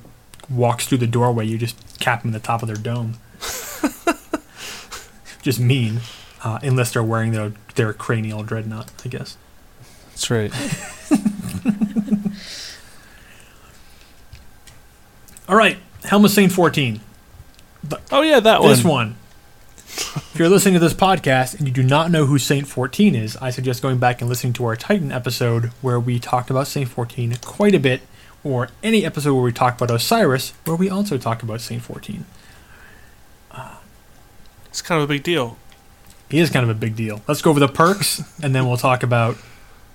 walks through the doorway, you just cap them in the top of their dome. just mean, uh, unless they're wearing their their cranial dreadnought, I guess. That's right. All right, Helm of Saint 14. Oh yeah, that one. This one. if you're listening to this podcast and you do not know who Saint 14 is, I suggest going back and listening to our Titan episode where we talked about Saint 14 quite a bit, or any episode where we talk about Osiris, where we also talk about Saint 14. It's kind of a big deal. He is kind of a big deal. Let's go over the perks, and then we'll talk about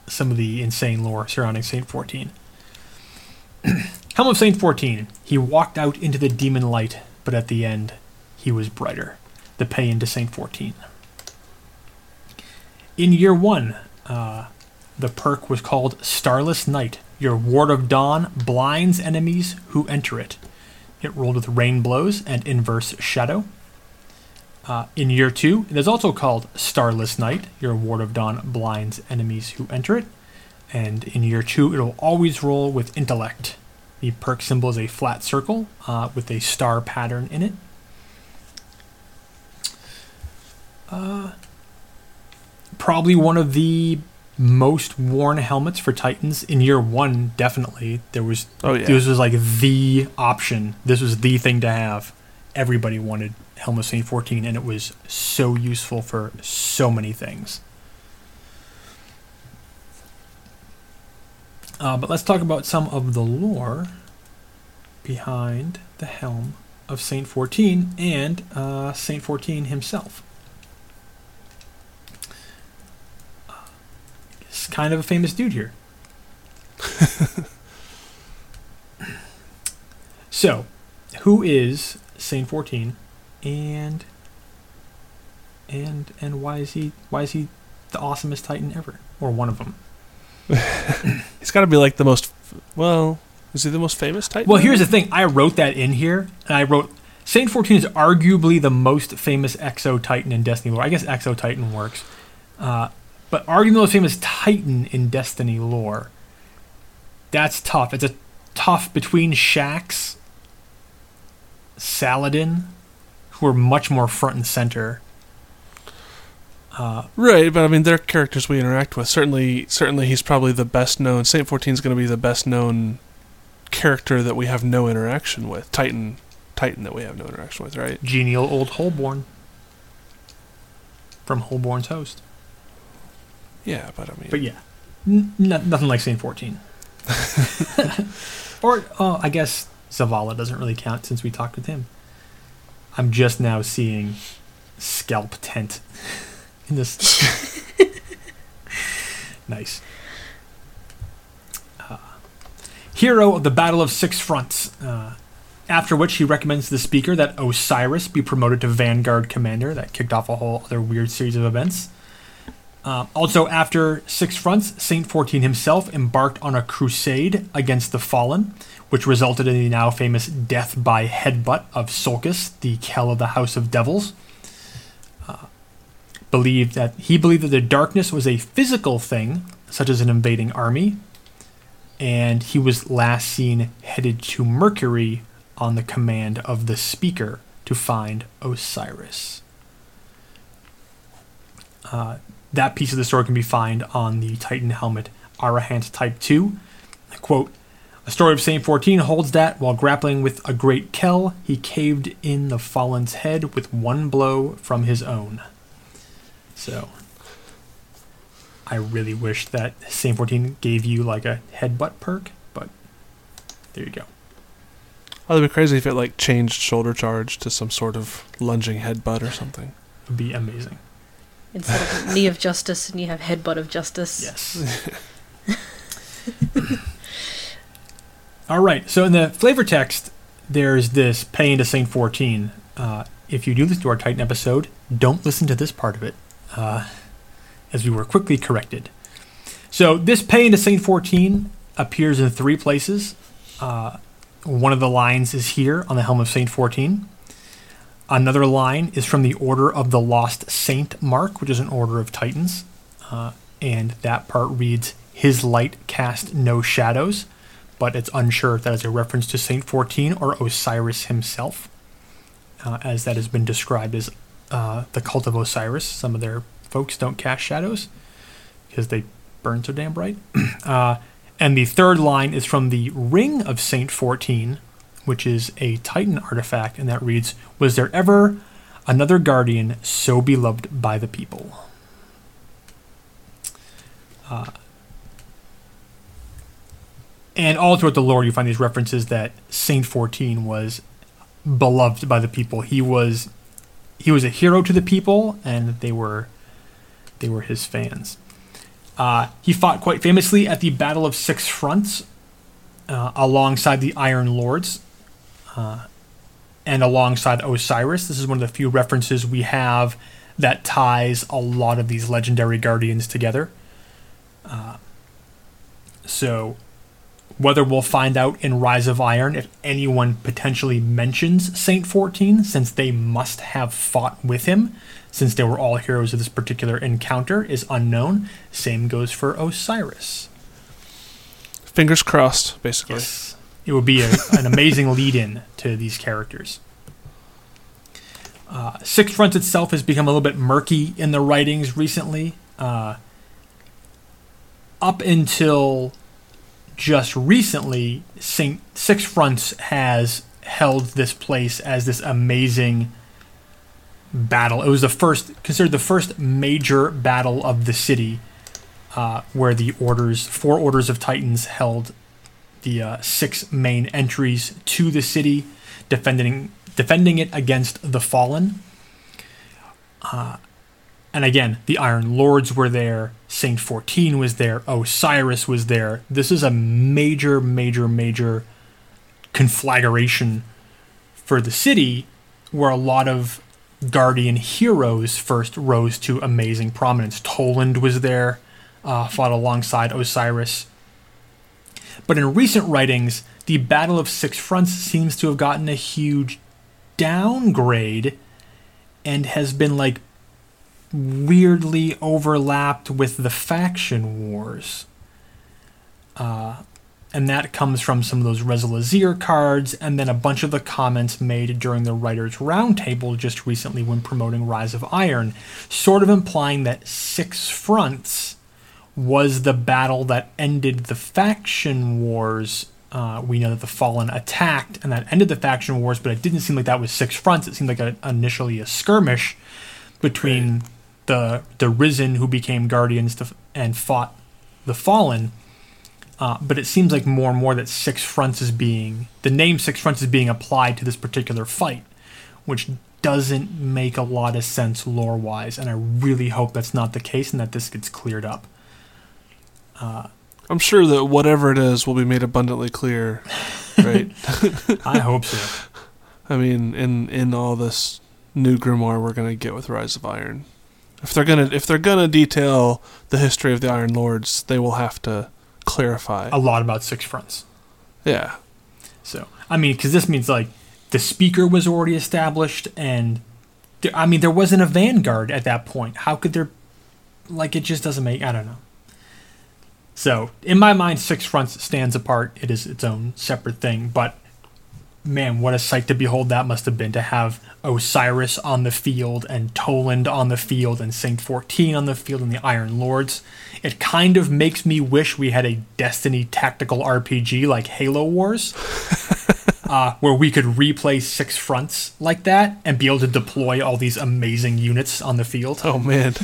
some of the insane lore surrounding Saint 14. Helm of Saint 14. He walked out into the demon light, but at the end, he was brighter. The paean to Saint 14. In year one, uh, the perk was called Starless Night. Your Ward of Dawn blinds enemies who enter it. It rolled with Rain Blows and Inverse Shadow. Uh, in year two, it is also called Starless Night. Your Ward of Dawn blinds enemies who enter it. And in year two, it'll always roll with Intellect. The perk symbol is a flat circle uh, with a star pattern in it. Uh, probably one of the most worn helmets for Titans in year one. Definitely, there was. Oh yeah. This was like the option. This was the thing to have. Everybody wanted Helm of Saint 14, and it was so useful for so many things. Uh, but let's talk about some of the lore behind the helm of Saint 14 and uh, Saint 14 himself. He's kind of a famous dude here. so, who is Saint 14 and and and why is he why is he the awesomest titan ever or one of them? He's got to be like the most. Well, is he the most famous Titan? Well, here's the thing. I wrote that in here, and I wrote Saint 14 is arguably the most famous Exo Titan in Destiny lore. I guess Exo Titan works, uh, but arguably the most famous Titan in Destiny lore. That's tough. It's a tough between Shax, Saladin, who are much more front and center. Uh, Right, but I mean, they're characters we interact with. Certainly, certainly, he's probably the best known. Saint Fourteen is going to be the best known character that we have no interaction with. Titan, Titan that we have no interaction with. Right? genial old Holborn from Holborn's host. Yeah, but I mean, But yeah, n- nothing like Saint 14. or, oh, I guess Zavala doesn't really count since we talked with him. I'm just now seeing Scalp Tent in this. nice. Uh, hero of the Battle of Six Fronts. Uh, after which he recommends to the speaker that Osiris be promoted to Vanguard Commander. That kicked off a whole other weird series of events. Uh, also, after Six Fronts, Saint 14 himself embarked on a crusade against the Fallen, which resulted in the now famous death by headbutt of Sulcus, the Kell of the House of Devils. Uh, believed that he believed that the darkness was a physical thing, such as an invading army, and he was last seen headed to Mercury on the command of the Speaker to find Osiris. Uh, that piece of the story can be found on the Titan helmet Arahant Type 2. Quote, a story of Saint 14 holds that while grappling with a great Kell, he caved in the Fallen's head with one blow from his own. So, I really wish that Saint 14 gave you like a headbutt perk, but there you go. oh, that'd be crazy if it like changed shoulder charge to some sort of lunging headbutt or something. It would be amazing. Instead of knee of justice, and you have headbutt of justice. Yes. All right. So in the flavor text, there's this paean to Saint 14. Uh, if you do listen to our Titan episode, don't listen to this part of it, uh, as we were quickly corrected. So this paean to Saint 14 appears in three places. Uh, one of the lines is here on the helm of Saint 14. Another line is from the Order of the Lost Saint mark, which is an order of Titans. Uh, and that part reads, His light cast no shadows, but it's unsure if that is a reference to Saint 14 or Osiris himself, uh, as that has been described as uh, the cult of Osiris. Some of their folks don't cast shadows because they burn so damn bright. uh, and the third line is from the Ring of Saint 14, which is a Titan artifact, and that reads, Was there ever another guardian so beloved by the people? Uh, and all throughout the lore, you find these references that Saint 14 was beloved by the people. He was he was a hero to the people, and they were they were his fans. Uh, he fought quite famously at the Battle of Six Fronts uh, alongside the Iron Lords uh, and alongside Osiris. This is one of the few references we have that ties a lot of these legendary guardians together. Uh, so, Whether we'll find out in Rise of Iron if anyone potentially mentions Saint 14, since they must have fought with him, since they were all heroes of this particular encounter, is unknown. Same goes for Osiris. Fingers crossed, basically. Yes. It would be a, an amazing lead in to these characters. Uh, Six Fronts itself has become a little bit murky in the writings recently. Uh, up until just recently, Saint Six Fronts has held this place as this amazing battle. It was the first, considered the first major battle of the city, uh, where the orders, four orders of Titans, held the uh, six main entries to the city, defending defending it against the fallen. Uh, and again, the Iron Lords were there. Saint Fourteen was there. Osiris was there. This is a major, major, major conflagration for the city, where a lot of Guardian heroes first rose to amazing prominence. Toland was there, uh, fought alongside Osiris. But in recent writings, the Battle of Six Fronts seems to have gotten a huge downgrade and has been like weirdly overlapped with the faction wars. Uh, and that comes from some of those Rezyl Azzir cards, and then a bunch of the comments made during the Writers' Roundtable just recently when promoting Rise of Iron, sort of implying that Six Fronts was the battle that ended the faction wars. Uh, we know that the Fallen attacked, and that ended the faction wars, but it didn't seem like that was Six Fronts. It seemed like a, initially a skirmish between the the Risen, who became Guardians to, and fought the Fallen. Uh, but it seems like more and more that Six Fronts is being the name Six Fronts is being applied to this particular fight, which doesn't make a lot of sense lore wise, and I really hope that's not the case and that this gets cleared up. I'm sure that whatever it is will be made abundantly clear, right? I hope so. I mean, in in all this new grimoire we're gonna get with Rise of Iron, if they're gonna if they're gonna detail the history of the Iron Lords, they will have to clarify. A lot about Six Fronts. Yeah, So I mean, because this means like the speaker was already established, and there, I mean there wasn't a vanguard at that point. How could there? Like it just doesn't make. I don't know. So in my mind, Six Fronts stands apart. It is its own separate thing. But man, what a sight to behold that must have been to have Osiris on the field and Toland on the field and Saint Fourteen on the field and the Iron Lords. It kind of makes me wish we had a Destiny tactical RPG like Halo Wars uh, where we could replay six fronts like that and be able to deploy all these amazing units on the field. Oh man,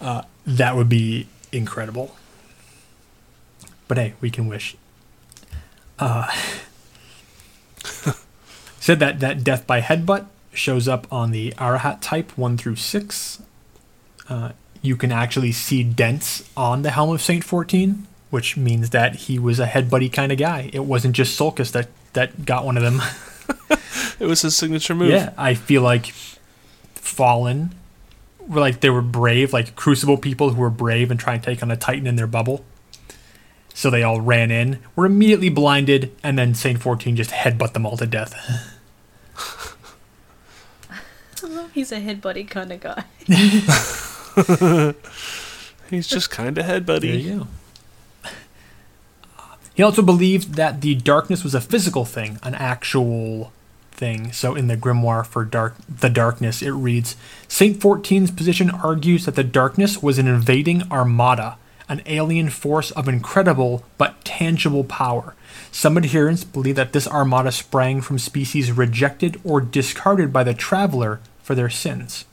That would be incredible. But hey, we can wish. Uh, said that that death by headbutt shows up on the Arahat type one through six. Uh, you can actually see dents on the helm of Saint Fourteen, which means that he was a headbutty kind of guy. It wasn't just Sulcus that that got one of them. it was his signature move. Yeah, I feel like Fallen were like they were brave, like Crucible people who were brave and trying to take on a Titan in their bubble. So they all ran in, were immediately blinded, and then Saint Fourteen just headbutt them all to death. He's a head buddy kind of guy. He's just kind of head There buddy. you go. He also believed that the darkness was a physical thing, an actual thing. So in the grimoire for dark the darkness, it reads Saint 14's position argues that the darkness was an invading armada, an alien force of incredible but tangible power. Some adherents believe that this armada sprang from species rejected or discarded by the traveler for their sins.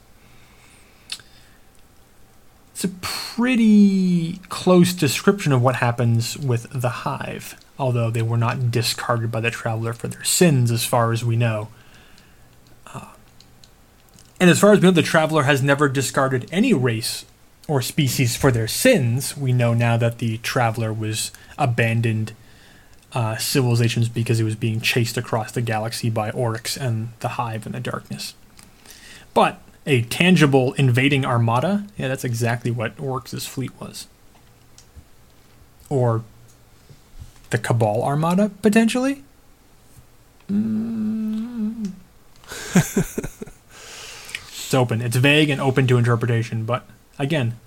It's a pretty close description of what happens with the hive, although they were not discarded by the traveler for their sins, as far as we know. Uh, and as far as we know, the traveler has never discarded any race or species for their sins. We know now that the traveler was abandoned uh, civilizations because he was being chased across the galaxy by Oryx and the hive in the darkness. But a tangible invading armada, yeah, that's exactly what Oryx's fleet was. or the Cabal Armada potentially. Mm. it's open. It's vague and open to interpretation, but again,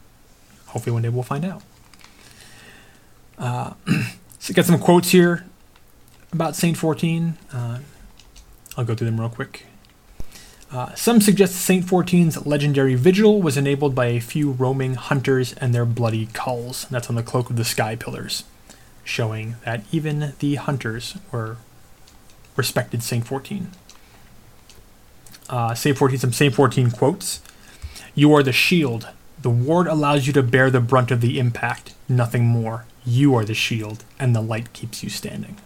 hopefully one day we'll find out. Uh, so get some quotes here about Saint 14. Uh, I'll go through them real quick. Uh, some suggest Saint 14's legendary vigil was enabled by a few roaming hunters and their bloody culls. That's on the Cloak of the Sky pillars, showing that even the hunters were respected Saint 14. Uh, Saint 14, some Saint 14 quotes. You are the shield. The ward allows you to bear the brunt of the impact, nothing more. You are the shield, and the light keeps you standing.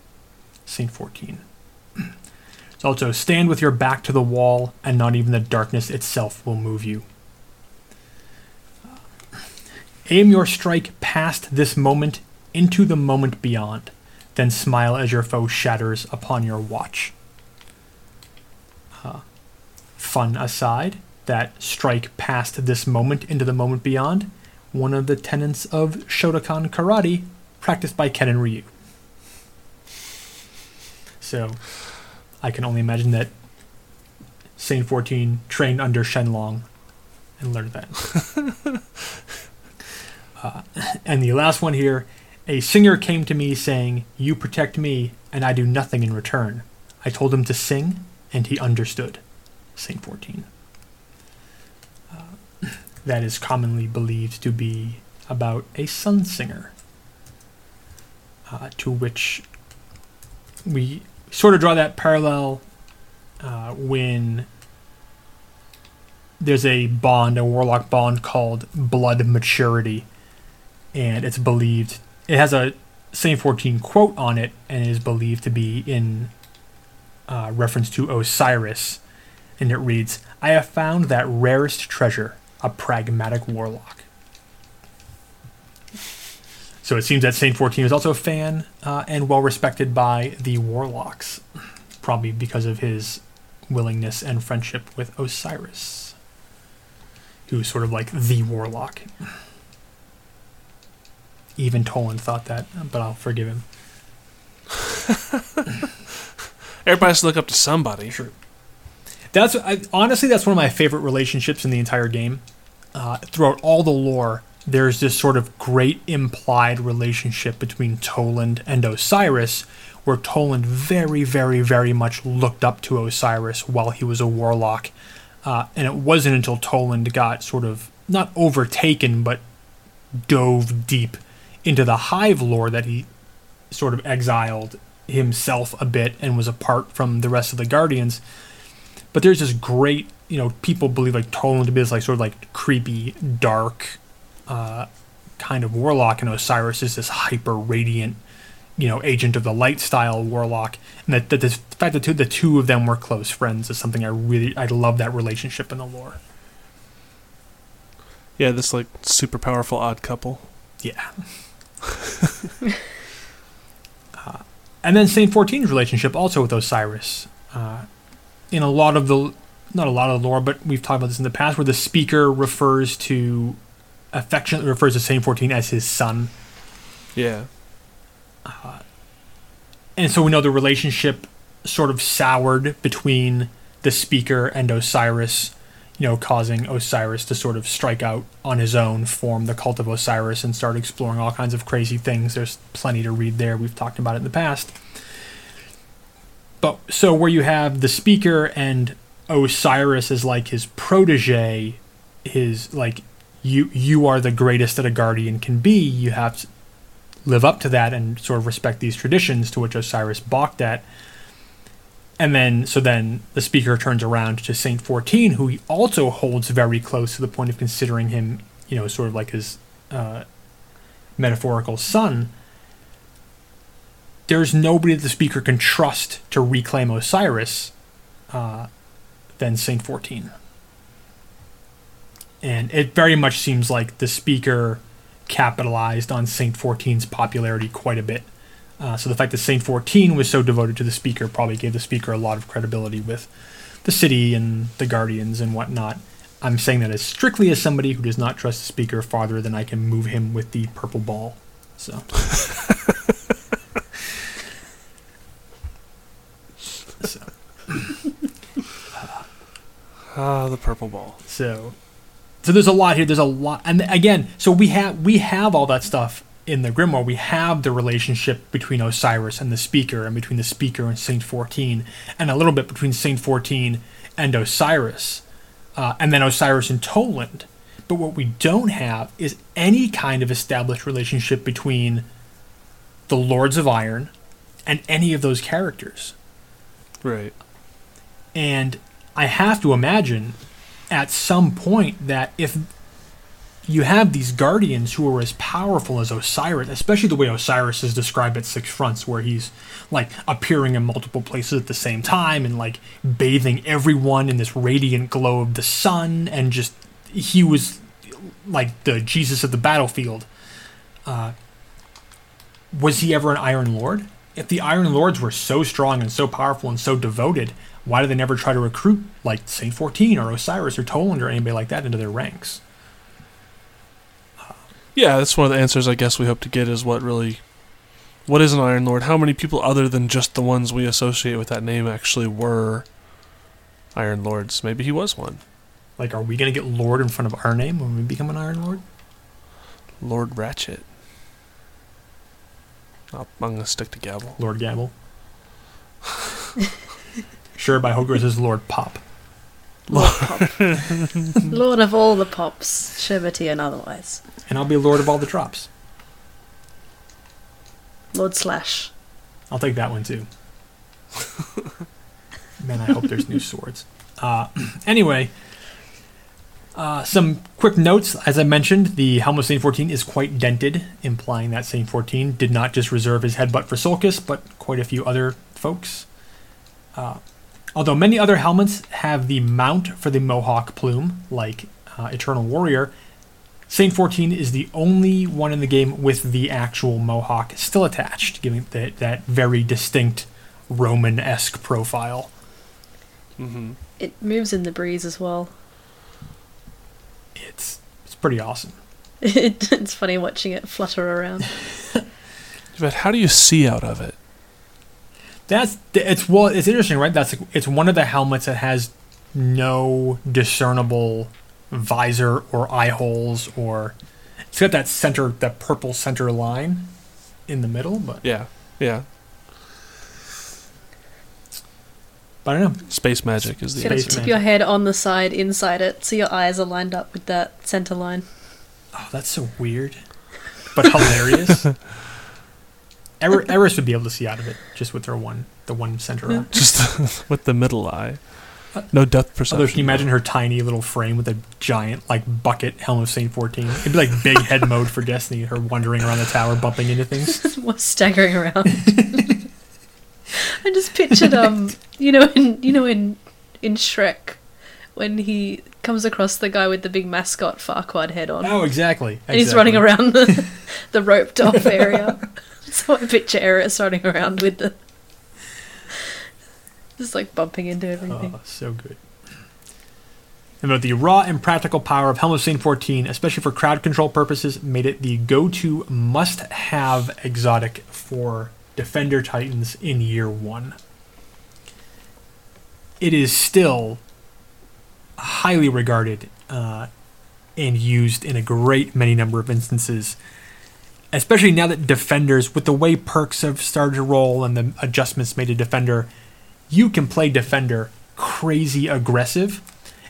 Saint 14. It's also stand with your back to the wall, and not even the darkness itself will move you. Aim your strike past this moment into the moment beyond, then smile as your foe shatters upon your watch. Uh, fun aside, that strike past this moment into the moment beyond, one of the tenets of Shotokan karate practiced by Ken and Ryu. So, I can only imagine that Saint 14 trained under Sheng Long and learned that. uh, and the last one here a singer came to me saying, You protect me, and I do nothing in return. I told him to sing, and he understood. Saint 14. Uh, that is commonly believed to be about a sun singer, uh, to which we sort of draw that parallel uh, when there's a bond, a warlock bond called Blood Maturity, and it's believed it has a Saint 14 quote on it, and is believed to be in uh, reference to Osiris, and it reads, "I have found that rarest treasure, a pragmatic warlock." So it seems that Saint 14 is also a fan uh, and well respected by the Warlocks, probably because of his willingness and friendship with Osiris, who's sort of like the Warlock. Even Toland thought that, but I'll forgive him. Everybody has to look up to somebody. True. That's I, honestly that's one of my favorite relationships in the entire game. Uh, throughout all the lore, there's this sort of great implied relationship between Toland and Osiris, where Toland very, very, very much looked up to Osiris while he was a warlock. Uh, and it wasn't until Toland got sort of not overtaken, but dove deep into the hive lore that he sort of exiled himself a bit and was apart from the rest of the Guardians. But there's this great, you know, people believe like Toland to be this like sort of like creepy, dark, uh, kind of warlock, and Osiris is this hyper radiant, you know, agent of the light style warlock, and that, that the fact that two, the two of them were close friends is something I really I love that relationship in the lore. Yeah, this like super powerful odd couple. Yeah. uh, and then Saint 14's relationship also with Osiris. Uh, in a lot of the, not a lot of the lore, but we've talked about this in the past, where the speaker refers to, affectionately refers to Saint 14 as his son. Yeah. And so we know the relationship sort of soured between the speaker and Osiris, you know, causing Osiris to sort of strike out on his own, form the cult of Osiris, and start exploring all kinds of crazy things. There's plenty to read there. We've talked about it in the past. But so where you have the speaker and Osiris is like his protege, his like you you are the greatest that a guardian can be. You have to live up to that and sort of respect these traditions to which Osiris balked at. And then, so then the speaker turns around to Saint 14, who he also holds very close to the point of considering him, you know, sort of like his uh, metaphorical son. There's nobody that the speaker can trust to reclaim Osiris uh, than Saint 14. And it very much seems like the speaker capitalized on Saint 14's popularity quite a bit. Uh, so the fact that Saint 14 was so devoted to the speaker probably gave the speaker a lot of credibility with the city and the guardians and whatnot. I'm saying that as strictly as somebody who does not trust the speaker farther than I can move him with the purple ball. So. so, Ah, the purple ball. so, so there's a lot here. There's a lot, and again, so we have we have all that stuff in the grimoire. We have the relationship between Osiris and the Speaker, and between the Speaker and Saint Fourteen, and a little bit between Saint Fourteen and Osiris, uh, and then Osiris and Toland. But what we don't have is any kind of established relationship between the Lords of Iron and any of those characters. Right. And I have to imagine at some point that if you have these guardians who are as powerful as Osiris, especially the way Osiris is described at Six Fronts, where he's like appearing in multiple places at the same time and like bathing everyone in this radiant glow of the sun, and just he was like the Jesus of the battlefield. Uh, was he ever an Iron Lord? If the Iron Lords were so strong and so powerful and so devoted, why do they never try to recruit like Saint Fourteen or Osiris or Toland or anybody like that into their ranks? Yeah, that's one of the answers I guess we hope to get is what really what is an Iron Lord? How many people other than just the ones we associate with that name actually were Iron Lords? Maybe he was one. Like, are we gonna get Lord in front of our name when we become an Iron Lord? Lord Ratchet. I'll- I'm gonna stick to Gavel. Lord Gabble. sure, by Hogwarts is Lord Pop. Lord Pop. Lord of all the pops, Sherbety and otherwise. And I'll be Lord of all the drops. Lord Slash. I'll take that one too. Man, I hope there's new swords. Uh, anyway, uh, some quick notes. As I mentioned, the helm of Saint 14 is quite dented, implying that Saint 14 did not just reserve his headbutt for Sulcus, but quite a few other folks. Uh, although many other helmets have the mount for the Mohawk plume, like uh, Eternal Warrior, Saint 14 is the only one in the game with the actual mohawk still attached, giving that, that very distinct Roman esque profile. Mm-hmm. It moves in the breeze as well. It's it's pretty awesome. It, it's funny watching it flutter around. But how do you see out of it? That's it's well, it's interesting, right? That's it's one of the helmets that has no discernible visor or eye holes, or it's got that center, that purple center line in the middle, but Yeah, yeah. but I don't know. Space magic is the You Space answer. tip magic. your head on the side inside it so your eyes are lined up with that center line. Oh, that's so weird, but hilarious. Eris, Eris would be able to see out of it just with her one, the one center eye. Just with the middle eye. No depth perception. Although, can you imagine her tiny little frame with a giant, like, bucket helm of Saint 14? It'd be like big head mode for Destiny, her wandering around the tower, bumping into things. was staggering around. I just pictured um you know in you know in in Shrek when he comes across the guy with the big mascot Farquaad head on. Oh, exactly. and he's running around the, the roped off area. so I picture Eris running around with the just like bumping into everything. Oh, so good. And About the raw and practical power of Helm of Saint 14, especially for crowd control purposes, made it the go-to must-have exotic for Defender Titans in year one. It is still highly regarded uh, and used in a great many number of instances, especially now that Defenders, with the way perks have started to roll and the adjustments made to Defender, you can play Defender crazy aggressive,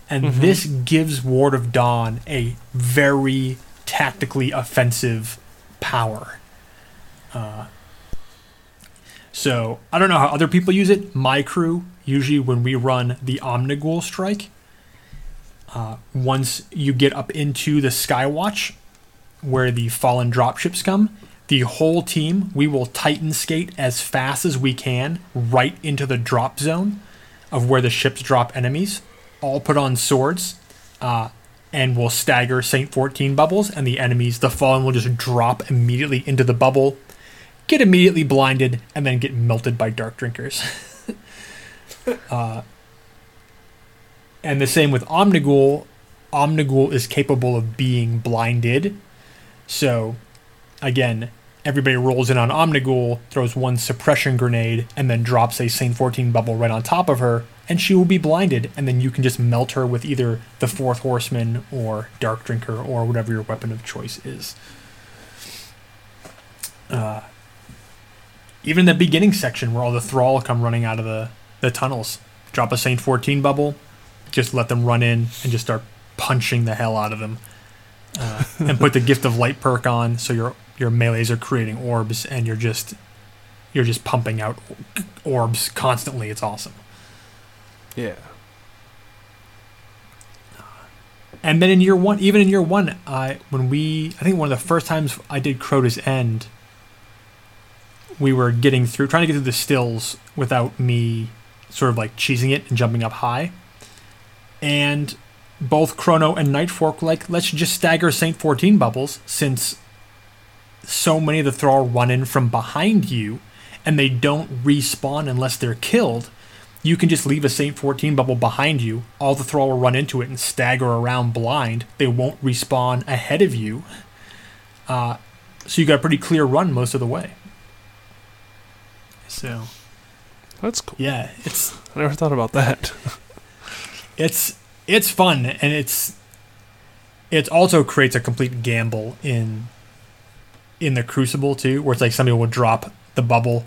and Mhm. this gives Ward of Dawn a very tactically offensive power. Uh, so I don't know how other people use it. My crew usually when we run the Omnigul strike, uh, once you get up into the Skywatch, where the fallen dropships come, the whole team we will Titan skate as fast as we can right into the drop zone of where the ships drop enemies. All put on swords, uh, and will stagger Saint 14 bubbles, and the enemies, the fallen, will just drop immediately into the bubble, get immediately blinded, and then get melted by dark drinkers. uh, and the same with Omnigul. Omnigul is capable of being blinded. So, again, everybody rolls in on Omnigul, throws one suppression grenade, and then drops a Saint 14 bubble right on top of her, and she will be blinded, and then you can just melt her with either the Fourth Horseman or Dark Drinker or whatever your weapon of choice is. Uh, even in the beginning section where all the Thrall come running out of the, the tunnels, drop a Saint 14 bubble, just let them run in and just start punching the hell out of them. Uh, and put the gift of light perk on so your your melees are creating orbs and you're just you're just pumping out orbs constantly. It's awesome. Yeah. and then in year one even in year one i when we i think one of the first times i did crota's end we were getting through trying to get through the stills without me sort of like cheesing it and jumping up high. And both chrono and nightfork like let's just stagger saint 14 bubbles since so many of the thrall run in from behind you and they don't respawn unless they're killed you can just leave a Saint 14 bubble behind you. All the thrall will run into it and stagger around blind. They won't respawn ahead of you. Uh, so you got a pretty clear run most of the way. So That's cool. yeah, it's I never thought about that. it's it's fun and it's it also creates a complete gamble in in the crucible too where it's like somebody will drop the bubble.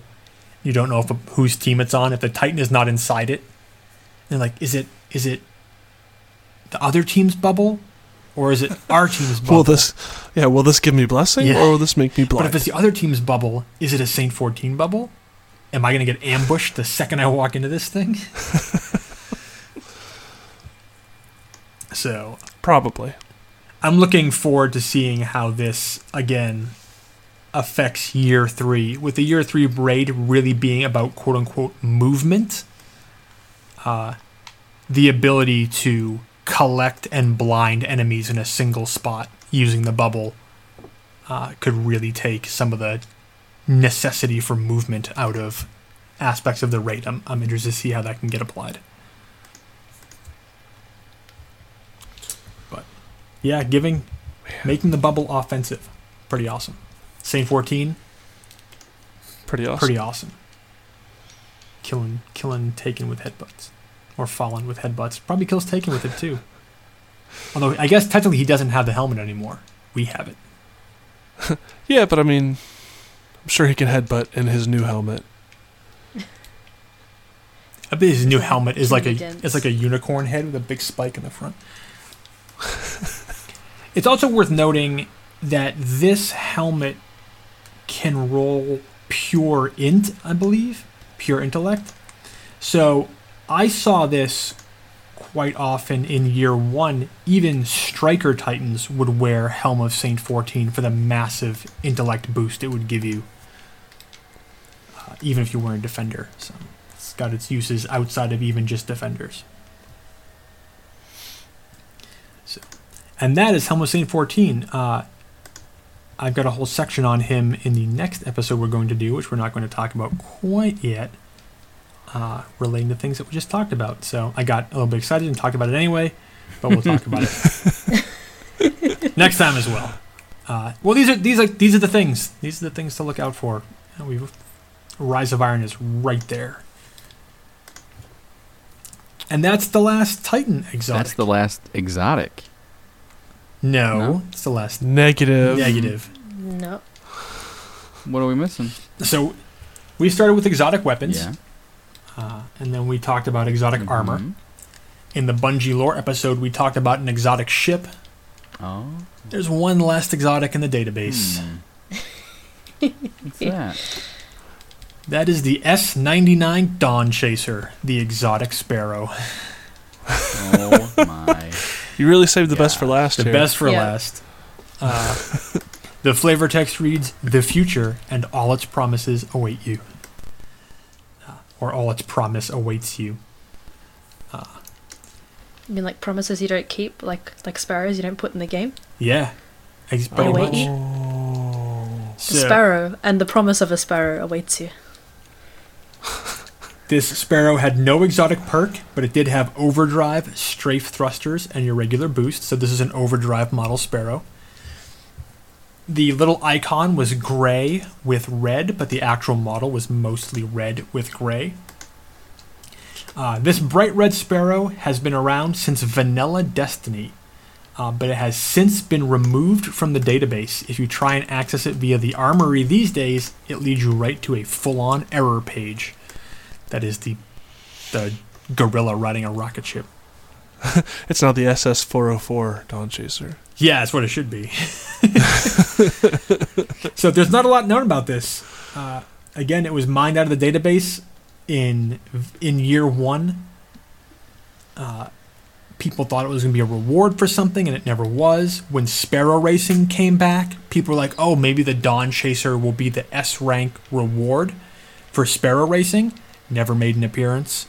You don't know if whose team it's on. If the titan is not inside it and like is it is it the other team's bubble or is it our team's bubble? Will this, yeah, will this give me blessing Yeah. or will this make me blind but if it's the other team's bubble is it a saint 14 bubble? Am i going to get ambushed the second i walk into this thing so Probably. I'm looking forward to seeing how this again affects year three, with the year three raid really being about quote unquote movement. Uh, the ability to collect and blind enemies in a single spot using the bubble uh, could really take some of the necessity for movement out of aspects of the raid. I'm, I'm interested to see how that can get applied. But yeah, giving making the bubble offensive, pretty awesome. Saint 14, Pretty awesome. pretty awesome. Killing, killing Taken with headbutts, or Fallen with headbutts. Probably kills Taken with it too. Although I guess technically he doesn't have the helmet anymore. We have it. Yeah, but I mean, I'm sure he can headbutt in his new helmet. I bet his new helmet is like a it's like a unicorn head with a big spike in the front. It's also worth noting that this helmet can roll pure int, I believe, pure intellect. So I saw this quite often in year one. Even striker titans would wear Helm of Saint 14 for the massive intellect boost it would give you, uh, even if you weren't a defender. So it's got its uses outside of even just defenders. And that is Helm of Saint 14. Uh, I've got a whole section on him in the next episode we're going to do, which we're not going to talk about quite yet, uh, relating to things that we just talked about. So I got a little bit excited and talked about it anyway, but we'll talk about it next time as well. Uh, well, these are these are these are the things. These are the things to look out for. We've Rise of Iron is right there. And that's the last Titan exotic. That's the last exotic. No, No? it's the last Negative. negative. No. What are we missing? So we started with exotic weapons, Yeah. uh, and then we talked about exotic armor. Mhm. In the Bungie lore episode, we talked about an exotic ship. Oh. There's one last exotic in the database. Hmm. What's that? That is the S99 Dawn Chaser, the exotic sparrow. Oh my. You really saved the best for last The here. best for Yeah. last. Uh, the flavor text reads The future and all its promises await you. Uh, or all its promise awaits you. I mean, like promises you don't keep, like like sparrows you don't put in the game. Yeah. Ex- pretty await much. you. Oh. A sparrow and the promise of a sparrow awaits you. This sparrow had no exotic perk, but it did have overdrive, strafe thrusters, and your regular boost. So this is an overdrive model sparrow. the little icon was gray with red, but the actual model was mostly red with gray. Uh, this bright red sparrow has been around since Vanilla Destiny, uh, but it has since been removed from the database. If you try and access it via the armory these days, it leads you right to a full-on error page. That is the the gorilla riding a rocket ship. It's now the SS 404 Dawn Chaser. Yeah, that's what it should be. so there's not a lot known about this. Uh, again, it was mined out of the database in in year one. Uh, people thought it was going to be a reward for something, and it never was. When Sparrow Racing came back, people were like, "Oh, maybe the Dawn Chaser will be the S rank reward for Sparrow Racing." Never made an appearance,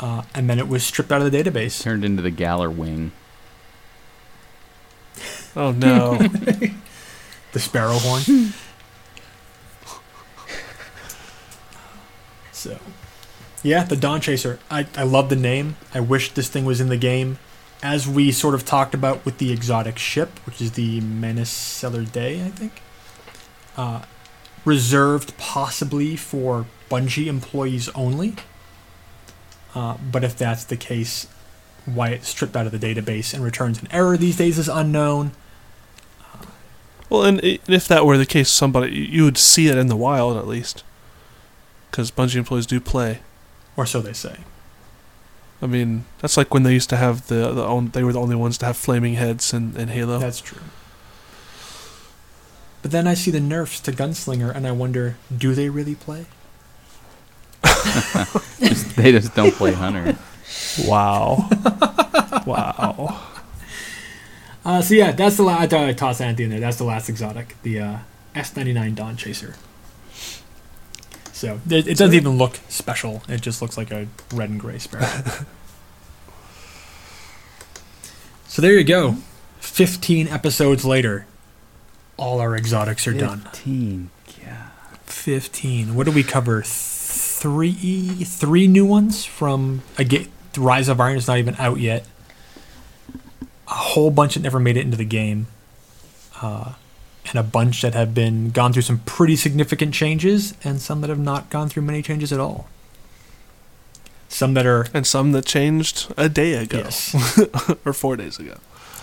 uh, and then it was stripped out of the database. Turned into the Gjallarwing. Oh no. The Sparrow Horn. so, yeah, the Dawn Chaser. I, I love the name. I wish this thing was in the game. As we sort of talked about with the exotic ship, which is the Menace Cellar Day, I think. Uh, reserved possibly for Bungie employees only. Uh, but if that's the case, why it's stripped out of the database and returns an error these days is unknown. well, and if that were the case, somebody you would see it in the wild at least, because Bungie employees do play. Or so they say. I mean, that's like when they used to have the the own, they were the only ones to have flaming heads in, in Halo. That's true. But then I see the nerfs to Gunslinger and I wonder, do they really play? Just- they just don't play Hunter. wow, wow. Uh, so yeah, that's the last. I thought I'd toss Anthony in there. That's the last exotic, the uh, S99 Dawn Chaser. So it, it doesn't even look special. It just looks like a red and gray sparrow. so there you go. Fifteen episodes later, all our exotics are done. Fifteen. Yeah. 15. What do we cover? Three three new ones from a ga- Rise of Iron is not even out yet. A whole bunch that never made it into the game. Uh, and a bunch that have been gone through some pretty significant changes and some that have not gone through many changes at all. Some that are And some that changed a day ago yes, or four days ago.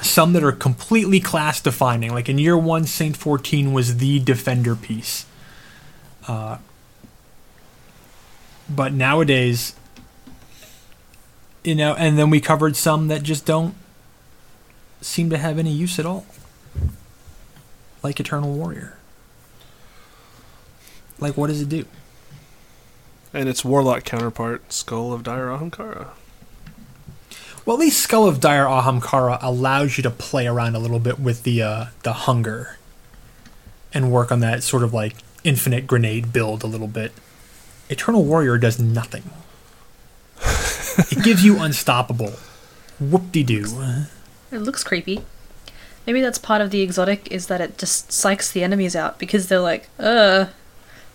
some that are completely class defining. Like in year one, Saint 14 was the defender piece. Uh, but nowadays, you know, and then we covered some that just don't seem to have any use at all. Like Eternal Warrior. Like, what does it do? And its warlock counterpart, Skull of Dire Ahamkara. Well, at least Skull of Dire Ahamkara allows you to play around a little bit with the uh, the hunger and work on that sort of like infinite grenade build a little bit. Eternal Warrior does nothing. it gives you unstoppable. Whoop de doo. It looks creepy. Maybe that's part of the exotic is that it just psychs the enemies out because they're like, uh,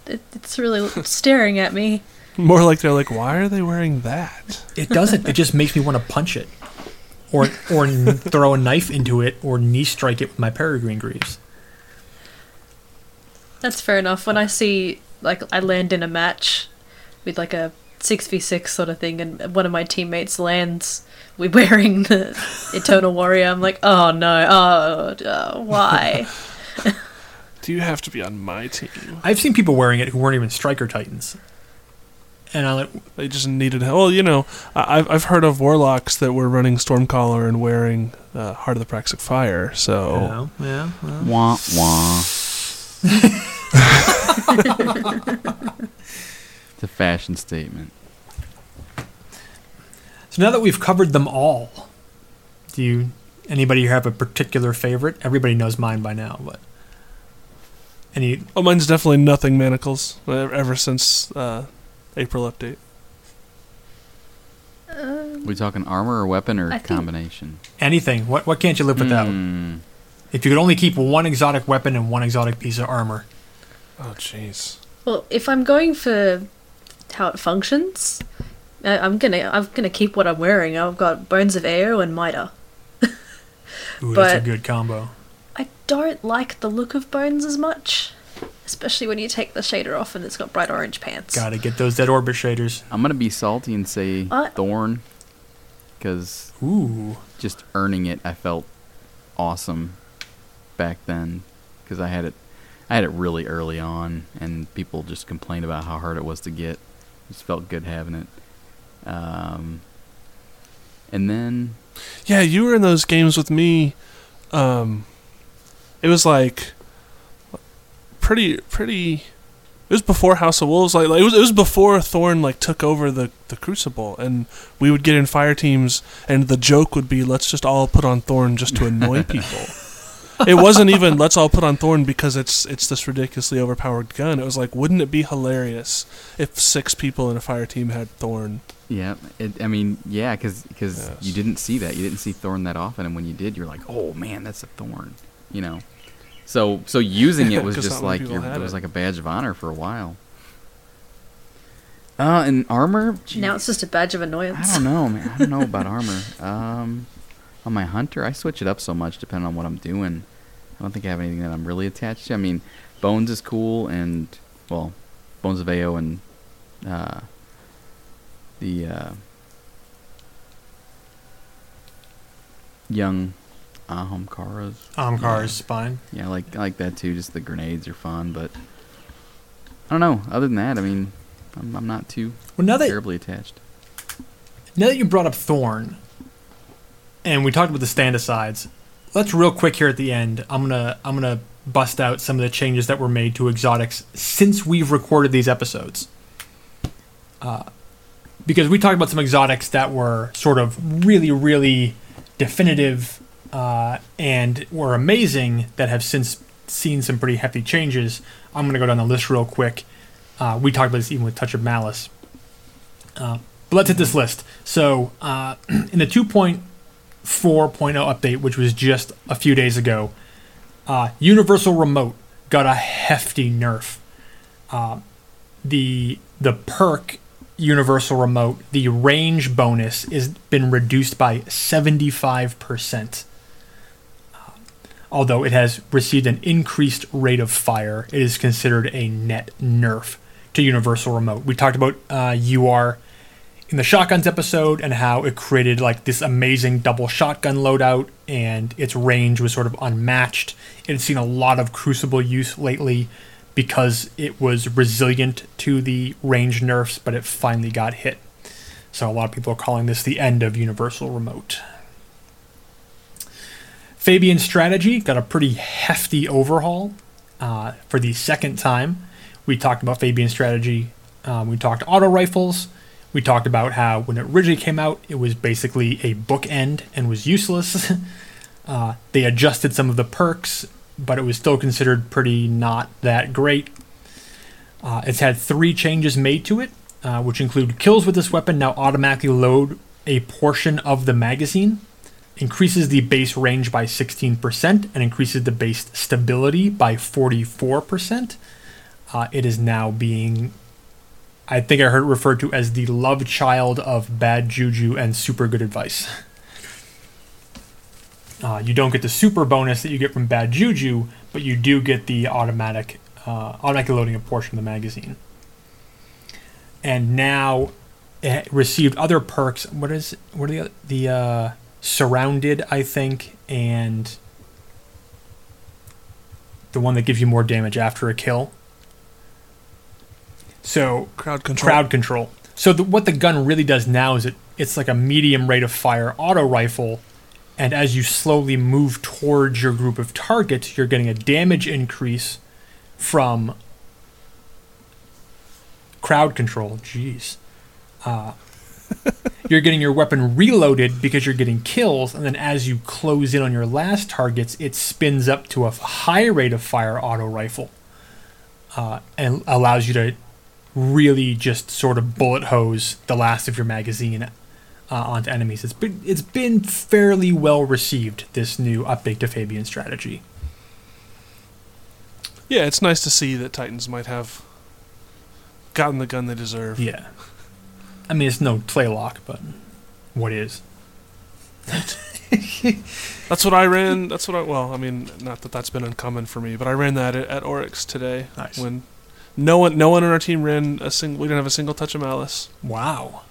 it, it's really staring at me. More like they're like, why are they wearing that? It doesn't. It just makes me want to punch it, or or throw a knife into it, or knee strike it with my peregrine greaves. That's fair enough. When I see, like, I land in a match with like a 6v6 sort of thing, and one of my teammates lands We're wearing the Eternal Warrior, I'm like, oh no, oh, uh, why? Do you have to be on my team? I've seen people wearing it who weren't even striker titans, and I'm like, They just needed. Well, you know, I- I've I've heard of warlocks that were running Stormcaller and wearing uh, Heart of the Praxic Fire. So yeah, yeah. well. Wah wah. it's a fashion statement. So now that we've covered them all, do you anybody here have a particular favorite? Everybody knows mine by now, but any oh, mine's definitely nothing manacles. Ever since uh, April update. we talking armor or weapon or I combination? anything? What what can't you live without? Hmm. If you could only keep one exotic weapon and one exotic piece of armor, Oh, jeez. Well, if I'm going for how it functions, uh, I'm gonna I'm gonna keep what I'm wearing. I've got Bones of Eao and Mida. ooh, that's a But- good combo. I don't like the look of Bones as much, especially when you take the shader off and it's got bright orange pants. Gotta get those dead orbit shaders. I'm gonna be salty and say Uh, Thorn, because Ooh. just earning it, I felt awesome back then, because I had it, I had it really early on, and people just complained about how hard it was to get. Just felt good having it. Um, and then Yeah, you were in those games with me. Um, it was like pretty, pretty. It was before House of Wolves. Like, like it was, it was before Thorn like took over the the Crucible, and we would get in fire teams, and the joke would be, let's just all put on Thorn just to annoy people. It wasn't even let's all put on Thorn because it's it's this ridiculously overpowered gun. It was like, wouldn't it be hilarious if six people in a fire team had Thorn? Yeah, it, I mean, yeah, because Yes. you didn't see that, you didn't see Thorn that often, and when you did, you're like, oh man, that's a Thorn, you know. So so using it was just like your, it was like a badge of honor for a while. Uh, and armor. Now it's just a badge of annoyance. I don't know, man. I don't know about armor. Um, on my hunter, I switch it up so much depending on what I'm doing. I don't think I have anything that I'm really attached to. I mean, bones is cool, and well, bones of Eao and uh, the uh, young Aham Karas. Ahamkara's spine. Yeah, I like I like that too. Just the grenades are fun, but I don't know. Other than that, I mean, I'm, I'm not too Well, now that terribly attached. now that you brought up Thorn, and we talked about the stand asides, let's real quick here at the end. I'm gonna I'm gonna bust out some of the changes that were made to exotics since we've recorded these episodes. Uh, because we talked about some exotics that were sort of really really definitive uh, and were amazing that have since seen some pretty hefty changes. I'm gonna go down the list real quick. Uh, we talked about this even with Touch of Malice. Uh, but let's hit this list. So, uh, in the 2.4.0 update, which was just a few days ago, uh, Universal Remote got a hefty nerf. Uh, the the perk Universal Remote, the range bonus, is been reduced by 75%. Uh, Although it has received an increased rate of fire, it is considered a net nerf to Universal Remote. We talked about uh, UR in the shotguns episode and how it created like this amazing double shotgun loadout and its range was sort of unmatched. It had seen a lot of crucible use lately because it was resilient to the range nerfs, but it finally got hit. So a lot of people are calling this the end of Universal Remote. Fabian Strategy got a pretty hefty overhaul uh, for the second time. We talked about Fabian Strategy. Um, we talked auto rifles. We talked about how when it originally came out, it was basically a bookend and was useless. uh, they adjusted some of the perks, but it was still considered pretty not that great. Uh, it's had three changes made to it, uh, which include kills with this weapon now automatically load a portion of the magazine, increases the base range by 16%, and increases the base stability by 44%. Uh, it is now being I think I heard it referred to as the love child of bad juju and super good advice. Uh, you don't get the super bonus that you get from bad juju, but you do get the automatic, uh, automatically loading a portion of the magazine. And now it received other perks. What is what are the the uh, surrounded? I think and the one that gives you more damage after a kill. So Crowd control. crowd control. So the, what the gun really does now is it it's like a medium rate of fire auto rifle, and as you slowly move towards your group of targets, you're getting a damage increase from crowd control. Jeez. Uh, you're getting your weapon reloaded because you're getting kills, and then as you close in on your last targets, it spins up to a high rate of fire auto rifle, uh, and allows you to really just sort of bullet hose the last of your magazine uh, onto enemies. It's been it's been fairly well received this new update to Fabian strategy. Yeah, it's nice to see that Titans might have gotten the gun they deserve. Yeah, I mean it's no Tlaloc, but what is? That's what I ran. That's what I. Well, I mean, not that that's been uncommon for me, but I ran that at, at Oryx today Nice. when no one, no one on our team ran a single. We didn't have a single touch of malice. Wow.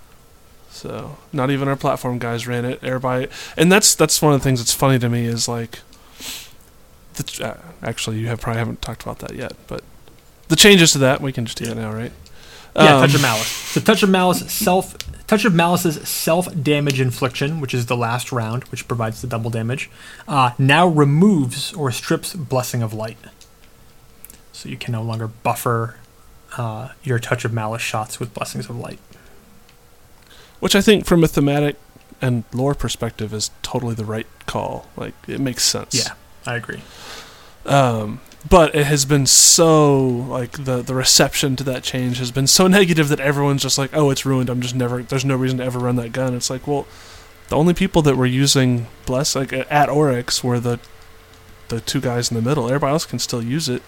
So not even our platform guys ran it. Everybody, and that's that's one of the things that's funny to me is like, the, uh, actually you have probably haven't talked about that yet, but the changes to that we can just do it now, right? Yeah, Um, touch of malice. So touch of malice self touch of malice's self damage infliction, which is the last round, which provides the double damage, uh, now removes or strips blessing of light. So you can no longer buffer uh, your touch of malice shots with blessings of light. which I think from a thematic and lore perspective is totally the right call. Like it makes sense. Yeah, I agree. Um, but it has been so like the the reception to that change has been so negative that everyone's just like, oh, it's ruined. I'm just never. There's no reason to ever run that gun. It's like, well, the only people that were using bless like at Oryx were the the two guys in the middle. Everybody else can still use it.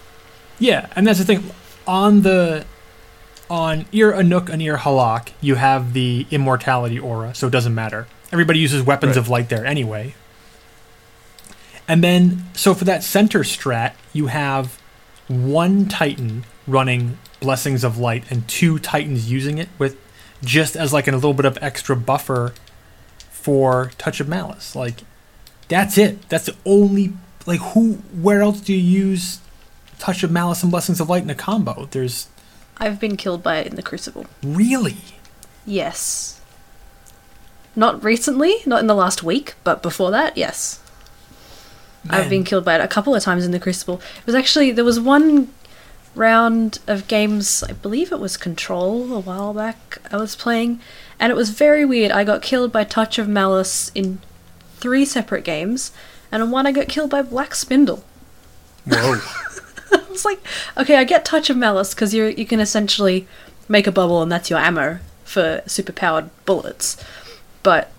Yeah, and that's the thing. On the on Ir Anûk and Ir Halak, you have the immortality aura, so it doesn't matter. Everybody uses weapons Right. of light there anyway. And then, so for that center strat, you have one Titan running blessings of light and two Titans using it with just as like a little bit of extra buffer for touch of malice. Like that's it. That's the only like who where else do you use touch of malice and blessings of light in a combo? There's I've been killed by it in the Crucible. really Yes. Not recently, not in the last week, but before that, yes. I've been killed by it a couple of times in the Crucible. It was actually there was one round of games, I believe it was Control a while back. I was playing, and it was very weird. I got killed by Touch of Malice in three separate games, and in one I got killed by Black Spindle. Whoa. I was like, okay, I get Touch of Malice because you you can essentially make a bubble and that's your ammo for superpowered bullets, but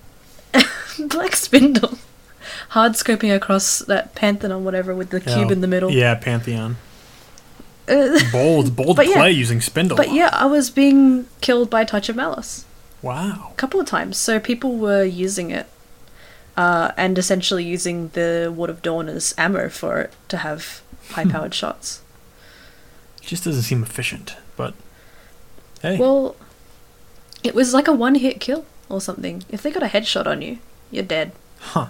Black Spindle hard scoping across that Pantheon whatever with the cube Oh, in the middle. Yeah, Pantheon. Uh, Bold, bold But yeah. play using Spindle. but yeah, I was being killed by Touch of Malice Wow. a couple of times. So people were using it. Uh, and essentially using the Ward of Dawn as ammo for it to have high powered hmm. shots. Just doesn't seem efficient, but hey. Well, it was like a one hit kill or something. If they got a headshot on you, you're dead. huh.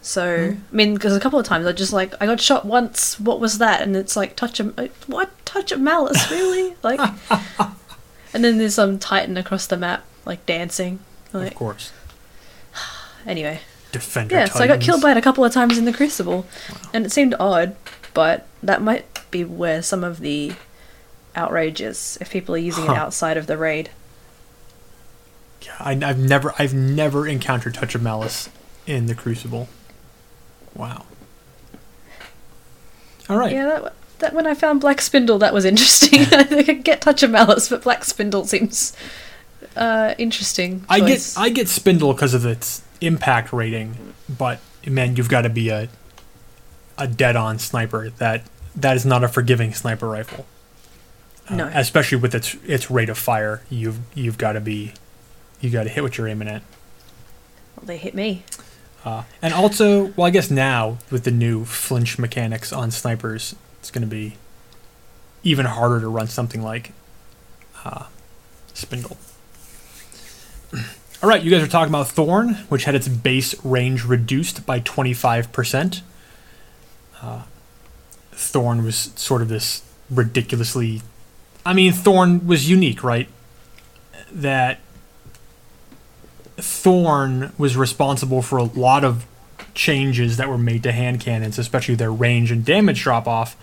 So, hmm. I mean, because a couple of times I just like, I got shot once, what was that? And it's like, touch of, what? Touch of malice, really? like, and then there's some Titan across the map, like dancing. of course. anyway. Defender Yeah, so I got killed by it a couple of times in the Crucible. And it seemed odd, but that might be where some of the outrage is, if people are using Huh. it outside of the raid. Yeah, I, I've never, I've never encountered Touch of Malice in the Crucible. Wow. All right. Yeah, that, that when I found Black Spindle, that was interesting. I could get Touch of Malice, but Black Spindle seems uh, interesting. I get. I get Spindle because of its impact rating, but man, you've got to be a, a dead-on sniper. That that is not a forgiving sniper rifle. Uh, No. especially with its its rate of fire, you've you've got to be, you got to hit what you're aiming at. Well, they hit me. Uh, and also, well, I guess now with the new flinch mechanics on snipers, it's going to be even harder to run something like uh, Spindle. All right, you guys are talking about Thorn, which had its base range reduced by 25%. Uh, Thorn was sort of this ridiculously. I mean, Thorn was unique, right? That Thorn was responsible for a lot of changes that were made to hand cannons, especially their range and damage drop off.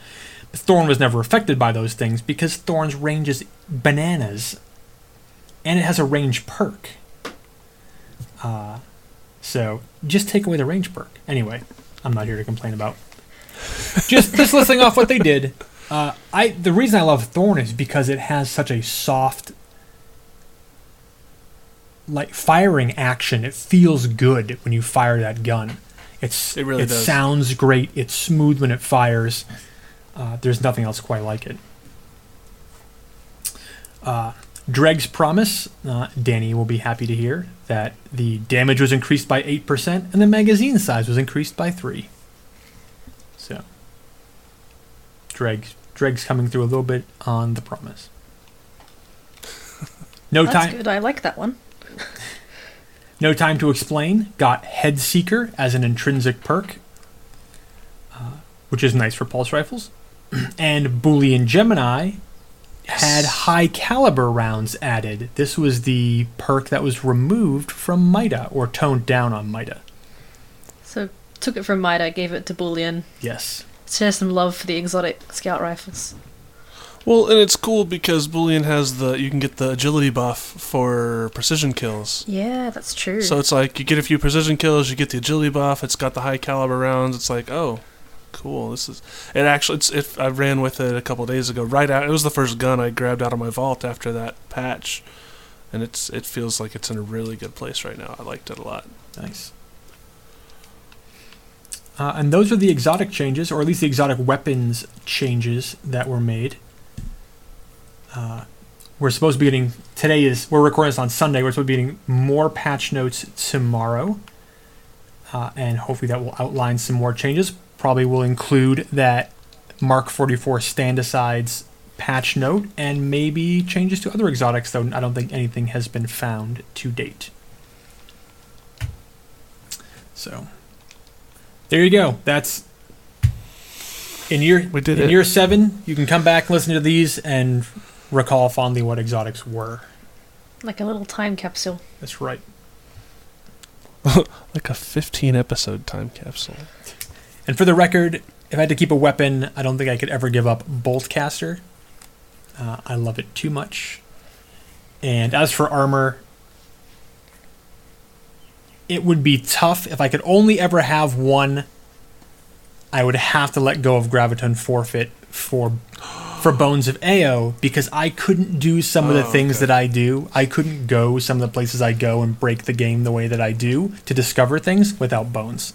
But Thorn was never affected by those things because Thorn's range is bananas, and it has a range perk. Uh, so just take away the range perk. Anyway, I'm not here to complain about. just just listing off what they did. Uh, I the reason I love Thorn is because it has such a soft like firing action. It feels good when you fire that gun. It's It really it does. sounds great. It's smooth when it fires. Uh, there's nothing else quite like it. Uh, Dreg's promise, uh, Danny will be happy to hear that the damage was increased by 8% and the magazine size was increased by 3. So, Dreg, Dreg's coming through a little bit on the promise. No That's time. good. I like that one. No Time to Explain got Head Seeker as an intrinsic perk, uh, which is nice for pulse rifles. and Boolean Gemini had high caliber rounds added. This was the perk that was removed from Mida or toned down on Mida. So took it from Mida, gave it to Boolean. Yes. Share some love for the exotic scout rifles. Well, and it's cool because Boolean has the you can get the agility buff for precision kills. Yeah, that's true. So it's like you get a few precision kills, you get the agility buff. It's got the high caliber rounds. It's like, oh, cool. This is it. Actually, it's it. I ran with it a couple days ago. Right out, it was the first gun I grabbed out of my vault after that patch, and it's it feels like it's in a really good place right now. I liked it a lot. Nice. Uh, and those are the exotic changes, or at least the exotic weapons changes that were made. Uh, we're supposed to be getting today is we're recording this on Sunday. We're supposed to be getting more patch notes tomorrow, uh, and hopefully that will outline some more changes. Probably will include that Mark 44 stand asides patch note and maybe changes to other exotics. Though I don't think anything has been found to date. So there you go. That's in year We did in it. year seven. You can come back and listen to these and recall fondly what exotics were. like a little time capsule. That's right. Like a 15 episode time capsule. And for the record, if I had to keep a weapon, I don't think I could ever give up Boltcaster. Uh, I love it too much. And as for armor, it would be tough if I could only ever have one. I would have to let go of Graviton Forfeit for for Bones of Eao because I couldn't do some of the Oh, things okay. that I do. I couldn't go some of the places I go and break the game the way that I do to discover things without Bones.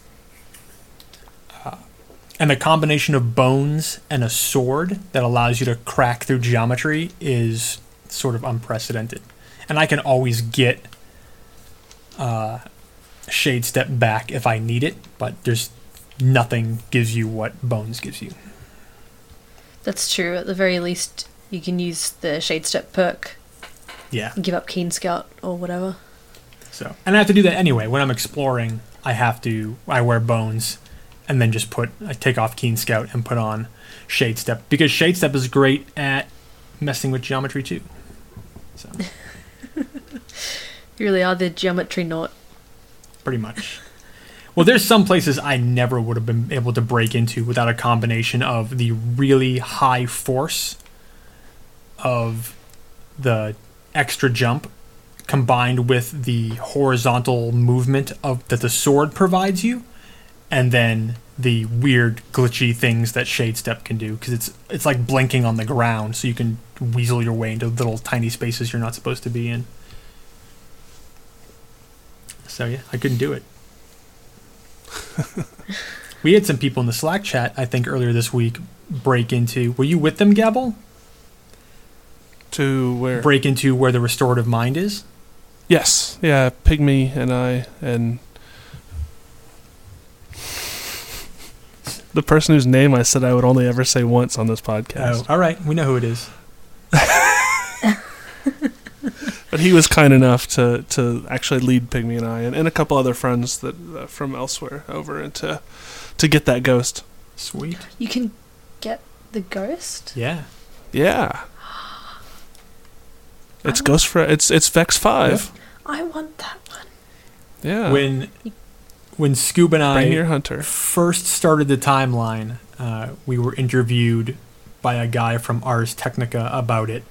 And the combination of bones and a sword that allows you to crack through geometry is sort of unprecedented. And I can always get uh, Shade Step back if I need it, but there's nothing gives you what bones gives you. That's true. At the very least, you can use the Shade Step perk Yeah. give up Keen Scout or whatever. So, and I have to do that anyway. When I'm exploring, I have to. I wear bones, and then just put. I take off Keen Scout and put on Shade Step because Shade Step is great at messing with geometry too. So, You really are the geometry naught. pretty much. Well, there's some places I never would have been able to break into without a combination of the really high force of the extra jump combined with the horizontal movement of that the sword provides you and then the weird glitchy things that shade step can do because it's it's like blinking on the ground so you can weasel your way into little tiny spaces you're not supposed to be in so yeah i couldn't do it we had some people in the slack chat i think earlier this week break into were you with them gabble To where? break into where the restorative mind is Yes. Yeah, Pygmy and I and the person whose name I said I would only ever say once on this podcast. oh all right we know who it is But he was kind enough to, to actually lead Pygmy and I and, and a couple other friends that uh, from elsewhere over and to to get that ghost. sweet You can get the ghost? yeah Yeah. It's Ghost for it's it's Vex five. I want that one. Yeah. when when Scoob and I hunter. first started the timeline, uh, we were interviewed by a guy from Ars Technica about it,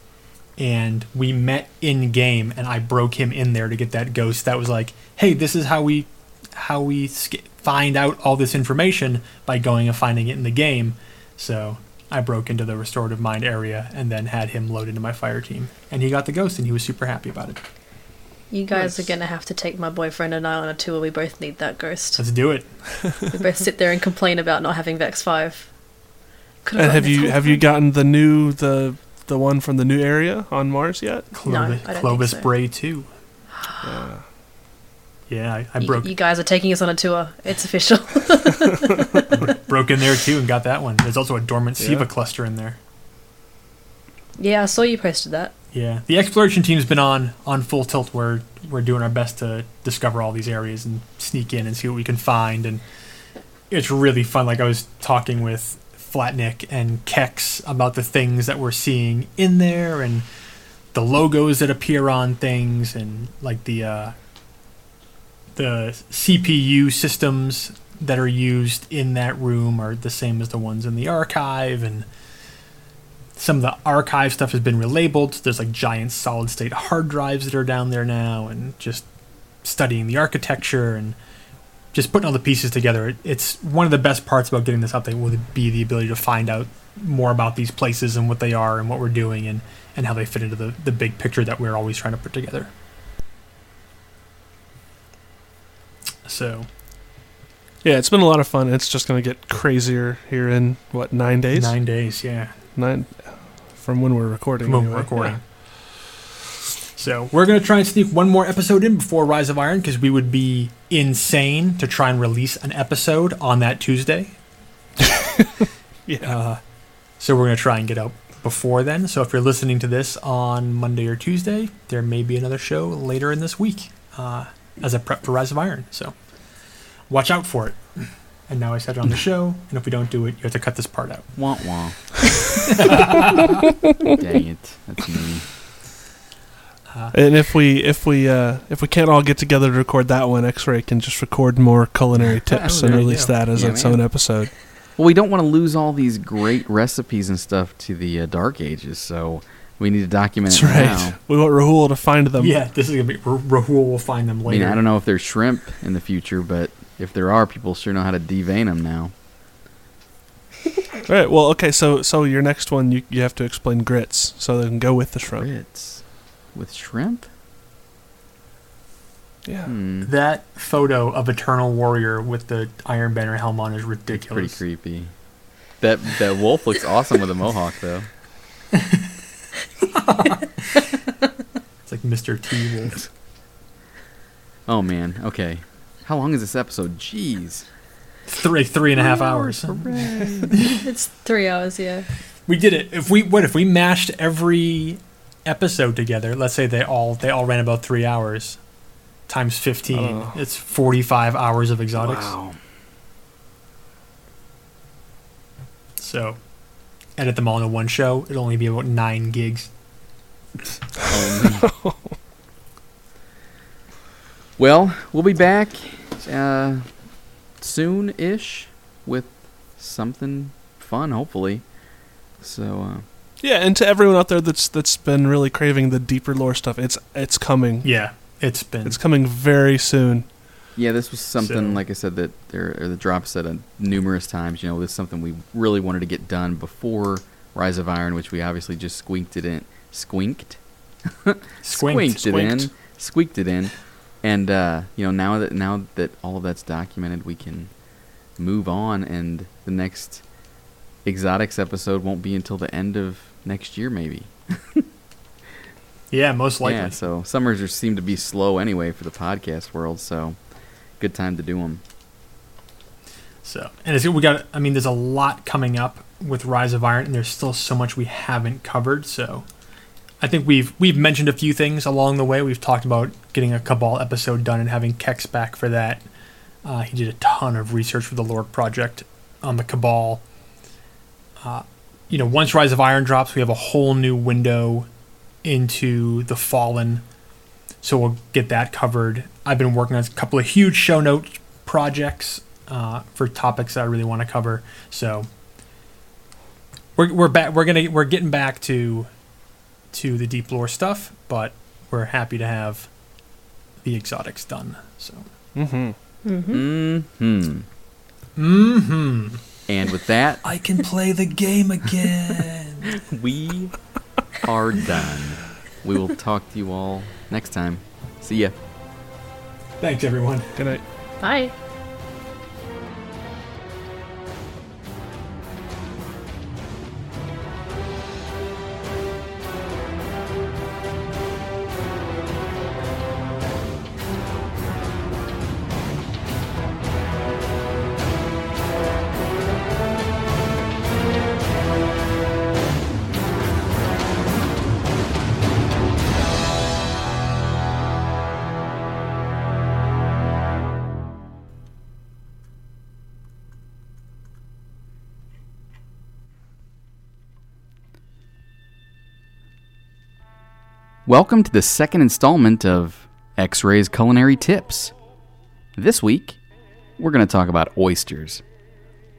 and we met in game, and I broke him in there to get that ghost. That was like, hey, this is how we how we sk- find out all this information by going and finding it in the game. So I broke into the restorative mind area and then had him load into my fire team, and he got the ghost, and he was super happy about it. You guys Nice. are gonna have to take my boyfriend and I on a tour. We both need that ghost. Let's do it. we both sit there and complain about not having Vex Five. Could've And have you have you gotten the new the the one from the new area on Mars yet? Clovis, I don't Clovis think so. Bray too. Yeah. Yeah, I, I You- broke You, guys are taking us on a tour. It's official. broke in there too and got that one. There's also a dormant Siva Yeah. cluster in there. yeah, I saw you posted that. Yeah, the exploration team's been on on full tilt. We're we're doing our best to discover all these areas and sneak in and see what we can find, and it's really fun. Like I was talking with Flatnick and Kex about the things that we're seeing in there and the logos that appear on things and like the uh, the CPU systems that are used in that room are the same as the ones in the archive and some of the archive stuff has been relabeled. There's like giant solid state hard drives that are down there now, and just studying the architecture and just putting all the pieces together. It, it's one of the best parts about getting this update will be the ability to find out more about these places and what they are and what we're doing and, and how they fit into the, the big picture that we're always trying to put together. So, Yeah, it's been a lot of fun. It's just going to get crazier here in what nine days? nine days, yeah. Nine from when we're recording. From when we're recording. Yeah. So we're gonna try and sneak one more episode in before Rise of Iron because we would be insane to try and release an episode on that Tuesday. Yeah. Uh, so we're gonna try and get out before then. So if you're listening to this on Monday or Tuesday, there may be another show later in this week uh, as a prep for Rise of Iron. So watch out for it. And now I said it on the show, and if we don't do it, you have to cut this part out. Wah wah. Dang it. That's me. And if we if we uh, if we can't all get together to record that one, X-Ray can just record more culinary tips Oh, and release that as Yeah, its man. own episode. Well, we don't want to lose all these great recipes and stuff to the uh, Dark Ages, so we need to document That's it right. now. We want Rahool to find them. yeah, this is gonna be Rahool will find them later. I later. mean, I don't know if there's shrimp in the future, but if there are, people sure know how to devein them now. All right. Well, okay. So so your next one, you you have to explain grits so they can go with the shrimp. Grits with shrimp? Yeah. Hmm. That photo of Eternal Warrior with the Iron Banner helm on is ridiculous. Pretty creepy. That that wolf looks awesome with a mohawk, though. It's like Mr. T Wolf. Oh man. Okay. How long is this episode? Jeez. Three three and a half hours. Hooray. It's three hours, yeah. We did it. If we what if we mashed every episode together? Let's say they all they all ran about three hours, times fifteen. Oh. It's forty five hours of exotics. wow. So, edit them all into one show. It'll only be about nine gigs. Oh, only. well, we'll be back uh, soon-ish with something fun, hopefully. So, uh, Yeah. And to everyone out there that's that's been really craving the deeper lore stuff, it's it's coming. Yeah, it's been It's coming very soon. yeah, this was something So- like I said that there or the drop said uh, numerous times. You know, this is something we really wanted to get done before Rise of Iron, which we obviously just squeaked it in, squinked, squinked, squinked it in, squeaked it in, and uh, you know now that now that all of that's documented, we can move on, and the next exotics episode won't be until the end of next year, maybe. Yeah, most likely. Yeah, so summers are, seem to be slow anyway for the podcast world, so good time to do them. So, and it's, we got, I mean, there's a lot coming up with Rise of Iron, and there's still so much we haven't covered. So, I think we've we've mentioned a few things along the way. We've talked about getting a Cabal episode done and having Kex back for that. Uh, he did a ton of research for the Lord Project on the Cabal. Uh, you know, once Rise of Iron drops, we have a whole new window into the Fallen. So we'll get that covered. I've been working on a couple of huge show note projects uh, for topics that I really want to cover. So we're we're back. We're gonna we're getting back to to the deep lore stuff, but we're happy to have the exotics done. So Mm-hmm. Mm-hmm. hmm hmm And with that, I can play the game again. we are done. We will talk to you all next time. See ya. Thanks, everyone. Good night. Bye. Welcome to the second installment of X Ray's Culinary Tips. This week, we're going to talk about oysters.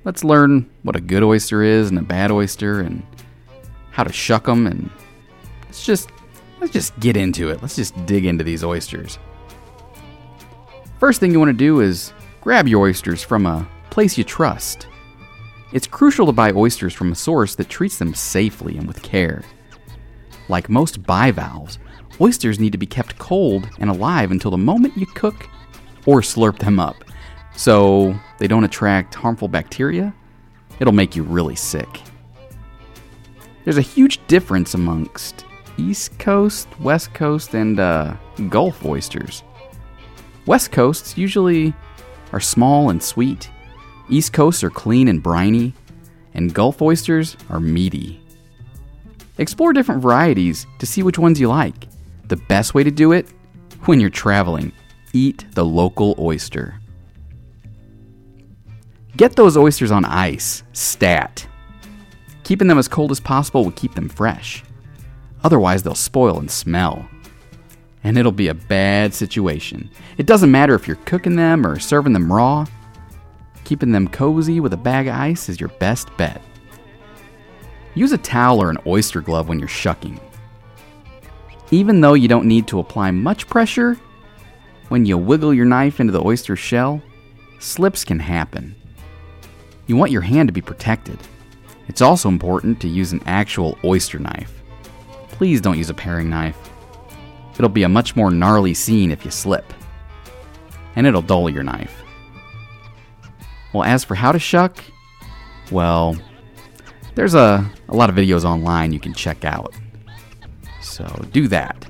Let's learn what a good oyster is and a bad oyster and how to shuck them and let's just let's just get into it. Let's just dig into these oysters. First thing you want to do is grab your oysters from a place you trust. It's crucial to buy oysters from a source that treats them safely and with care. Like most bivalves, oysters need to be kept cold and alive until the moment you cook or slurp them up, so they don't attract harmful bacteria. It'll make you really sick. There's a huge difference amongst East Coast, West Coast, and uh, Gulf oysters. West Coasts usually are small and sweet, East Coasts are clean and briny, and Gulf oysters are meaty. Explore different varieties to see which ones you like. The best way to do it? When you're traveling, eat the local oyster. Get those oysters on ice, stat. Keeping them as cold as possible will keep them fresh. Otherwise, they'll spoil and smell. And it'll be a bad situation. It doesn't matter if you're cooking them or serving them raw, keeping them cozy with a bag of ice is your best bet. Use a towel or an oyster glove when you're shucking. Even though you don't need to apply much pressure, when you wiggle your knife into the oyster shell, slips can happen. You want your hand to be protected. It's also important to use an actual oyster knife. Please don't use a paring knife. It'll be a much more gnarly scene if you slip. And it'll dull your knife. Well, as for how to shuck, well, there's a, a lot of videos online you can check out. So do that.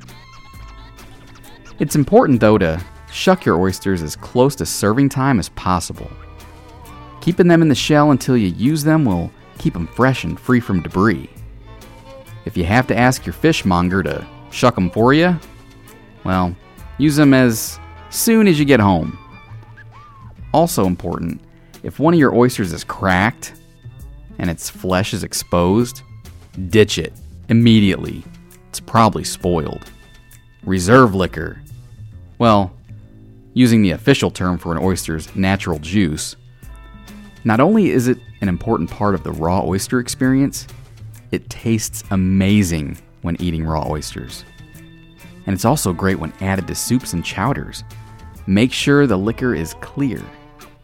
It's important, though, to shuck your oysters as close to serving time as possible. Keeping them in the shell until you use them will keep them fresh and free from debris. If you have to ask your fishmonger to shuck them for you, well, use them as soon as you get home. Also important, if one of your oysters is cracked and its flesh is exposed, ditch it immediately. It's probably spoiled. Reserve liquor. Well, using the official term for an oyster's natural juice. Not only is it an important part of the raw oyster experience, it tastes amazing when eating raw oysters. And it's also great when added to soups and chowders. Make sure the liquor is clear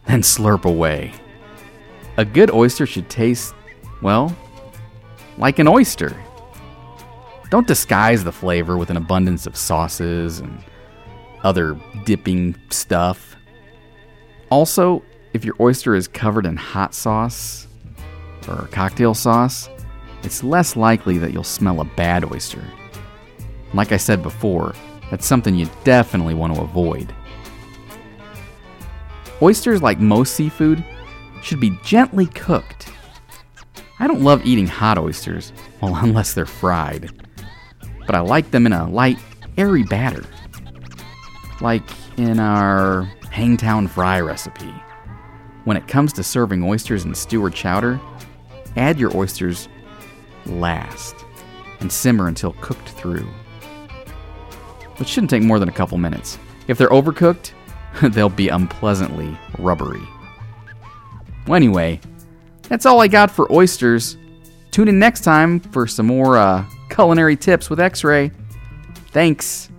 then slurp away. A good oyster should taste, well, like an oyster. Don't disguise the flavor with an abundance of sauces and other dipping stuff. Also, if your oyster is covered in hot sauce or cocktail sauce, it's less likely that you'll smell a bad oyster. Like I said before, that's something you definitely want to avoid. Oysters, like most seafood, should be gently cooked. I don't love eating hot oysters, well, unless they're fried, but I like them in a light, airy batter. Like in our Hangtown Fry recipe. When it comes to serving oysters in stew or chowder, add your oysters last and simmer until cooked through. Which shouldn't take more than a couple minutes. If they're overcooked, they'll be unpleasantly rubbery. Well, anyway, that's all I got for oysters. Tune in next time for some more uh, culinary tips with X Ray. Thanks.